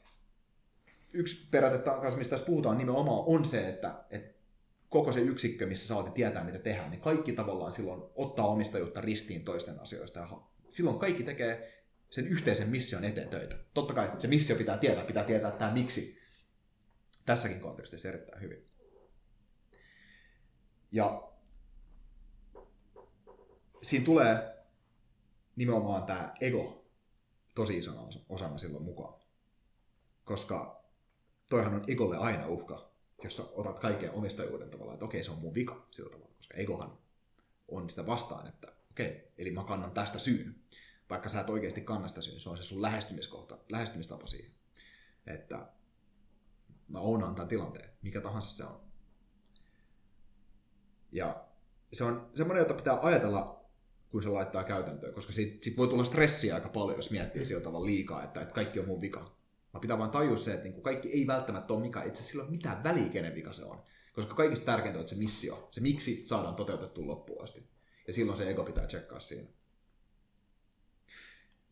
yksi periaate kanssa, mistä tässä puhutaan nimenomaan, on se, että, että koko se yksikkö, missä sä tietää, mitä tehdään, niin kaikki tavallaan silloin ottaa omistajuutta ristiin toisten asioista. Ja silloin kaikki tekee sen yhteisen mission eteen töitä. Totta kai se missio pitää tietää, pitää tietää tämä miksi. Tässäkin kontekstissa erittäin hyvin. Ja siinä tulee nimenomaan tämä ego tosi isona osana silloin mukaan. Koska toihan on egolle aina uhka, jos sä otat kaiken omistajuuden tavallaan, että okei, se on mun vika sillä tavalla, koska egohan on sitä vastaan, että okei, eli mä kannan tästä syyn. Vaikka sä et oikeasti kanna sitä syyn, se on se sun lähestymiskohta, lähestymistapa siihen. Että mä oonaan tämän tilanteen, mikä tahansa se on. Ja se on semmoinen, jota pitää ajatella, kun se laittaa käytäntöön, koska siitä, siitä voi tulla stressiä aika paljon, jos miettii sillä tavalla liikaa, että, että kaikki on mun vika. Mä pitää vaan tajua se, että niin kuin kaikki ei välttämättä ole mikä, itse sillä ole mitään väliä, kenen vika se on. Koska kaikista tärkeintä on se missio, se miksi saadaan toteutettua loppuun asti. Ja silloin se ego pitää tsekkaa siinä.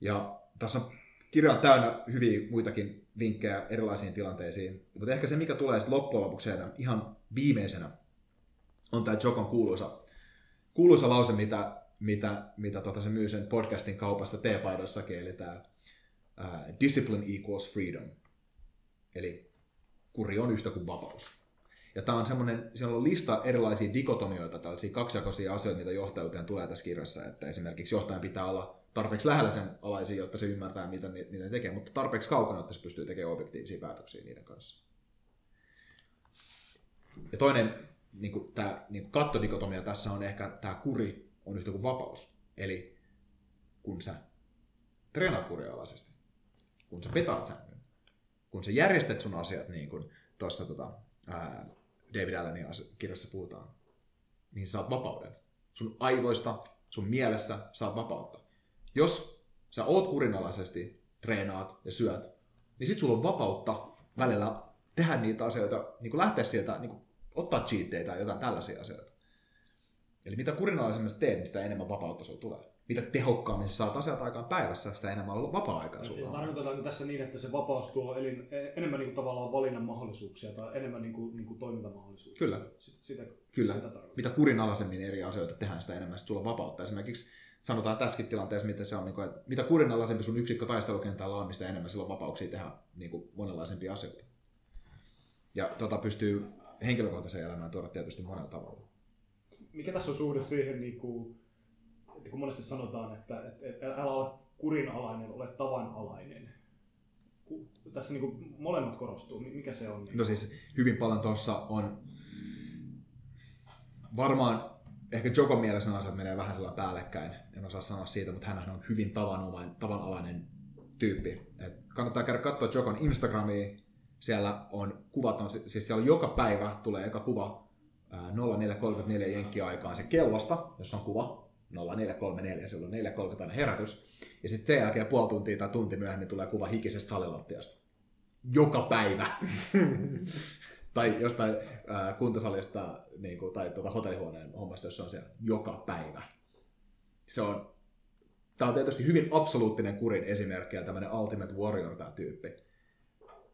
Ja tässä on kirja on täynnä hyviä muitakin vinkkejä erilaisiin tilanteisiin. Mutta ehkä se, mikä tulee sitten loppujen lopuksi ihan viimeisenä, on tämä Jokon kuuluisa, kuuluisa lause, mitä, mitä, mitä tota se myy sen podcastin kaupassa T-paidossakin, eli tämä discipline equals freedom. Eli kuri on yhtä kuin vapaus. Ja tämä on semmoinen, siellä on lista erilaisia dikotomioita, tällaisia kaksijakoisia asioita, mitä johtajuuteen tulee tässä kirjassa, että esimerkiksi johtajan pitää olla tarpeeksi lähellä sen alaisia, jotta se ymmärtää, mitä ne, tekee, mutta tarpeeksi kaukana, että se pystyy tekemään objektiivisia päätöksiä niiden kanssa. Ja toinen niin kuin, tämä niin kuin kattodikotomia tässä on ehkä tämä kuri on yhtä kuin vapaus. Eli kun sä treenaat kurialaisesti, kun sä petaat säännön, kun sä järjestät sun asiat niin kuin tuossa tota, ää, David Allenin kirjassa puhutaan, niin saat vapauden. Sun aivoista, sun mielessä saat vapautta. Jos sä oot kurinalaisesti, treenaat ja syöt, niin sit sulla on vapautta välillä tehdä niitä asioita, niin kuin lähteä sieltä, niin kuin ottaa cheatteitä tai jotain tällaisia asioita. Eli mitä kurinalaisemmasta teet, niin sitä enemmän vapautta sulla tulee mitä tehokkaammin sä saat asiat aikaan päivässä, sitä enemmän vapaa-aikaa sulla on. Tarkoitetaanko tässä niin, että se vapaus tuo elin, e- enemmän niin kuin tavallaan valinnan mahdollisuuksia tai enemmän niin kuin, niin kuin toimintamahdollisuuksia? Kyllä. Sitä, Kyllä. Sitä mitä kurinalaisemmin eri asioita tehdään, sitä enemmän sulla vapautta. Esimerkiksi sanotaan tässäkin tilanteessa, miten se on, niin kuin, että mitä kurinalaisempi sun yksikkö taistelukentällä on, niin sitä enemmän sillä on vapauksia tehdä niin kuin monenlaisempia asioita. Ja tota pystyy henkilökohtaiseen elämään tuoda tietysti monella tavalla. Mikä tässä on suhde siihen, niin kuin, että kun monesti sanotaan, että, että, että älä ole kurinalainen, ole tavanalainen. Tässä niin kuin molemmat korostuu. Mikä se on? No siis hyvin paljon tuossa on varmaan ehkä Jokon mielessä ne asiat menee vähän sellainen päällekkäin. En osaa sanoa siitä, mutta hän on hyvin tavanomainen, tavanalainen tyyppi. Et kannattaa käydä katsoa Jokon Instagramia. Siellä on kuvat, on, siis siellä on joka päivä tulee eka kuva ää, 0434 jenkkiaikaan se kellosta, jossa on kuva, 0434, silloin 4.30 aina herätys. Ja sitten sen jälkeen puoli tuntia tai tunti myöhemmin tulee kuva hikisestä salilattiasta. Joka päivä. tai jostain ää, kuntosalista niin kuin, tai tuota hotellihuoneen hommasta, jos se on siellä joka päivä. Se on, tämä on tietysti hyvin absoluuttinen kurin esimerkki ja tämmöinen Ultimate Warrior tämä tyyppi.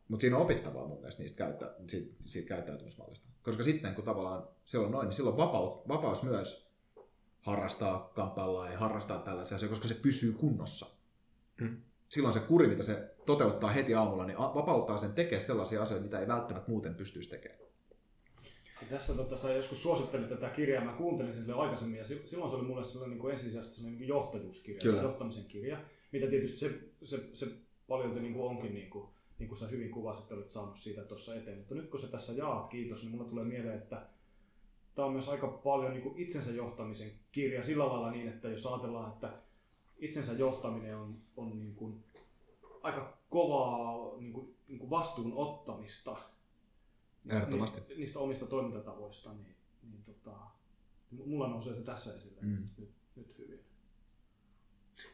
Mutta siinä on opittavaa mun mielestä niistä käyttä, siitä, siitä käyttäytymismallista. Koska sitten kun tavallaan se on noin, niin silloin vapaus, vapaus myös harrastaa kamppaillaan ja harrastaa tällaisia asioita, koska se pysyy kunnossa. Mm. Silloin se kuri, mitä se toteuttaa heti aamulla, niin vapauttaa sen tekemään sellaisia asioita, mitä ei välttämättä muuten pystyisi tekemään. Ja tässä tota, sä joskus suosittelit tätä kirjaa, mä kuuntelin sen sille aikaisemmin, ja si- silloin se oli mulle sellainen niin kuin ensisijaisesti sellainen niin johtajuuskirja, Kyllä. johtamisen kirja, mitä tietysti se, se, se paljon niin kuin onkin, niin kuin, niin kuin sä hyvin kuvasit, olet saanut siitä tuossa eteen. Mutta nyt kun sä tässä jaat, kiitos, niin mulle tulee mieleen, että tämä on myös aika paljon niin kuin itsensä johtamisen kirja sillä lailla niin, että jos ajatellaan, että itsensä johtaminen on, on niin kuin aika kovaa niin kuin, niin kuin vastuun ottamista niistä, niistä omista toimintatavoista, niin, niin tota, mulla nousee se tässä esille Mm. nyt, nyt hyvin.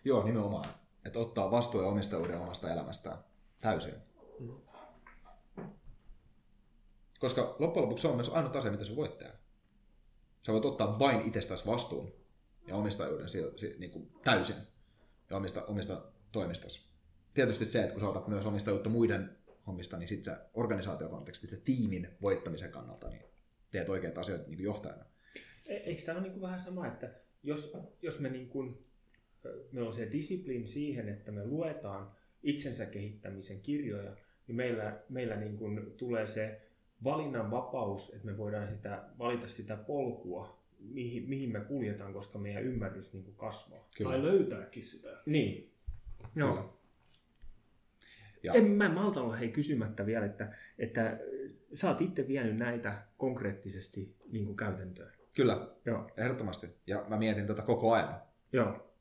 Joo, nimenomaan. Että ottaa vastuun ja omistajuuden omasta elämästään täysin. Mm. Koska loppujen lopuksi se on myös ainut asia, mitä sä voit tehdä. Sä voit ottaa vain itsestäsi vastuun ja omistajuuden niin kuin täysin ja omista, omista toimistasi. Tietysti se, että kun sä otat myös omistajuutta muiden hommista, niin sit sä organisaatiokontekstissa tiimin voittamisen kannalta niin teet oikeat asioita niin johtajana. E- Eikö tämä ole niin vähän sama, että jos, jos me niin kuin, meillä on se disipliin siihen, että me luetaan itsensä kehittämisen kirjoja, niin meillä, meillä niin kuin tulee se valinnan vapaus, että me voidaan sitä, valita sitä polkua, mihin, mihin me kuljetaan, koska meidän ymmärrys niin kuin kasvaa. Kyllä. Tai löytääkin sitä. Niin. Joo. Kyllä. Ja- En mä malta olla hei kysymättä vielä, että, että sä oot itse vienyt näitä konkreettisesti niin kuin käytäntöön. Kyllä, Joo. ehdottomasti. Ja mä mietin tätä koko ajan. Joo.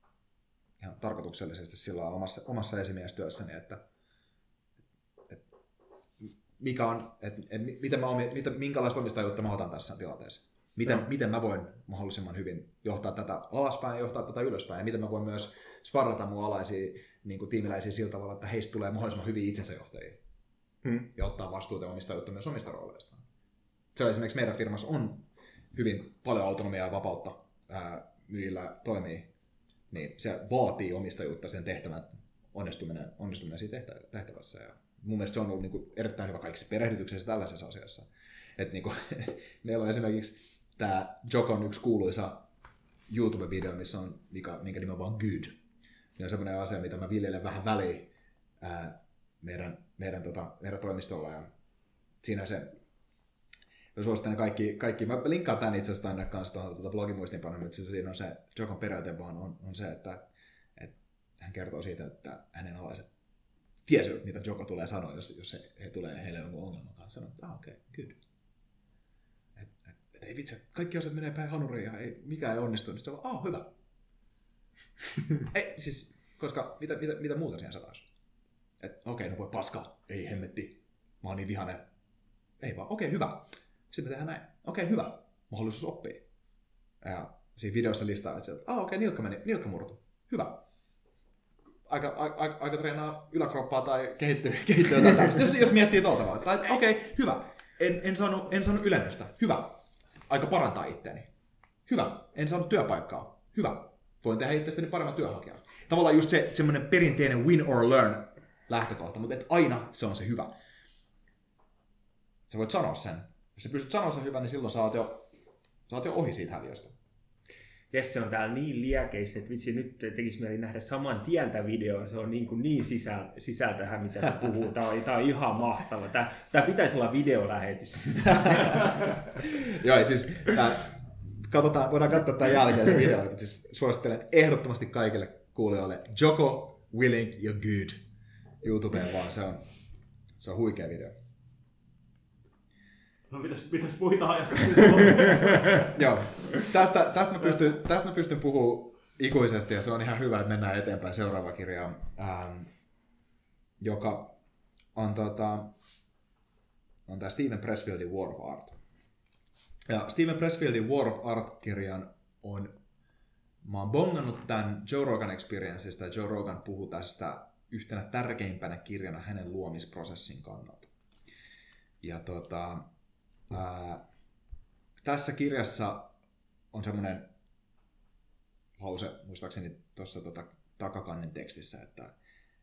Ihan tarkoituksellisesti sillä omassa, omassa esimiestyössäni, että, että mikä on, että, että miten mä, miten, minkälaista omistajuutta mä otan tässä tilanteessa. Miten, Joo. miten mä voin mahdollisimman hyvin johtaa tätä alaspäin ja johtaa tätä ylöspäin, ja miten mä voin myös sparrata mun alaisia niin kuin tiimiläisiä sillä tavalla, että heistä tulee mahdollisimman hyviä itsensä johtajia Hmm. ja ottaa vastuuta ja omistajuutta myös omista rooleistaan. Se on esimerkiksi meidän firmassa on hyvin paljon autonomiaa ja vapautta ää, myyjillä toimii, niin se vaatii omistajuutta sen tehtävän onnistuminen, onnistuminen siinä tehtä- tehtävässä. Ja mun mielestä se on ollut niin kuin erittäin hyvä kaikissa perehdytyksissä tällaisessa asiassa. Et niin kuin, meillä on esimerkiksi tämä Jokon yksi kuuluisa YouTube-video, missä on, mikä, minkä nimi on vaan Good. Niin on semmoinen asia, mitä mä viljelen vähän väliin ää, meidän, meidän, tota, meidän toimistolla. Ja siinä se Mä suosittelen kaikki, kaikki, mä linkkaan tämän itse asiassa tänne kanssa tuohon tuota blogimuistinpanoon, mutta siinä on se, Jokon periaate vaan on, on se, että, että hän kertoo siitä, että hänen alaiset tiesivät, mitä Joko tulee sanoa, jos, jos he, he tulee heille jonkun ongelman kanssa. Sanoo, että ah, okei, okay, good. Et, et, et, ei vitsi, kaikki asiat menee päin hanuriin ja ei, mikään ei onnistu, niin on, ah, hyvä. ei, siis, koska mitä, mitä, mitä muuta siihen sanoisi? Että okei, okay, no voi paskaa, ei hemmetti, mä oon niin vihanen. Ei vaan, okei, okay, hyvä. Sitten me tehdään näin. Okei, okay, hyvä. Mahdollisuus oppia. Ja siinä videossa listaa, että ah, okei, okay, nilkka meni, nilkka murtu. Hyvä. Aika, aika, aika treenaa yläkroppaa tai kehittyy, kehittyy jotain tällaista, jos, jos miettii tuolta tavalla. Okei, okay, hyvä. En, en, saanut, en saanut ylennystä. Hyvä. Aika parantaa itteeni. Hyvä. En saanut työpaikkaa. Hyvä. Voin tehdä itsestäni paremman työnhakijan. Tavallaan just se semmoinen perinteinen win or learn lähtökohta, mutta et aina se on se hyvä. Sä voit sanoa sen. Jos sä pystyt sanoa sen hyvän, niin silloin sä oot jo, sä oot jo ohi siitä häviöstä. Jesse on täällä niin liekeissä, että vitsi nyt tekisi mieli nähdä saman tieltä videoa. Se on niin, kuin niin sisältö, sisältöhän, mitä se puhuu. Tämä on, tämä on ihan mahtava. Tämä, tämä pitäisi olla videolähetys. Joo, siis tää, katsotaan, voidaan katsoa tämän jälkeen se video. Siis suosittelen ehdottomasti kaikille kuulijoille Joko, Willing ja Good YouTubeen vaan. Se on, se on huikea video. No mitäs, mitäs muita ajatuksia Joo, tästä, tästä, mä pystyn, tästä mä pystyn puhumaan ikuisesti ja se on ihan hyvä, että mennään eteenpäin seuraavaan kirjaan, ähm, joka on, tota, on tämä Steven Pressfieldin War of Art. Ja Steven Pressfieldin War of Art-kirjan on, mä oon bongannut tämän Joe Rogan Experienceista, ja Joe Rogan puhuu tästä yhtenä tärkeimpänä kirjana hänen luomisprosessin kannalta. Ja tota, ää, tässä kirjassa on semmoinen lause, muistaakseni tuossa tota, takakannen tekstissä, että,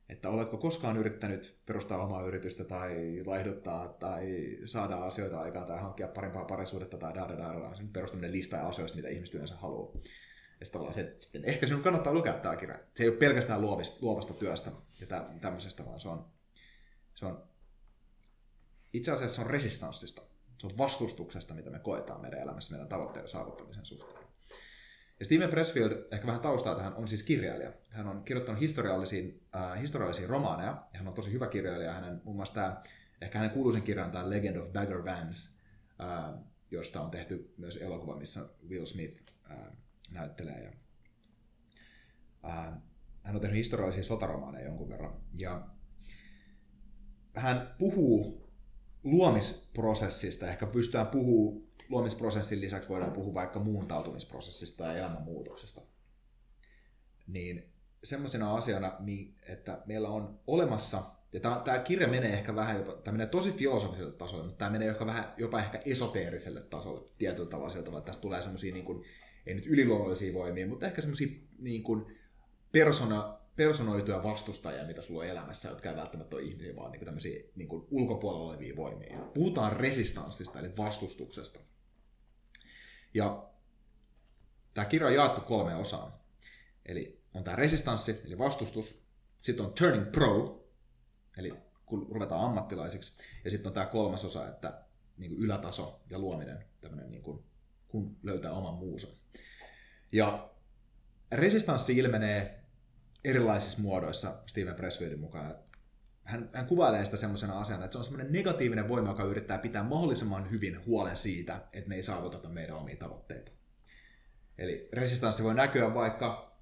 että oletko koskaan yrittänyt perustaa omaa yritystä tai laihduttaa tai saada asioita aikaan tai hankkia parempaa parisuudetta tai da da da da. Se perustaminen lista asioista, mitä ihmiset yleensä haluaa. Ja sitten se, sitten ehkä sinun kannattaa lukea tämä kirja. Se ei ole pelkästään luovista, luovasta työstä ja tä, tämmöisestä, vaan se on, se on itse asiassa se on resistanssista. Se on vastustuksesta, mitä me koetaan meidän elämässä meidän tavoitteiden saavuttamisen suhteen. Ja Steven Pressfield, ehkä vähän taustaa tähän, on siis kirjailija. Hän on kirjoittanut historiallisia, äh, historiallisia romaaneja, ja hän on tosi hyvä kirjailija. Hänen, muun muassa tämä, ehkä hänen kuuluisin kirja on tämä Legend of Bagger Vance, äh, josta on tehty myös elokuva, missä Will Smith äh, näyttelee. Ja, äh, hän on tehnyt historiallisia sotaromaaneja jonkun verran. Ja hän puhuu luomisprosessista, ehkä pystytään puhua luomisprosessin lisäksi voidaan puhua vaikka muuntautumisprosessista ja elämänmuutoksesta. Niin semmoisena asiana, että meillä on olemassa, ja tämä, kirja menee ehkä vähän jopa, tämä menee tosi filosofiselle tasolle, mutta tämä menee jopa, vähän, jopa ehkä esoteeriselle tasolle tietyllä tavalla sieltä, että tästä tulee semmoisia, niin ei nyt yliluonnollisia voimia, mutta ehkä semmoisia niin kuin persona, personoituja vastustajia, mitä sulla on elämässä, jotka ei välttämättä ole ihmisiä, vaan niin tämmöisiä niin ulkopuolella olevia voimia. Puhutaan resistanssista, eli vastustuksesta. Ja tämä kirja on jaettu kolme osaan. Eli on tämä resistanssi, eli vastustus. Sitten on turning pro, eli kun ruvetaan ammattilaisiksi. Ja sitten on tämä kolmas osa, että niin kuin ylätaso ja luominen, tämmöinen niin kuin, kun löytää oman muuson. Ja resistanssi ilmenee erilaisissa muodoissa Steven Pressfieldin mukaan. Hän, hän kuvailee sitä semmoisena asiana, että se on semmoinen negatiivinen voima, joka yrittää pitää mahdollisimman hyvin huolen siitä, että me ei saavuteta meidän omia tavoitteita. Eli resistanssi voi näkyä vaikka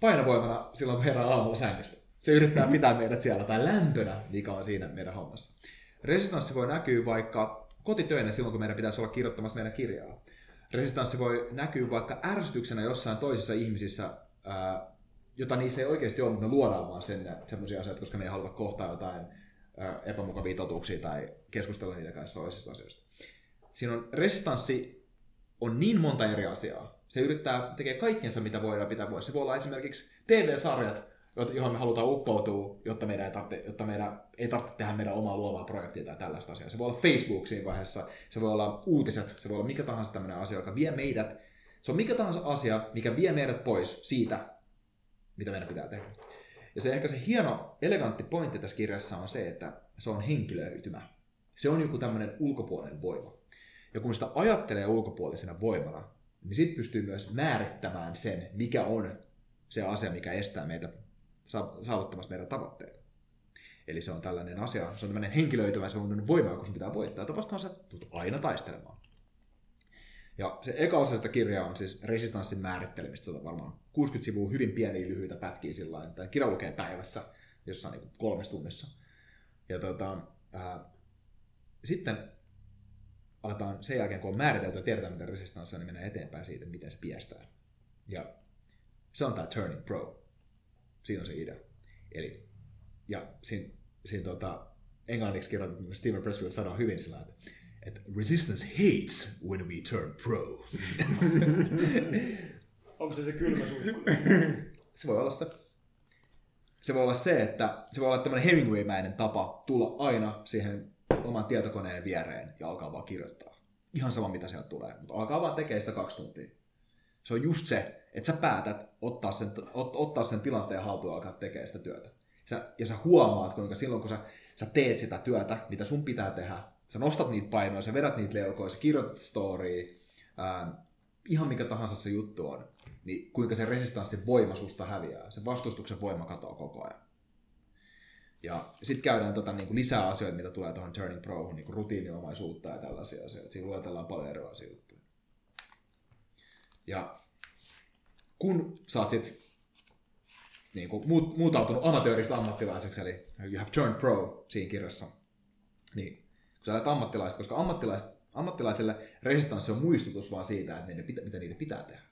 painovoimana silloin, kun aamulla sängystä. Se yrittää pitää meidät siellä, tai lämpönä, mikä on siinä meidän hommassa. Resistanssi voi näkyä vaikka kotitöinä silloin, kun meidän pitäisi olla kirjoittamassa meidän kirjaa. Resistanssi voi näkyä vaikka ärsytyksenä jossain toisissa ihmisissä, ää, jota niissä ei oikeasti ole, mutta me luodaan vaan sen, semmoisia asioita, koska me ei haluta kohtaa jotain epämukavia totuuksia tai keskustella niiden kanssa toisista asioista. Siinä on resistanssi on niin monta eri asiaa. Se yrittää tekee kaikkensa, mitä voidaan pitää voisi. Se voi olla esimerkiksi TV-sarjat, johon me halutaan uppoutua, jotta meidän ei tarvitse, jotta meidän ei tarvitse tehdä meidän omaa luovaa projektia tai tällaista asiaa. Se voi olla Facebook siinä vaiheessa, se voi olla uutiset, se voi olla mikä tahansa tämmöinen asia, joka vie meidät, se on mikä tahansa asia, mikä vie meidät pois siitä, mitä meidän pitää tehdä. Ja se ehkä se hieno, elegantti pointti tässä kirjassa on se, että se on henkilöitymä. Se on joku tämmöinen ulkopuolinen voima. Ja kun sitä ajattelee ulkopuolisena voimana, niin sitten pystyy myös määrittämään sen, mikä on se asia, mikä estää meitä saavuttamasta meidän tavoitteita. Eli se on tällainen asia, se on tämmöinen henkilöitymä, se on voima, kun sun pitää voittaa, että vastaan sä tulet aina taistelemaan. Ja se eka osa sitä kirjaa on siis resistanssin määrittelemistä, tota varmaan 60 sivua hyvin pieniä lyhyitä pätkiä sillä että kirja lukee päivässä, jossain niin kolmessa tunnissa. Ja tota, ää, sitten aletaan sen jälkeen, kun on määritelty ja tiedetään, mitä resistanssi on, niin mennään eteenpäin siitä, miten se piestää. Ja se on tämä Turning Pro. Siinä on se idea. Eli, ja siinä, siinä tota, englanniksi kirjoitettu Steven Pressfield sanoo hyvin sillä että että resistance hates when we turn pro. Onko se se kylmä suihku? se voi olla se. Se voi olla se, että se voi olla tämmöinen Hemingway-mäinen tapa tulla aina siihen oman tietokoneen viereen ja alkaa vaan kirjoittaa. Ihan sama mitä sieltä tulee, mutta alkaa vaan tekemään sitä kaksi tuntia. Se on just se, että sä päätät ottaa sen, ot, ottaa sen tilanteen haltuun ja alkaa tekemään sitä työtä. Sä, ja sä huomaat, kuinka silloin kun sä, sä teet sitä työtä, mitä sun pitää tehdä, sä nostat niitä painoja, sä vedät niitä leukoja, sä kirjoitat storya, ää, ihan mikä tahansa se juttu on, niin kuinka se resistanssin voima susta häviää, se vastustuksen voima katoaa koko ajan. Ja sitten käydään tota, niin kuin lisää asioita, mitä tulee tuohon Turning Prohun, niin kuin rutiininomaisuutta ja tällaisia asioita. Siinä luetellaan paljon erilaisia juttuja. Ja kun sä oot sit niin kuin muut, muutautunut amatööristä ammattilaiseksi, eli you have turned pro siinä kirjassa, niin sä olet ammattilaiset, koska ammattilaiset Ammattilaisille resistanssi on muistutus vaan siitä, että niiden pitä, mitä niiden pitää tehdä.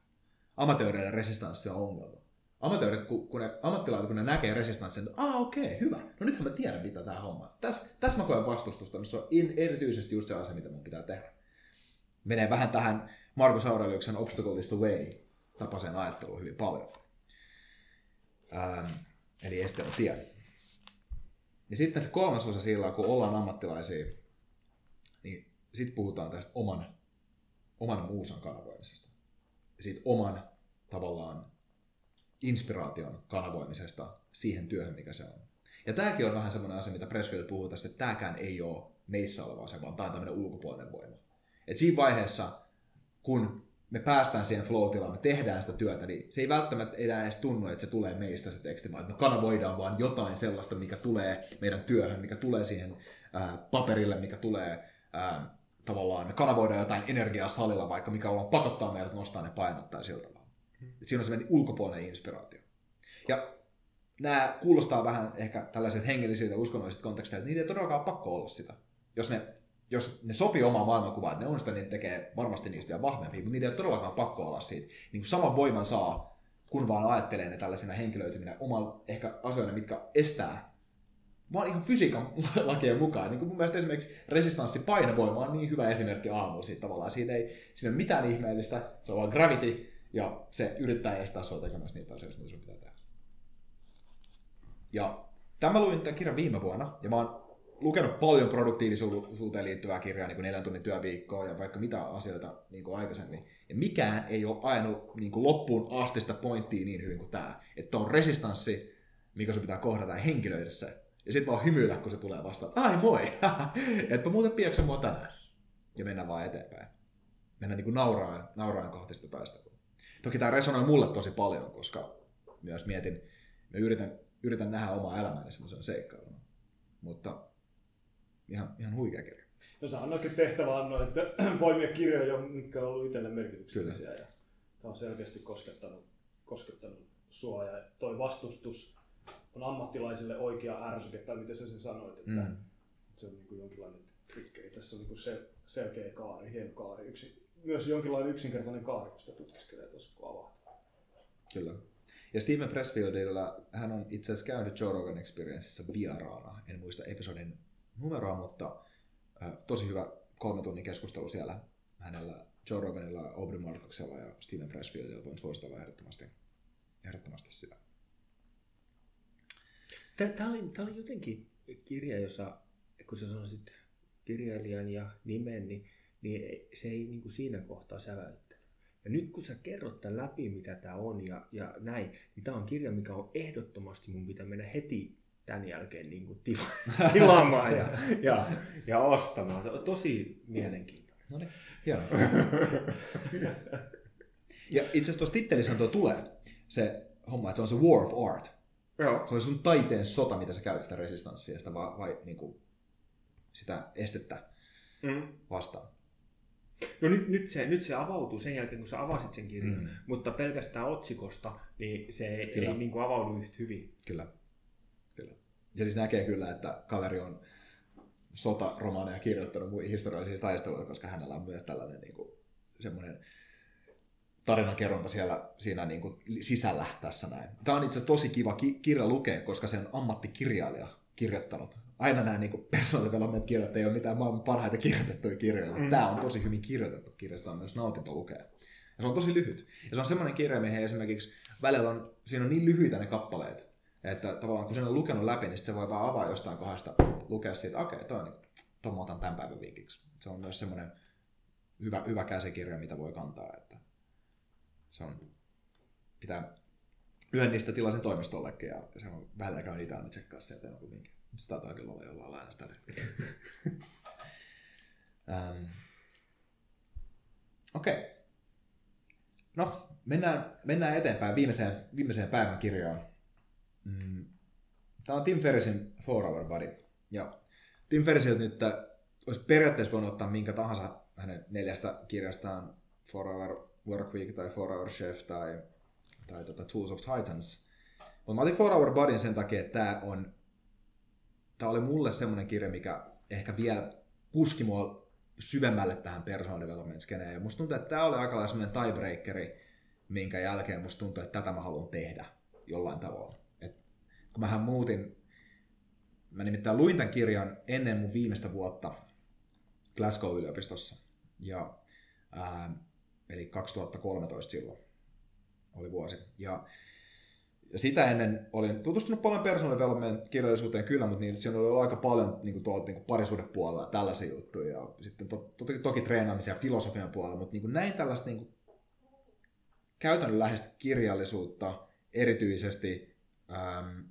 Amatööreille resistanssi on ongelma. Amatöörit, kun, kun ne, ammattilaiset, kun ne näkee resistanssin, että aah okei, okay, hyvä. No nythän mä tiedän, mitä tämä homma. Tässä täs mä koen vastustusta, missä on in, erityisesti just se asia, mitä mun pitää tehdä. Menee vähän tähän Markus Aureliuksen Obstacle is the Way tapaiseen ajatteluun hyvin paljon. Ähm, eli este on tie. Ja sitten se kolmas osa sillä, kun ollaan ammattilaisia, sitten puhutaan tästä oman, oman muusan kanavoimisesta. Ja siitä oman tavallaan inspiraation kanavoimisesta siihen työhön, mikä se on. Ja tämäkin on vähän semmoinen asia, mitä Pressfield puhuu tässä, että tämäkään ei ole meissä oleva se, vaan tämä on tämmöinen ulkopuolinen voima. Et siinä vaiheessa, kun me päästään siihen flow me tehdään sitä työtä, niin se ei välttämättä enää edes tunnu, että se tulee meistä se teksti, vaan me kanavoidaan vaan jotain sellaista, mikä tulee meidän työhön, mikä tulee siihen paperille, mikä tulee tavallaan, me kanavoidaan jotain energiaa salilla, vaikka mikä on pakottaa meidät nostaa ne painot tai siltä vaan. Siinä on semmoinen ulkopuolinen inspiraatio. Ja nämä kuulostaa vähän ehkä tällaiset hengellisiltä uskonnollisilta konteksteilta, että niiden ei todellakaan pakko olla sitä. Jos ne jos ne sopii omaan maailmankuvaan, että ne on sitä, niin tekee varmasti niistä vielä vahvempia, mutta niiden ei ole todellakaan pakko olla siitä. Niin kuin saman voiman saa, kun vaan ajattelee ne tällaisena henkilöityminä omalla ehkä asioina, mitkä estää vaan ihan fysiikan lakien mukaan. Niin kuin mun mielestä esimerkiksi resistanssi painovoima on niin hyvä esimerkki aamulla siitä tavallaan. Siinä ei, siinä ei ole mitään ihmeellistä, se on vaan gravity, ja se yrittää estää sua tekemässä niitä asioita, mitä sun pitää tehdä. Ja tämä luin tämän kirjan viime vuonna, ja mä oon lukenut paljon produktiivisuuteen liittyvää kirjaa, niin kuin neljän tunnin työviikkoa ja vaikka mitä asioita niin kuin aikaisemmin. Ja mikään ei ole ajanut niin kuin loppuun asti sitä pointtia niin hyvin kuin tämä. Että on resistanssi, mikä se pitää kohdata ja henkilöidä se. Ja sitten vaan hymyillä, kun se tulee vastaan. Ai moi! Etpä muuten piekse mua tänään. Ja mennään vaan eteenpäin. Mennään niin nauraan, nauraan kohti sitä taistelua. Toki tämä resonoi mulle tosi paljon, koska myös mietin, mä yritän, yritän nähdä omaa elämääni semmoisen seikkailun. Mutta ihan, ihan huikea kirja. No sä annoitkin tehtävä annoin, että poimia kirjoja, mitkä on ollut itselle merkityksellisiä. Ja tämä on selkeästi koskettanut, koskettanut sua ja toi vastustus on ammattilaisille oikea ärsyke, tai miten sä sen sanoit, että mm. se on niin kuin jonkinlainen triggeri. Tässä on niin kuin sel, selkeä kaari, hieno kaari. Yksi, myös jonkinlainen yksinkertainen kaari, kun sitä tutkiskelee tuossa kun avaat. Kyllä. Ja Steven Pressfieldilla, hän on itse asiassa käynyt Joe Rogan Experienceissa vieraana. En muista episodin numeroa, mutta äh, tosi hyvä kolme tunnin keskustelu siellä hänellä, Joe Roganilla, Aubrey Marcoksella ja Steven Pressfieldilla. Voin suositella ehdottomasti, ehdottomasti sitä. Tämä oli, oli jotenkin kirja, jossa, kun sä sanoisit kirjailijan ja nimen, niin, niin se ei niin kuin siinä kohtaa säväyttänyt. Ja nyt kun sä kerrot tämän läpi, mitä tämä on ja, ja näin, niin tämä on kirja, mikä on ehdottomasti mun pitää mennä heti tämän jälkeen niin kuin tila, tilaamaan ja, ja, ja ostamaan. Tosi mielenkiintoinen. No niin, hienoa. ja itse asiassa tuossa tittelissä tuo tulee se homma, että se on se War of Art. Joo. Se on sun taiteen sota, mitä sä käyt sitä resistanssia, sitä vai, vai niin kuin, sitä estettä mm. vastaan. No nyt, nyt, se, nyt se avautuu sen jälkeen, kun sä avasit sen kirjan, mm. mutta pelkästään otsikosta niin se ei, ei niin kuin avaudu yhtä hyvin. Kyllä. Kyllä. Ja siis näkee kyllä, että kaveri on sotaromaaneja kirjoittanut historiallisia taisteluja, koska hänellä on myös tällainen niin kuin, semmoinen tarinankerronta siellä siinä niin kuin sisällä tässä näin. Tämä on itse asiassa tosi kiva ki- kirja lukea, koska sen ammattikirjailija kirjoittanut. Aina nämä niin personal development-kirjat ei ole mitään maailman parhaita kirjoitettuja kirjoja, mutta mm. tämä on tosi hyvin kirjoitettu kirja, sitä on myös nautinto lukea. Ja se on tosi lyhyt. Ja se on semmoinen kirja, mihin esimerkiksi välillä on, siinä on niin lyhyitä ne kappaleet, että tavallaan kun sen on lukenut läpi, niin se voi vaan avaa jostain kohdasta, lukea siitä, okei, okay, toi niin, tuon mä otan tämän päivän vinkiksi. Se on myös semmoinen hyvä, hyvä käsikirja, mitä voi kantaa, että se on, pitää yhden niistä tilasin toimistollekin ja se on välillä käyn niitä aina tsekkaa sieltä jonkun vinkin. Mutta taitaa kyllä olla jollain lailla sitä um, Okei. Okay. No, mennään, mennään eteenpäin viimeiseen, viimeiseen päivän kirjaan. Mm. Tämä on Tim Ferrisin Four Hour Body. Ja Tim Ferrisiltä nyt olisi periaatteessa voinut ottaa minkä tahansa hänen neljästä kirjastaan Four Hour Work Week tai Four Hour Chef tai, tai tota Tools of Titans. Mutta mä otin Four Hour Bodyn sen takia, että tämä on tämä oli mulle semmoinen kirja, mikä ehkä vielä puski mua syvemmälle tähän personal development skeneen. Ja musta tuntuu, että tämä oli aika lailla semmoinen tiebreakeri, minkä jälkeen musta tuntuu, että tätä mä haluan tehdä jollain tavalla. Et kun mähän muutin, mä nimittäin luin tämän kirjan ennen mun viimeistä vuotta Glasgow-yliopistossa. Ja, ää, eli 2013 silloin oli vuosi. Ja ja sitä ennen olin tutustunut paljon personal kirjallisuuteen kyllä, mutta niin, siinä oli aika paljon niin kuin tuolta niin parisuudepuolella tällaisia juttuja. Ja sitten to, to, toki treenaamisia filosofian puolella, mutta niin kuin näin tällaista niin kuin käytännönläheistä kirjallisuutta erityisesti äm,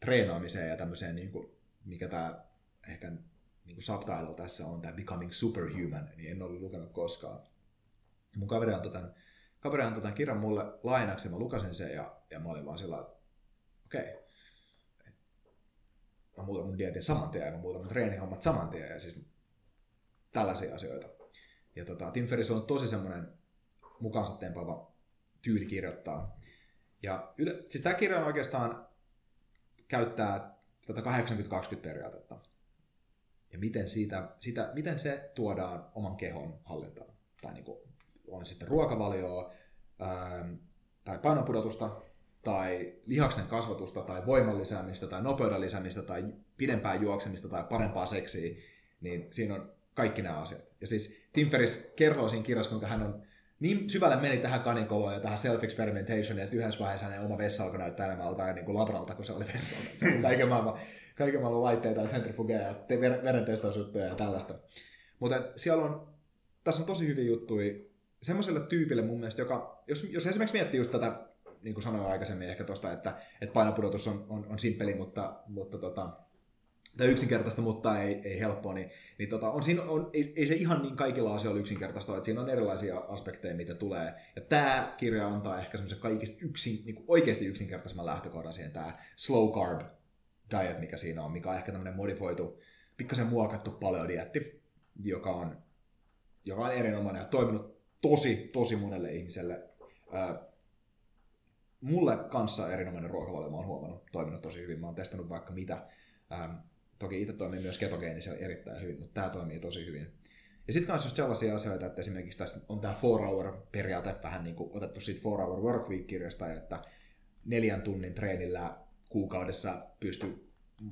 treenaamiseen ja tämmöiseen, niin kuin, mikä tämä ehkä niin kuin subtitle tässä on, tämä Becoming Superhuman, niin en ollut lukenut koskaan. Mun kaveri antoi tämän kaveri antoi tämän kirjan mulle lainaksi, mä lukasin sen ja, ja mä olin vaan sillä että okei, okay. mä muutan mun dietin saman tien ja mä muutan mun treenihommat saman tien ja siis tällaisia asioita. Ja tota, Tim Ferriss on tosi semmoinen mukaansa tempaava tyyli kirjoittaa. Ja yle, siis tämä kirja on oikeastaan käyttää tätä 80-20 periaatetta. Ja miten, siitä, sitä, miten se tuodaan oman kehon hallintaan. Tai niin kuin on sitten ruokavalioa ää, tai painopudotusta tai lihaksen kasvatusta tai voiman lisäämistä tai nopeuden lisäämistä tai pidempää juoksemista tai parempaa seksiä, niin siinä on kaikki nämä asiat. Ja siis Tim Ferriss kertoo siinä kirjassa, kuinka hän on niin syvälle meni tähän kanikoloon ja tähän self-experimentationiin, että yhdessä vaiheessa hänen oma vessa alkoi näyttää enemmän jotain niin kuin labralta, kun se oli vessa. Se oli kaiken maailman, kaiken maailman laitteita ja centrifugeja ja verentestausjuttuja ja tällaista. Mutta siellä on, tässä on tosi hyviä juttuja semmoiselle tyypille mun mielestä, joka, jos, jos esimerkiksi miettii just tätä, niin kuin sanoin aikaisemmin ehkä tuosta, että, että painopudotus on, on, on simppeli, mutta, mutta tota, tai yksinkertaista, mutta ei, ei helppoa, niin, niin tota, on, siinä on, ei, ei, se ihan niin kaikilla asioilla yksinkertaista että siinä on erilaisia aspekteja, mitä tulee. Ja tämä kirja antaa ehkä semmoisen kaikista yksin, niin oikeasti yksinkertaisemman lähtökohdan siihen, tämä slow carb diet, mikä siinä on, mikä on ehkä tämmöinen modifoitu, pikkasen muokattu paleodietti, joka on, joka on erinomainen ja toiminut tosi, tosi monelle ihmiselle. Ää, mulle kanssa erinomainen ruokavalio, oon huomannut, toiminut tosi hyvin. Mä oon testannut vaikka mitä. Ää, toki itse toimii myös ketogeenisellä erittäin hyvin, mutta tämä toimii tosi hyvin. Ja sitten myös just sellaisia asioita, että esimerkiksi tässä on tämä 4-hour-periaate vähän niin kuin otettu siitä 4-hour work week-kirjasta, että neljän tunnin treenillä kuukaudessa pystyy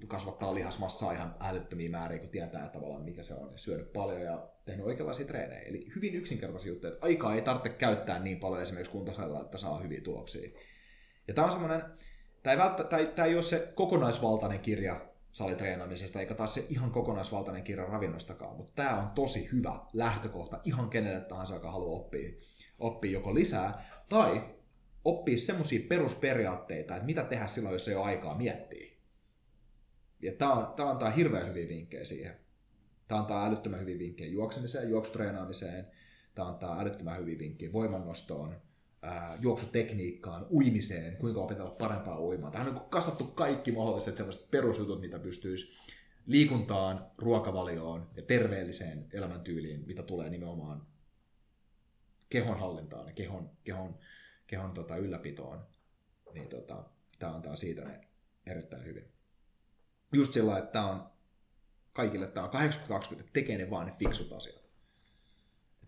kasvattaa lihasmassaa ihan älyttömiä määriä, kun tietää tavallaan mikä se on. Syönyt paljon ja tehnyt oikeanlaisia treenejä. Eli hyvin yksinkertaisia juttuja, että aikaa ei tarvitse käyttää niin paljon esimerkiksi kuntosalilla, että saa hyviä tuloksia. Ja tämä on semmoinen, tämä ei, tämä, tämä ei ole se kokonaisvaltainen kirja salitreenaamisesta, eikä taas se ihan kokonaisvaltainen kirja ravinnostakaan, mutta tämä on tosi hyvä lähtökohta ihan kenelle tahansa, joka haluaa oppia, oppia joko lisää, tai oppia semmoisia perusperiaatteita, että mitä tehdä silloin, jos ei ole aikaa miettiä. Ja tämä, on, tämä antaa hirveän hyviä vinkkejä siihen. Tämä antaa älyttömän hyviä vinkkejä juoksemiseen, juoksutreenaamiseen. Tämä antaa älyttömän hyviä vinkkejä voimannostoon, juoksutekniikkaan, uimiseen, kuinka opetella parempaa uimaa. Tähän on niin kasvattu kaikki mahdolliset sellaiset perusjutut, mitä pystyisi liikuntaan, ruokavalioon ja terveelliseen elämäntyyliin, mitä tulee nimenomaan kehonhallintaan ja kehon, kehon, kehon tota, ylläpitoon. Niin tota, tämä antaa siitä erittäin hyvin just sillä että tämä on kaikille tämä on 80-20, että tekee ne vaan ne fiksut asiat.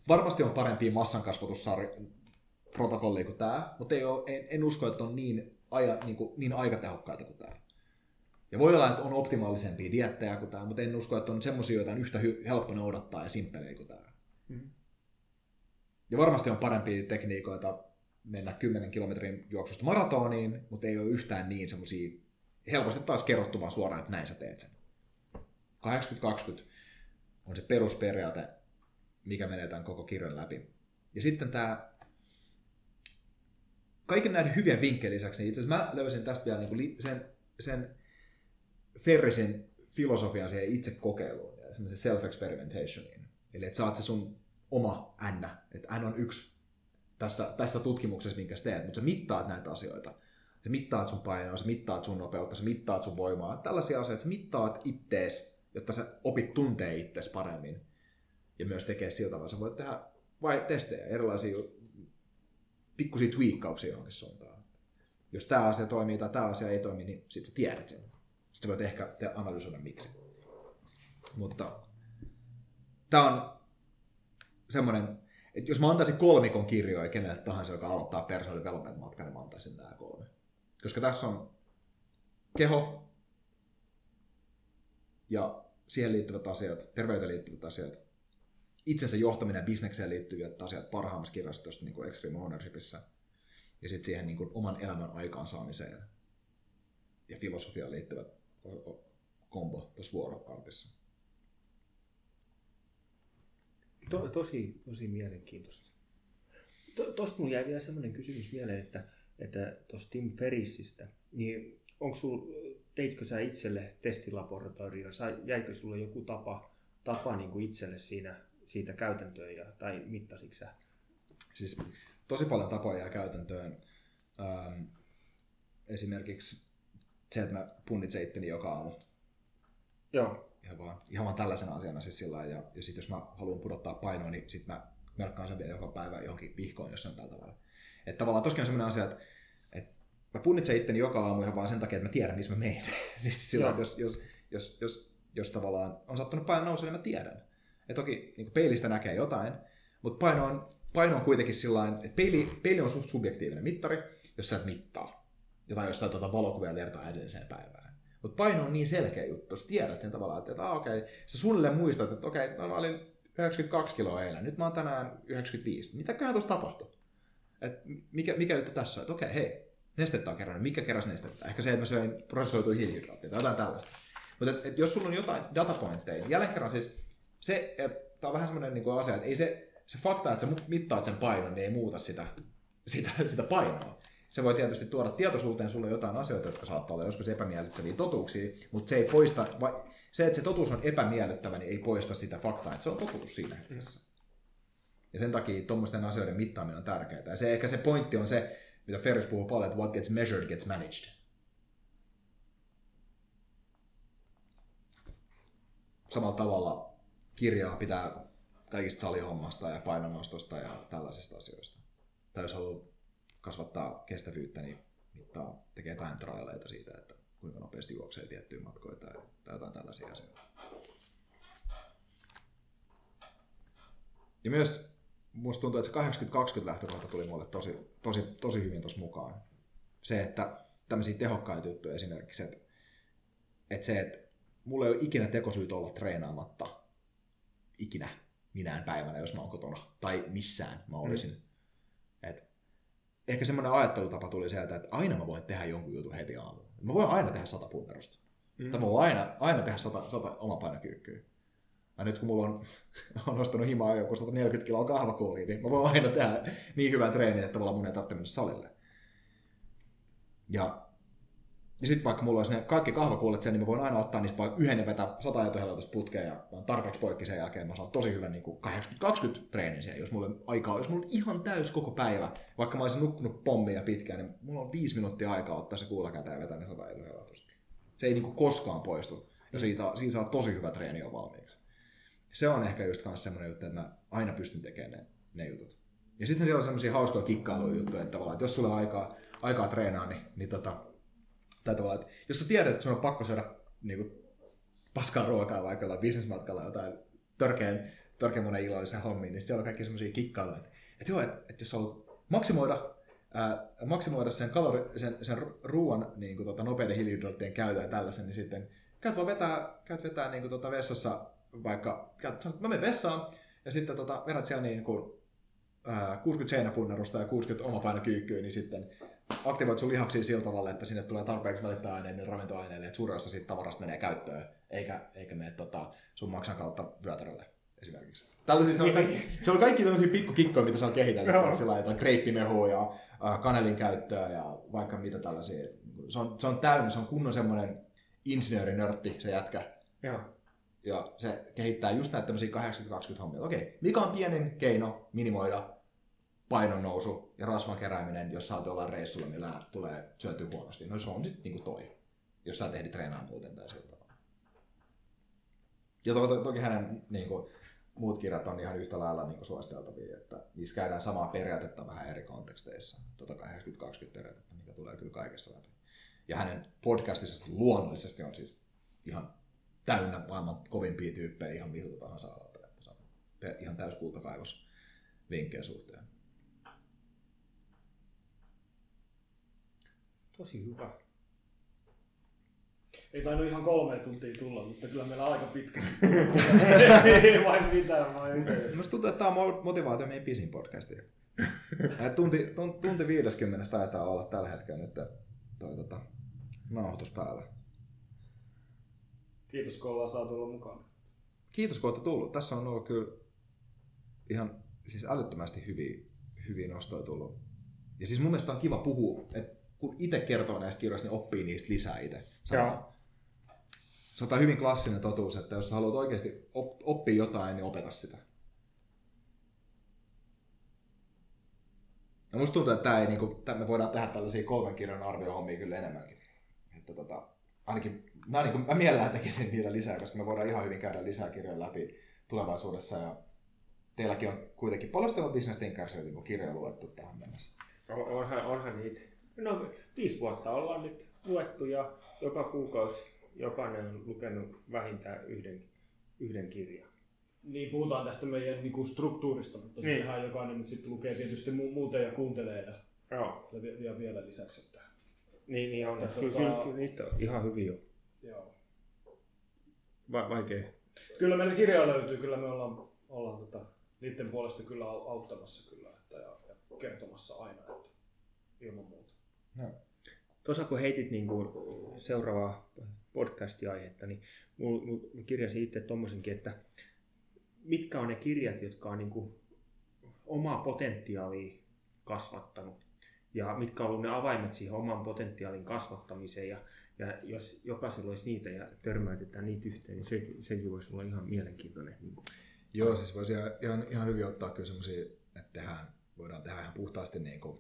Varmasti on parempia massankasvatussarja protokollia kuin tämä, mutta ei ole, en, en usko, että on niin, aja, niin, kuin, niin aikatehokkaita kuin tämä. Ja voi olla, että on optimaalisempia diettejä kuin tämä, mutta en usko, että on semmoisia, joita on yhtä helppo noudattaa ja simppelejä kuin tämä. Mm. Ja varmasti on parempia tekniikoita mennä 10 kilometrin juoksusta maratoniin, mutta ei ole yhtään niin semmoisia helposti taas kerrottu vaan suoraan, että näin sä teet sen. 80-20 on se perusperiaate, mikä menee tämän koko kirjan läpi. Ja sitten tämä kaiken näiden hyvien vinkkejä lisäksi, niin itse asiassa mä löysin tästä vielä niin sen, sen Ferrisin filosofian siihen itse kokeiluun semmoisen self-experimentationiin. Eli että saat se sun oma N, että N on yksi tässä, tässä tutkimuksessa, minkä sä teet, mutta sä mittaat näitä asioita – Sä mittaat sun painoa, sä mittaat sun nopeutta, sä mittaat sun voimaa. Tällaisia asioita, sä mittaat ittees, jotta sä opit tuntee ittees paremmin. Ja myös tekee siltä tavalla. Sä voit tehdä vai testejä, erilaisia pikkusia tweakkauksia johonkin suuntaan. Jos tämä asia toimii tai tämä asia ei toimi, niin sitten sä tiedät sen. Sitten voit ehkä analysoida miksi. Mutta tämä on semmoinen, että jos mä antaisin kolmikon kirjoja kenelle tahansa, joka aloittaa personal development matkan, niin mä antaisin nämä kolme. Koska tässä on keho ja siihen liittyvät asiat, terveyteen liittyvät asiat, itsensä johtaminen ja bisnekseen liittyvät asiat parhaimmassa kirjastossa niin kuin Extreme Ownershipissa ja sitten siihen niin kuin oman elämän aikaansaamiseen ja filosofiaan liittyvät kombo tuossa War of Artissa. To, tosi, tosi mielenkiintoista. To, Tuosta mulla jäi vielä semmoinen kysymys mieleen, että että tuosta Tim Ferrissistä, niin onko sul, teitkö sä itselle testilaboratorio, jäikö sulle joku tapa, tapa niin kuin itselle siinä, siitä käytäntöön ja, tai mittasitko sä? Siis tosi paljon tapoja jää käytäntöön. Ähm, esimerkiksi se, että mä punnitsen itteni joka aamu. Joo. Ihan vaan, ihan vaan tällaisena asiana siis sillä ja, ja sitten jos mä haluan pudottaa painoa, niin sitten mä merkkaan sen vielä joka päivä johonkin vihkoon, jos se on tällä tavalla. Että tavallaan tosiaan sellainen asia, että, että mä punnitsen itteni joka aamu ihan vaan sen takia, että mä tiedän, missä mä menen. siis sillä, että jos, jos, jos, jos, jos tavallaan on sattunut paino nousu, niin mä tiedän. Ja toki niin peilistä näkee jotain, mutta paino on, paino on kuitenkin sillä että peili, peili on suht subjektiivinen mittari, jos sä et mittaa. Jotain jostain tuota valokuvia vertaa edelliseen päivään. Mutta paino on niin selkeä juttu, jos tiedät sen tavallaan, että, että ah, okei, okay, sä suunnilleen muistat, että okei, okay, no, mä olin 92 kiloa eilen, nyt mä oon tänään 95. Mitäköhän tuossa tapahtui? Et mikä, mikä juttu tässä on, että okei, hei, nestettä on kerran, mikä keräsi nestettä? Ehkä se, että mä söin prosessoituja hiilihydraatteja tai jotain tällaista. Mutta et, et jos sulla on jotain datapointteja, niin jälleen kerran siis se, että tämä on vähän semmoinen niin asia, että ei se, se fakta, että sä mittaat sen painon, niin ei muuta sitä, sitä, sitä painoa. Se voi tietysti tuoda tietoisuuteen sulle jotain asioita, jotka saattaa olla joskus epämiellyttäviä totuuksia, mutta se ei poista, se, että se totuus on epämiellyttävä, niin ei poista sitä faktaa, että se on totuus siinä hetkessä. Ja sen takia tuommoisten asioiden mittaaminen on tärkeää. Ja se, ehkä se pointti on se, mitä Ferris puhuu paljon, että what gets measured gets managed. Samalla tavalla kirjaa pitää kaikista salihommasta ja painonnostosta ja tällaisista asioista. Tai jos haluaa kasvattaa kestävyyttä, niin mittaa, tekee time trialeita siitä, että kuinka nopeasti juoksee tiettyjä matkoja tai, tai jotain tällaisia asioita. Ja myös musta tuntuu, että se 80-20 lähtökohta tuli mulle tosi, tosi, tosi hyvin tuossa mukaan. Se, että tämmöisiä tehokkaita juttuja esimerkiksi, että, että se, että mulla ei ole ikinä tekosyyt olla treenaamatta ikinä minään päivänä, jos mä oon kotona, tai missään mä olisin. Mm. Et ehkä semmoinen ajattelutapa tuli sieltä, että aina mä voin tehdä jonkun jutun heti aamulla. Mä voin aina tehdä sata punnerusta. Mm. Tai mä voin aina, aina tehdä sata, sata omapainokyykkyä. Ja nyt kun mulla on, on nostanut himaa joku 140 kiloa kahvakuulia, niin mä voin aina tehdä niin hyvän treenin, että tavallaan mun ei tarvitse mennä salille. Ja, ja sitten vaikka mulla olisi ne kaikki kahvakuulet sen, niin mä voin aina ottaa niistä vain yhden ja vetää 100 ajatohelpotusta putkeen ja mä tarpeeksi poikki sen jälkeen. Mä saan tosi hyvän niin 80-20 treenin siihen, jos mulla on aikaa, jos mulla on ihan täys koko päivä, vaikka mä olisin nukkunut pommia pitkään, niin mulla on viisi minuuttia aikaa ottaa se kuula käteen ja vetää ne 100 ajatohelpotusta. Se ei niin koskaan poistu. Ja siitä, siitä saa tosi hyvä treeni jo valmiiksi se on ehkä just myös semmoinen juttu, että mä aina pystyn tekemään ne, ne jutut. Ja sitten siellä on semmoisia hauskoja kikkailuja että tavallaan, että jos sulla on aikaa, aikaa treenaa, niin, niin tota, tai tavallaan, että jos sä tiedät, että sun on pakko syödä niin kuin, paskaa ruokaa vaikka jollain bisnesmatkalla jotain törkeän, törkeän monen illallisen hommiin, niin siellä on kaikki semmoisia kikkailuja, että, että joo, että, että jos haluat maksimoida, ää, maksimoida sen, kalori, sen, sen ruoan niin kuin, tota, nopeiden hiilihydraattien käytön ja tällaisen, niin sitten käyt vaan vetää, käyt vetää niin kuin, tota, vessassa vaikka, mä menen vessaan ja sitten tota, vedät siellä niin kuin, ää, 60 seinäpunnerusta ja 60 omapainokyykkyä, niin sitten aktivoit sun lihaksia sillä tavalla, että sinne tulee tarpeeksi välittäaineille ja ravintoaineille, että suurin osa siitä tavarasta menee käyttöön, eikä, eikä mene tota, sun maksan kautta vyötärölle esimerkiksi. Tällaisia, se, on kaikki, se on kaikki tämmöisiä pikkukikkoja, mitä se on kehitellyt, että sillä jotain kreippimehua ja äh, kanelin käyttöä ja vaikka mitä tällaisia. Se on, se on täynnä, se on kunnon semmoinen insinöörinörtti se jätkä. Joo ja se kehittää just näitä tämmöisiä 80-20 hommia. Okei, mikä on pienin keino minimoida painon nousu ja rasvan kerääminen, jos sä oot jollain reissulla, millä tulee syötyä huonosti. No se on sitten niinku toi, jos sä tehdit treenaa muuten tai sillä tavalla. Ja to, to, toki hänen niin kuin, muut kirjat on ihan yhtä lailla niin kuin suositeltavia, että niissä käydään samaa periaatetta vähän eri konteksteissa. Tota 80-20 periaatetta, mikä tulee kyllä kaikessa läpi. Ja hänen podcastissa luonnollisesti on siis ihan täynnä maailman kovimpia tyyppejä ihan miltä tahansa alalta. ihan täyskultakaivos vinkkejä suhteen. Tosi hyvä. Ei tainnut ihan kolme tuntia tulla, mutta kyllä meillä aika pitkä. Ei vain mitään, vain Musta tuntuu, että tämä on motivaatio meidän pisin podcasti. Tunti, tunti, tunti 50 taitaa olla tällä hetkellä nyt toi, tota, nauhoitus päällä. Kiitos kun ollaan saatu olla mukana. Kiitos kun olette tullut. Tässä on ollut kyllä ihan siis älyttömästi hyviä, hyviä nostoja tullut. Ja siis mun mielestä on kiva puhua, että kun itse kertoo näistä kirjoista, niin oppii niistä lisää itse. Joo. Se on hyvin klassinen totuus, että jos haluat oikeasti op- oppia jotain, niin opeta sitä. Ja musta tuntuu, että tää ei, niinku, tää me voidaan tehdä tällaisia kolmen kirjan arviohommia kyllä enemmänkin. Että tota, ainakin mä, niinku, mä mielellään tekisin niitä lisää, koska me voidaan ihan hyvin käydä lisää kirjoja läpi tulevaisuudessa. Ja teilläkin on kuitenkin paljon Business Thinkersia niin kirjoja luettu tähän mennessä. On- Onhan, onhan niitä. No viisi vuotta ollaan nyt luettu ja joka kuukausi jokainen on lukenut vähintään yhden, yhden kirjan. Niin, puhutaan tästä meidän niinku, struktuurista, mutta Niin. niin. jokainen nyt sitten lukee tietysti mu- muuten ja kuuntelee ja, Joo. ja, vi- ja vielä lisäksi. Että, Niin, niin on. Ja Kyllä, tota- kyllä, kyllä, niitä on ihan hyviä. Joo. Va- vaikea. Kyllä meillä kirjoja löytyy, kyllä me ollaan, ollaan tota, niiden puolesta kyllä au- auttamassa kyllä että, ja, ja kertomassa aina, että ilman muuta. Tuossa kun heitit niin kuin seuraavaa podcast-aihetta, niin mulla mul, mul kirjasin itse tuommoisenkin, että mitkä on ne kirjat, jotka on niin kuin omaa potentiaalia kasvattanut ja mitkä on ollut ne avaimet siihen oman potentiaalin kasvattamiseen ja, ja jos jokaisella olisi niitä ja törmäytetään niitä yhteen, niin se, sekin voisi olla ihan mielenkiintoinen. Niin kuin. Joo, siis voisi ihan, ihan, hyvin ottaa kyllä semmoisia, että tehdään, voidaan tehdä ihan puhtaasti niin kuin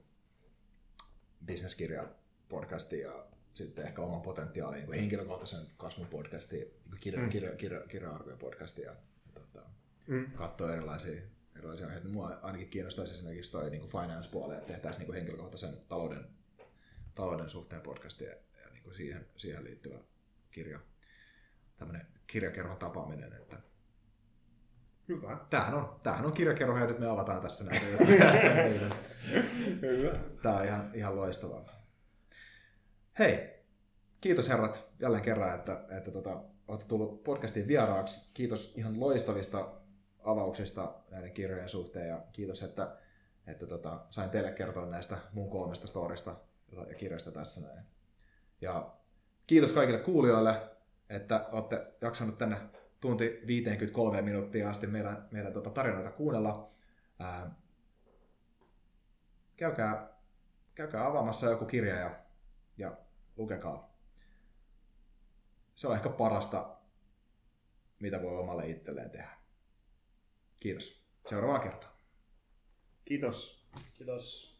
bisneskirja podcasti ja sitten ehkä oman potentiaalin niin henkilökohtaisen kasvun podcasti, niin kirja, Mm. kirja, kirja, kirja-arvio podcasti ja, ja tota, Mm. katsoa erilaisia, erilaisia aiheita. Mua ainakin kiinnostaisi esimerkiksi toi niin finance-puoli, että tehtäisiin niin henkilökohtaisen talouden, talouden suhteen podcasti niin siihen, siihen liittyvä kirja. Tämmöinen kirjakerhon tapaaminen, että Hyvä. Tämähän on, tämähän on kirjakerho ja nyt me avataan tässä näitä. Hyvä. Tämä on ihan, ihan loistavaa. Hei, kiitos herrat jälleen kerran, että, että tota, olette tullut podcastiin vieraaksi. Kiitos ihan loistavista avauksista näiden kirjojen suhteen ja kiitos, että, että tota, sain teille kertoa näistä mun kolmesta storista ja kirjasta tässä näin. Ja kiitos kaikille kuulijoille, että olette jaksanut tänne tunti 53 minuuttia asti meidän, meidän tota tarinoita kuunnella. Ää, käykää, käykää avaamassa joku kirja ja, ja lukekaa. Se on ehkä parasta, mitä voi omalle itselleen tehdä. Kiitos. Seuraavaan kertaan. Kiitos. Kiitos.